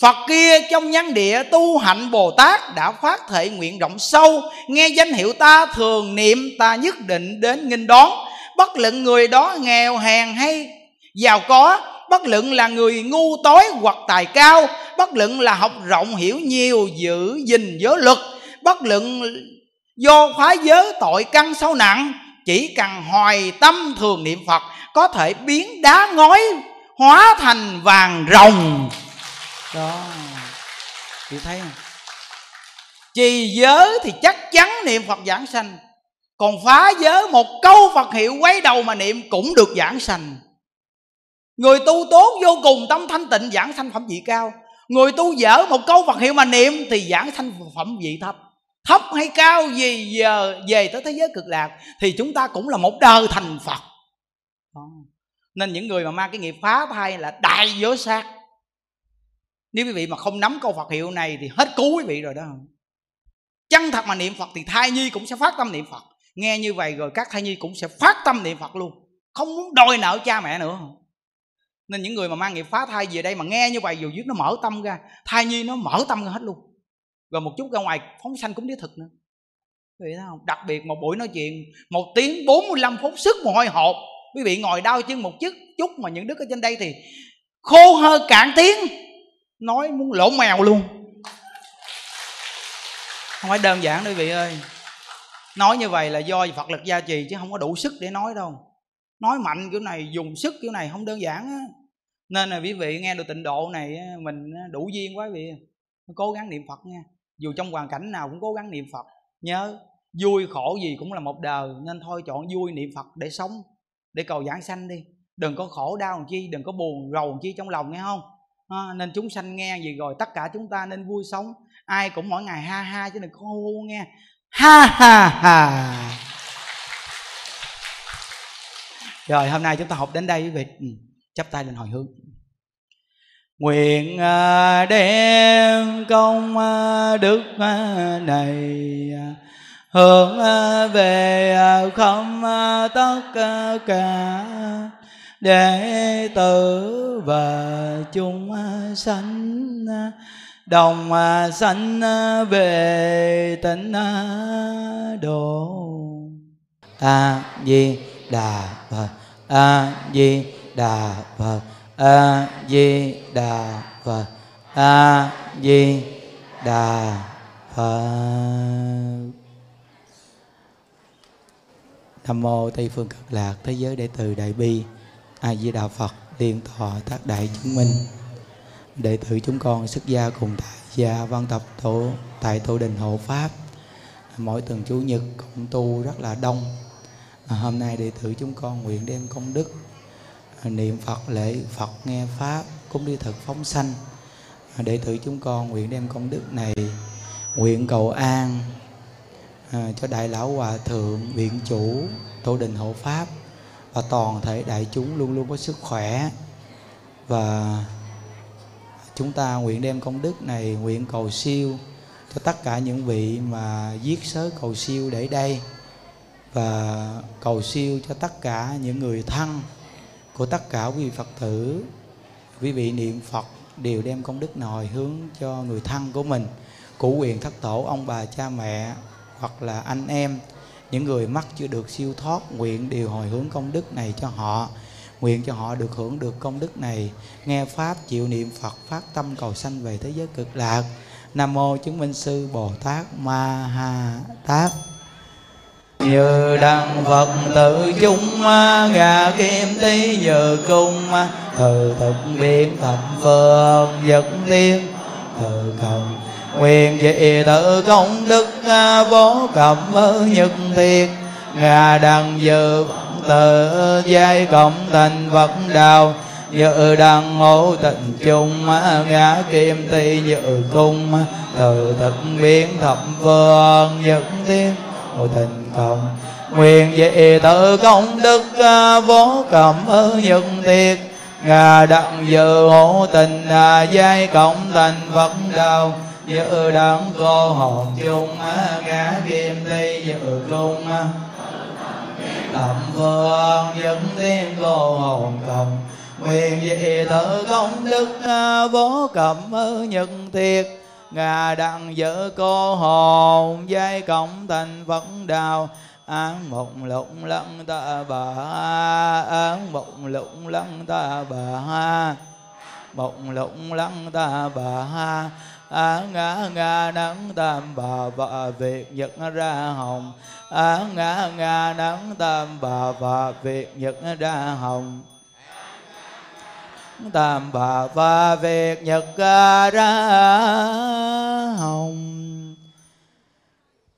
[SPEAKER 2] Phật kia trong nhân địa tu hạnh Bồ Tát đã phát thể nguyện rộng sâu, Nghe danh hiệu ta thường niệm, ta nhất định đến nghinh đón. Bất luận người đó nghèo hèn hay giàu có, Bất luận là người ngu tối hoặc tài cao, Bất luận là học rộng hiểu nhiều giữ gìn giới luật, Bất luận do phá giới tội căn sâu nặng, Chỉ cần hoài tâm thường niệm Phật, Có thể biến đá ngói hóa thành vàng rồng. Đó. Chị thấy không? Trì giới thì chắc chắn niệm phật giảng sanh. Còn phá giới một câu phật hiệu quay đầu mà niệm cũng được giảng sanh. Người tu tốt vô cùng tâm thanh tịnh giảng sanh phẩm vị cao. Người tu dở một câu phật hiệu mà niệm thì giảng sanh phẩm vị thấp. Thấp hay cao gì giờ về tới thế giới cực lạc thì chúng ta cũng là một đời thành phật nên những người mà mang cái nghiệp phá thai là đại giới sát nếu quý vị mà không nắm câu Phật hiệu này thì hết cứu quý vị rồi đó. Chân thật mà niệm Phật thì thai nhi cũng sẽ phát tâm niệm Phật. Nghe như vậy rồi các thai nhi cũng sẽ phát tâm niệm Phật luôn. Không muốn đòi nợ cha mẹ nữa. Nên những người mà mang nghiệp phá thai về đây mà nghe như vậy, dù dưới nó mở tâm ra, thai nhi nó mở tâm ra hết luôn. Rồi một chút ra ngoài, phóng sanh cũng đế thực nữa. Quý vị thấy không? Đặc biệt một buổi nói chuyện, một tiếng 45 phút, sức mồ hôi hột quý vị ngồi đau chân một chút chút mà những đức ở trên đây thì khô hơi cạn tiếng, nói muốn lỗ mèo luôn. Không phải đơn giản đâu quý vị ơi. Nói như vậy là do phật lực gia trì chứ không có đủ sức để nói đâu. Nói mạnh kiểu này, dùng sức kiểu này không đơn giản á. Nên là quý vị nghe được tịnh độ này mình đủ duyên quá quý vị. Cố gắng niệm phật nha. Dù trong hoàn cảnh nào cũng cố gắng niệm phật. Nhớ, vui khổ gì cũng là một đời, nên thôi chọn vui niệm phật để sống để cầu giảng sanh đi. Đừng có khổ đau làm chi đừng có buồn rầu làm chi trong lòng nghe không? À, nên chúng sanh nghe gì rồi tất cả chúng ta nên vui sống. Ai cũng mỗi ngày ha ha chứ đừng có hô nghe. Ha ha ha. Rồi hôm nay chúng ta học đến đây quý vị. Ừ, chắp tay lên hồi hướng. Nguyện ờ, đem công ờ, đức này hướng à, về à, không à, tất cả. Đệ tử và chúng sanh đồng sanh về tịnh độ. A di đà phật, a di đà phật, a di đà phật, a di đà phật nam mô tây phương cực lạc thế giới đệ tử đại bi a di đà phật liên thọ tác đại chứng minh. Đệ tử chúng con xuất gia cùng tại gia văn tập tổ tại tổ đình hộ pháp. Mỗi tuần chủ nhật cũng tu rất là đông. À, hôm nay đệ tử chúng con nguyện đem công đức à, niệm phật lễ phật nghe pháp cúng đi thực phóng sanh. À, đệ tử chúng con nguyện đem công đức này nguyện cầu an à, cho đại lão hòa thượng viện chủ tổ đình hộ pháp và toàn thể đại chúng luôn luôn có sức khỏe. Và chúng ta nguyện đem công đức này nguyện cầu siêu cho tất cả những vị mà giết sớ cầu siêu để đây và cầu siêu cho tất cả những người thân của tất cả quý vị Phật tử. Quý vị niệm Phật đều đem công đức nồi hướng cho người thân của mình. Cụ quyền thất tổ ông bà cha mẹ hoặc là anh em, những người mắc chưa được siêu thoát, nguyện điều hồi hướng công đức này cho họ. Nguyện cho họ được hưởng được công đức này. Nghe pháp, chịu niệm phật, phát tâm cầu sanh về thế giới cực lạc. Nam mô chứng minh sư bồ tát ma ha tát. Như đăng phật tự chúng gà kim tí như cung từ thực biến thập phương vật tiên. Từ cầu nguyện dị tự công đức à, vô cẩm nhất thiệt ngà đằng dự tự giai cộng thành Phật đạo, Dự đăng ngộ tịnh chung à, ngã kim ti dự cung à, Từ thực biến thập phương nhất thiên ngộ tình cộng Nguyện dị tự công đức vô cầm ơn nhất thiệt Ngà đặng dự hộ tình giai cộng thành Phật đạo Dự đấng cô hồn chung ngã kim ti dự cung tầm phương dẫn tiên cô hồn cộng quyền dị tự công đức vô cẩm nhân thiệt ngà đặng giữ cô hồn giai cộng thành phật đạo án mộng lụng lăng ta bà án mộng lụng lăng ta bà mộng lụng lăng ta bà á ngã ngã nắng tam bà và việc nhật ra hồng. Á ngã ngã nắng tam bà và việc nhật ra hồng. Tam bà và việc nhật ra hồng.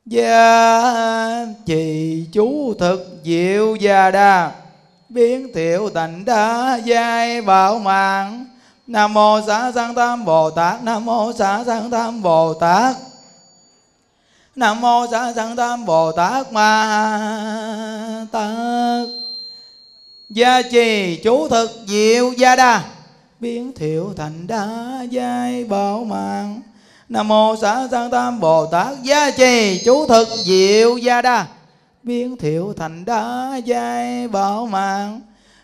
[SPEAKER 2] Gia trì chú thực diệu gia đa. Biến thiệu thành đa giai bảo mạng. Nam mô xá sanh tam Bồ Tát. Nam mô xá sanh tam Bồ Tát. Nam mô xá sanh tam Bồ Tát Ma Tát. Gia trì chú thực diệu gia đa. Biến thiệu thành đa giai bảo mạng. Nam mô xá sanh tam Bồ Tát. Gia trì chú thực diệu gia đa. Biến thiệu thành đa giai bảo mạng.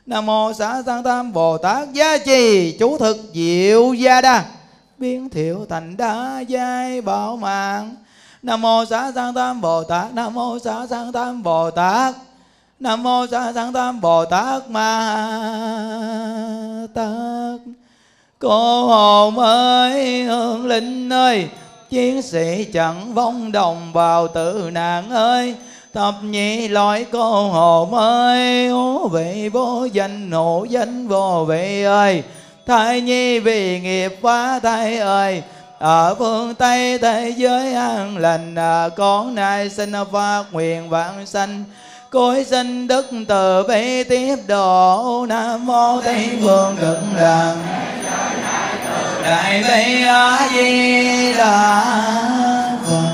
[SPEAKER 2] Nam mô xá tăng tam Bồ Tát gia trì, chú thực diệu gia đa. Biến thiệu thành đa giai bảo mạng. Nam mô xá tăng tam Bồ Tát, Nam mô xá tăng tam Bồ Tát. Nam mô xá tăng tam Bồ Tát Ma Tát. Cô hồn ơi hương linh ơi, Chiến sĩ chẳng vong đồng vào tử nạn ơi thập nhị loại cô hồ mới hố vị vô danh hộ danh vô vị ơi. Thai nhi vì nghiệp quá thai ơi ở phương tây thế giới an lành à, con nay xin phát nguyện vạn sanh. Cối sinh đức từ bi tiếp độ nam mô tây phương cực lạc đại bi a di đà phật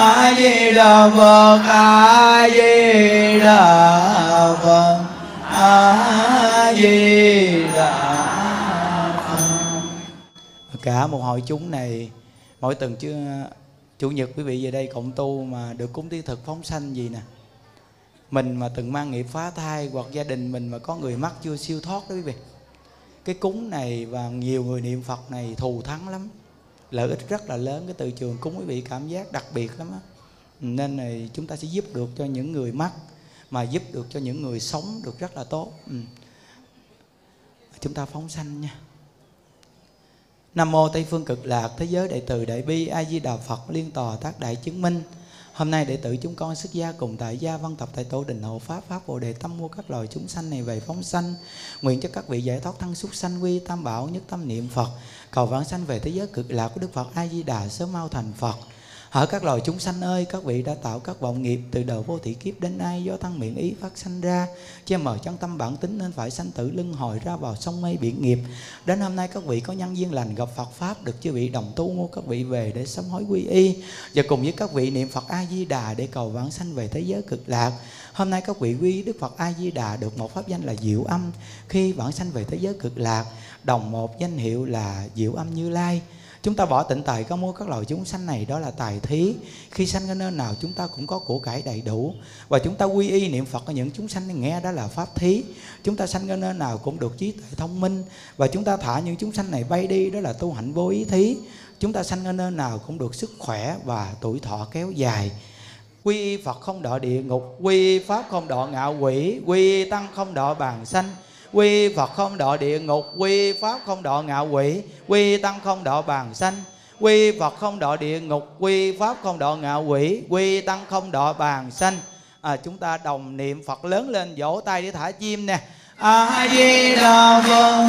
[SPEAKER 2] a di đà phật a di đà phật a di đà cả một hội chúng này, mỗi tuần chứ chủ nhật quý vị về đây cộng tu mà được cúng tiến thực phóng sanh gì nè. Mình mà từng mang nghiệp phá thai hoặc gia đình mình mà có người mắc chưa siêu thoát đó quý vị. Cái cúng này và nhiều người niệm phật này thù thắng lắm lợi ích rất là lớn cái từ trường cúng, quý vị cảm giác đặc biệt lắm á nên này chúng ta sẽ giúp được cho những người mắc, mà giúp được cho những người sống được rất là tốt ừ. chúng ta phóng sanh nha Nam mô Tây phương cực lạc, thế giới đại từ đại bi A Di Đà Phật, liên tòa tác đại chứng minh. Hôm nay đệ tử chúng con xuất gia cùng tại gia văn tập tại tổ đình hộ pháp pháp bồ đề tâm mua các loài chúng sanh này về phóng sanh. Nguyện cho các vị giải thoát thân súc sanh quy, tam bảo, nhất tâm niệm Phật. Cầu vãng sanh về thế giới cực lạc của Đức Phật A Di Đà, sớm mau thành Phật. Hỡi các loài chúng sanh ơi, các vị đã tạo các vọng nghiệp từ đầu vô thị kiếp đến nay do thân miệng ý phát sanh ra, che mở chân tâm bản tính nên phải sanh tử lưng hồi ra vào sông mây biển nghiệp. Đến hôm nay các vị có nhân duyên lành gặp Phật pháp được chư vị đồng tu ngô các vị về để sám hối quy y và cùng với các vị niệm Phật A Di Đà để cầu vãng sanh về thế giới cực lạc. Hôm nay các vị quy Đức Phật A Di Đà được một pháp danh là Diệu Âm khi vãng sanh về thế giới cực lạc, đồng một danh hiệu là Diệu Âm Như Lai chúng ta bỏ tịnh tài có mua các loài chúng sanh này, đó là tài thí. Khi sanh ở nơi nào, chúng ta cũng có của cải đầy đủ. Và chúng ta quy y niệm phật ở những chúng sanh nghe đó là pháp thí. Chúng ta sanh ở nơi nào cũng được trí tuệ thông minh. Và chúng ta thả những chúng sanh này bay đi, đó là tu hạnh vô ý thí. Chúng ta sanh ở nơi nào cũng được sức khỏe và tuổi thọ kéo dài. Quy y phật không đọ địa ngục, quy y pháp không đọ ngạo quỷ, quy y tăng không đọ bàn sanh quy phật không độ địa ngục quy pháp không độ ngạo quỷ quy tăng không độ bàn sanh. Quy phật không độ địa ngục quy pháp không độ ngạo quỷ quy tăng không độ bàn sanh. À, chúng ta đồng niệm phật lớn lên vỗ tay để thả chim nè. A di đà phật.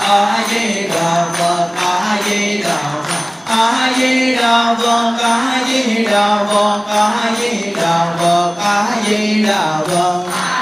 [SPEAKER 2] A di đà phật. A di đà phật. A di đà phật. A di đà phật. A di đà phật. A di đà phật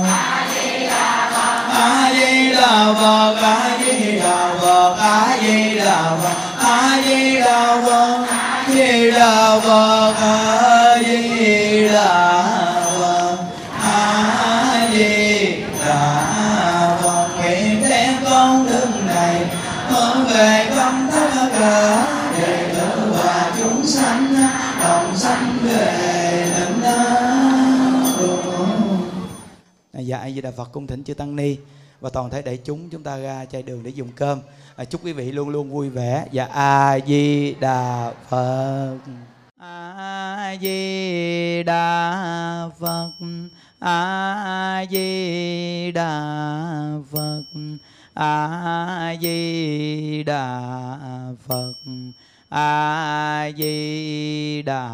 [SPEAKER 2] phật a di đà phật a di đà phật a di đà phật a di đà phật a di đà phật a di đà phật nguyện đem con đường này hướng về công tất cả đệ tử và chúng sanh đồng sanh về định Dạ A Di Đà Phật cung thỉnh chư tăng ni và toàn thể đại chúng chúng ta ra chai đường để dùng cơm. À, chúc quý vị luôn luôn vui vẻ. Dạ A Di Đà Phật. A Di Đà Phật. A Di Đà Phật. A Di Đà Phật. A Di Đà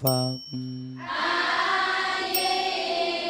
[SPEAKER 2] Phật. a di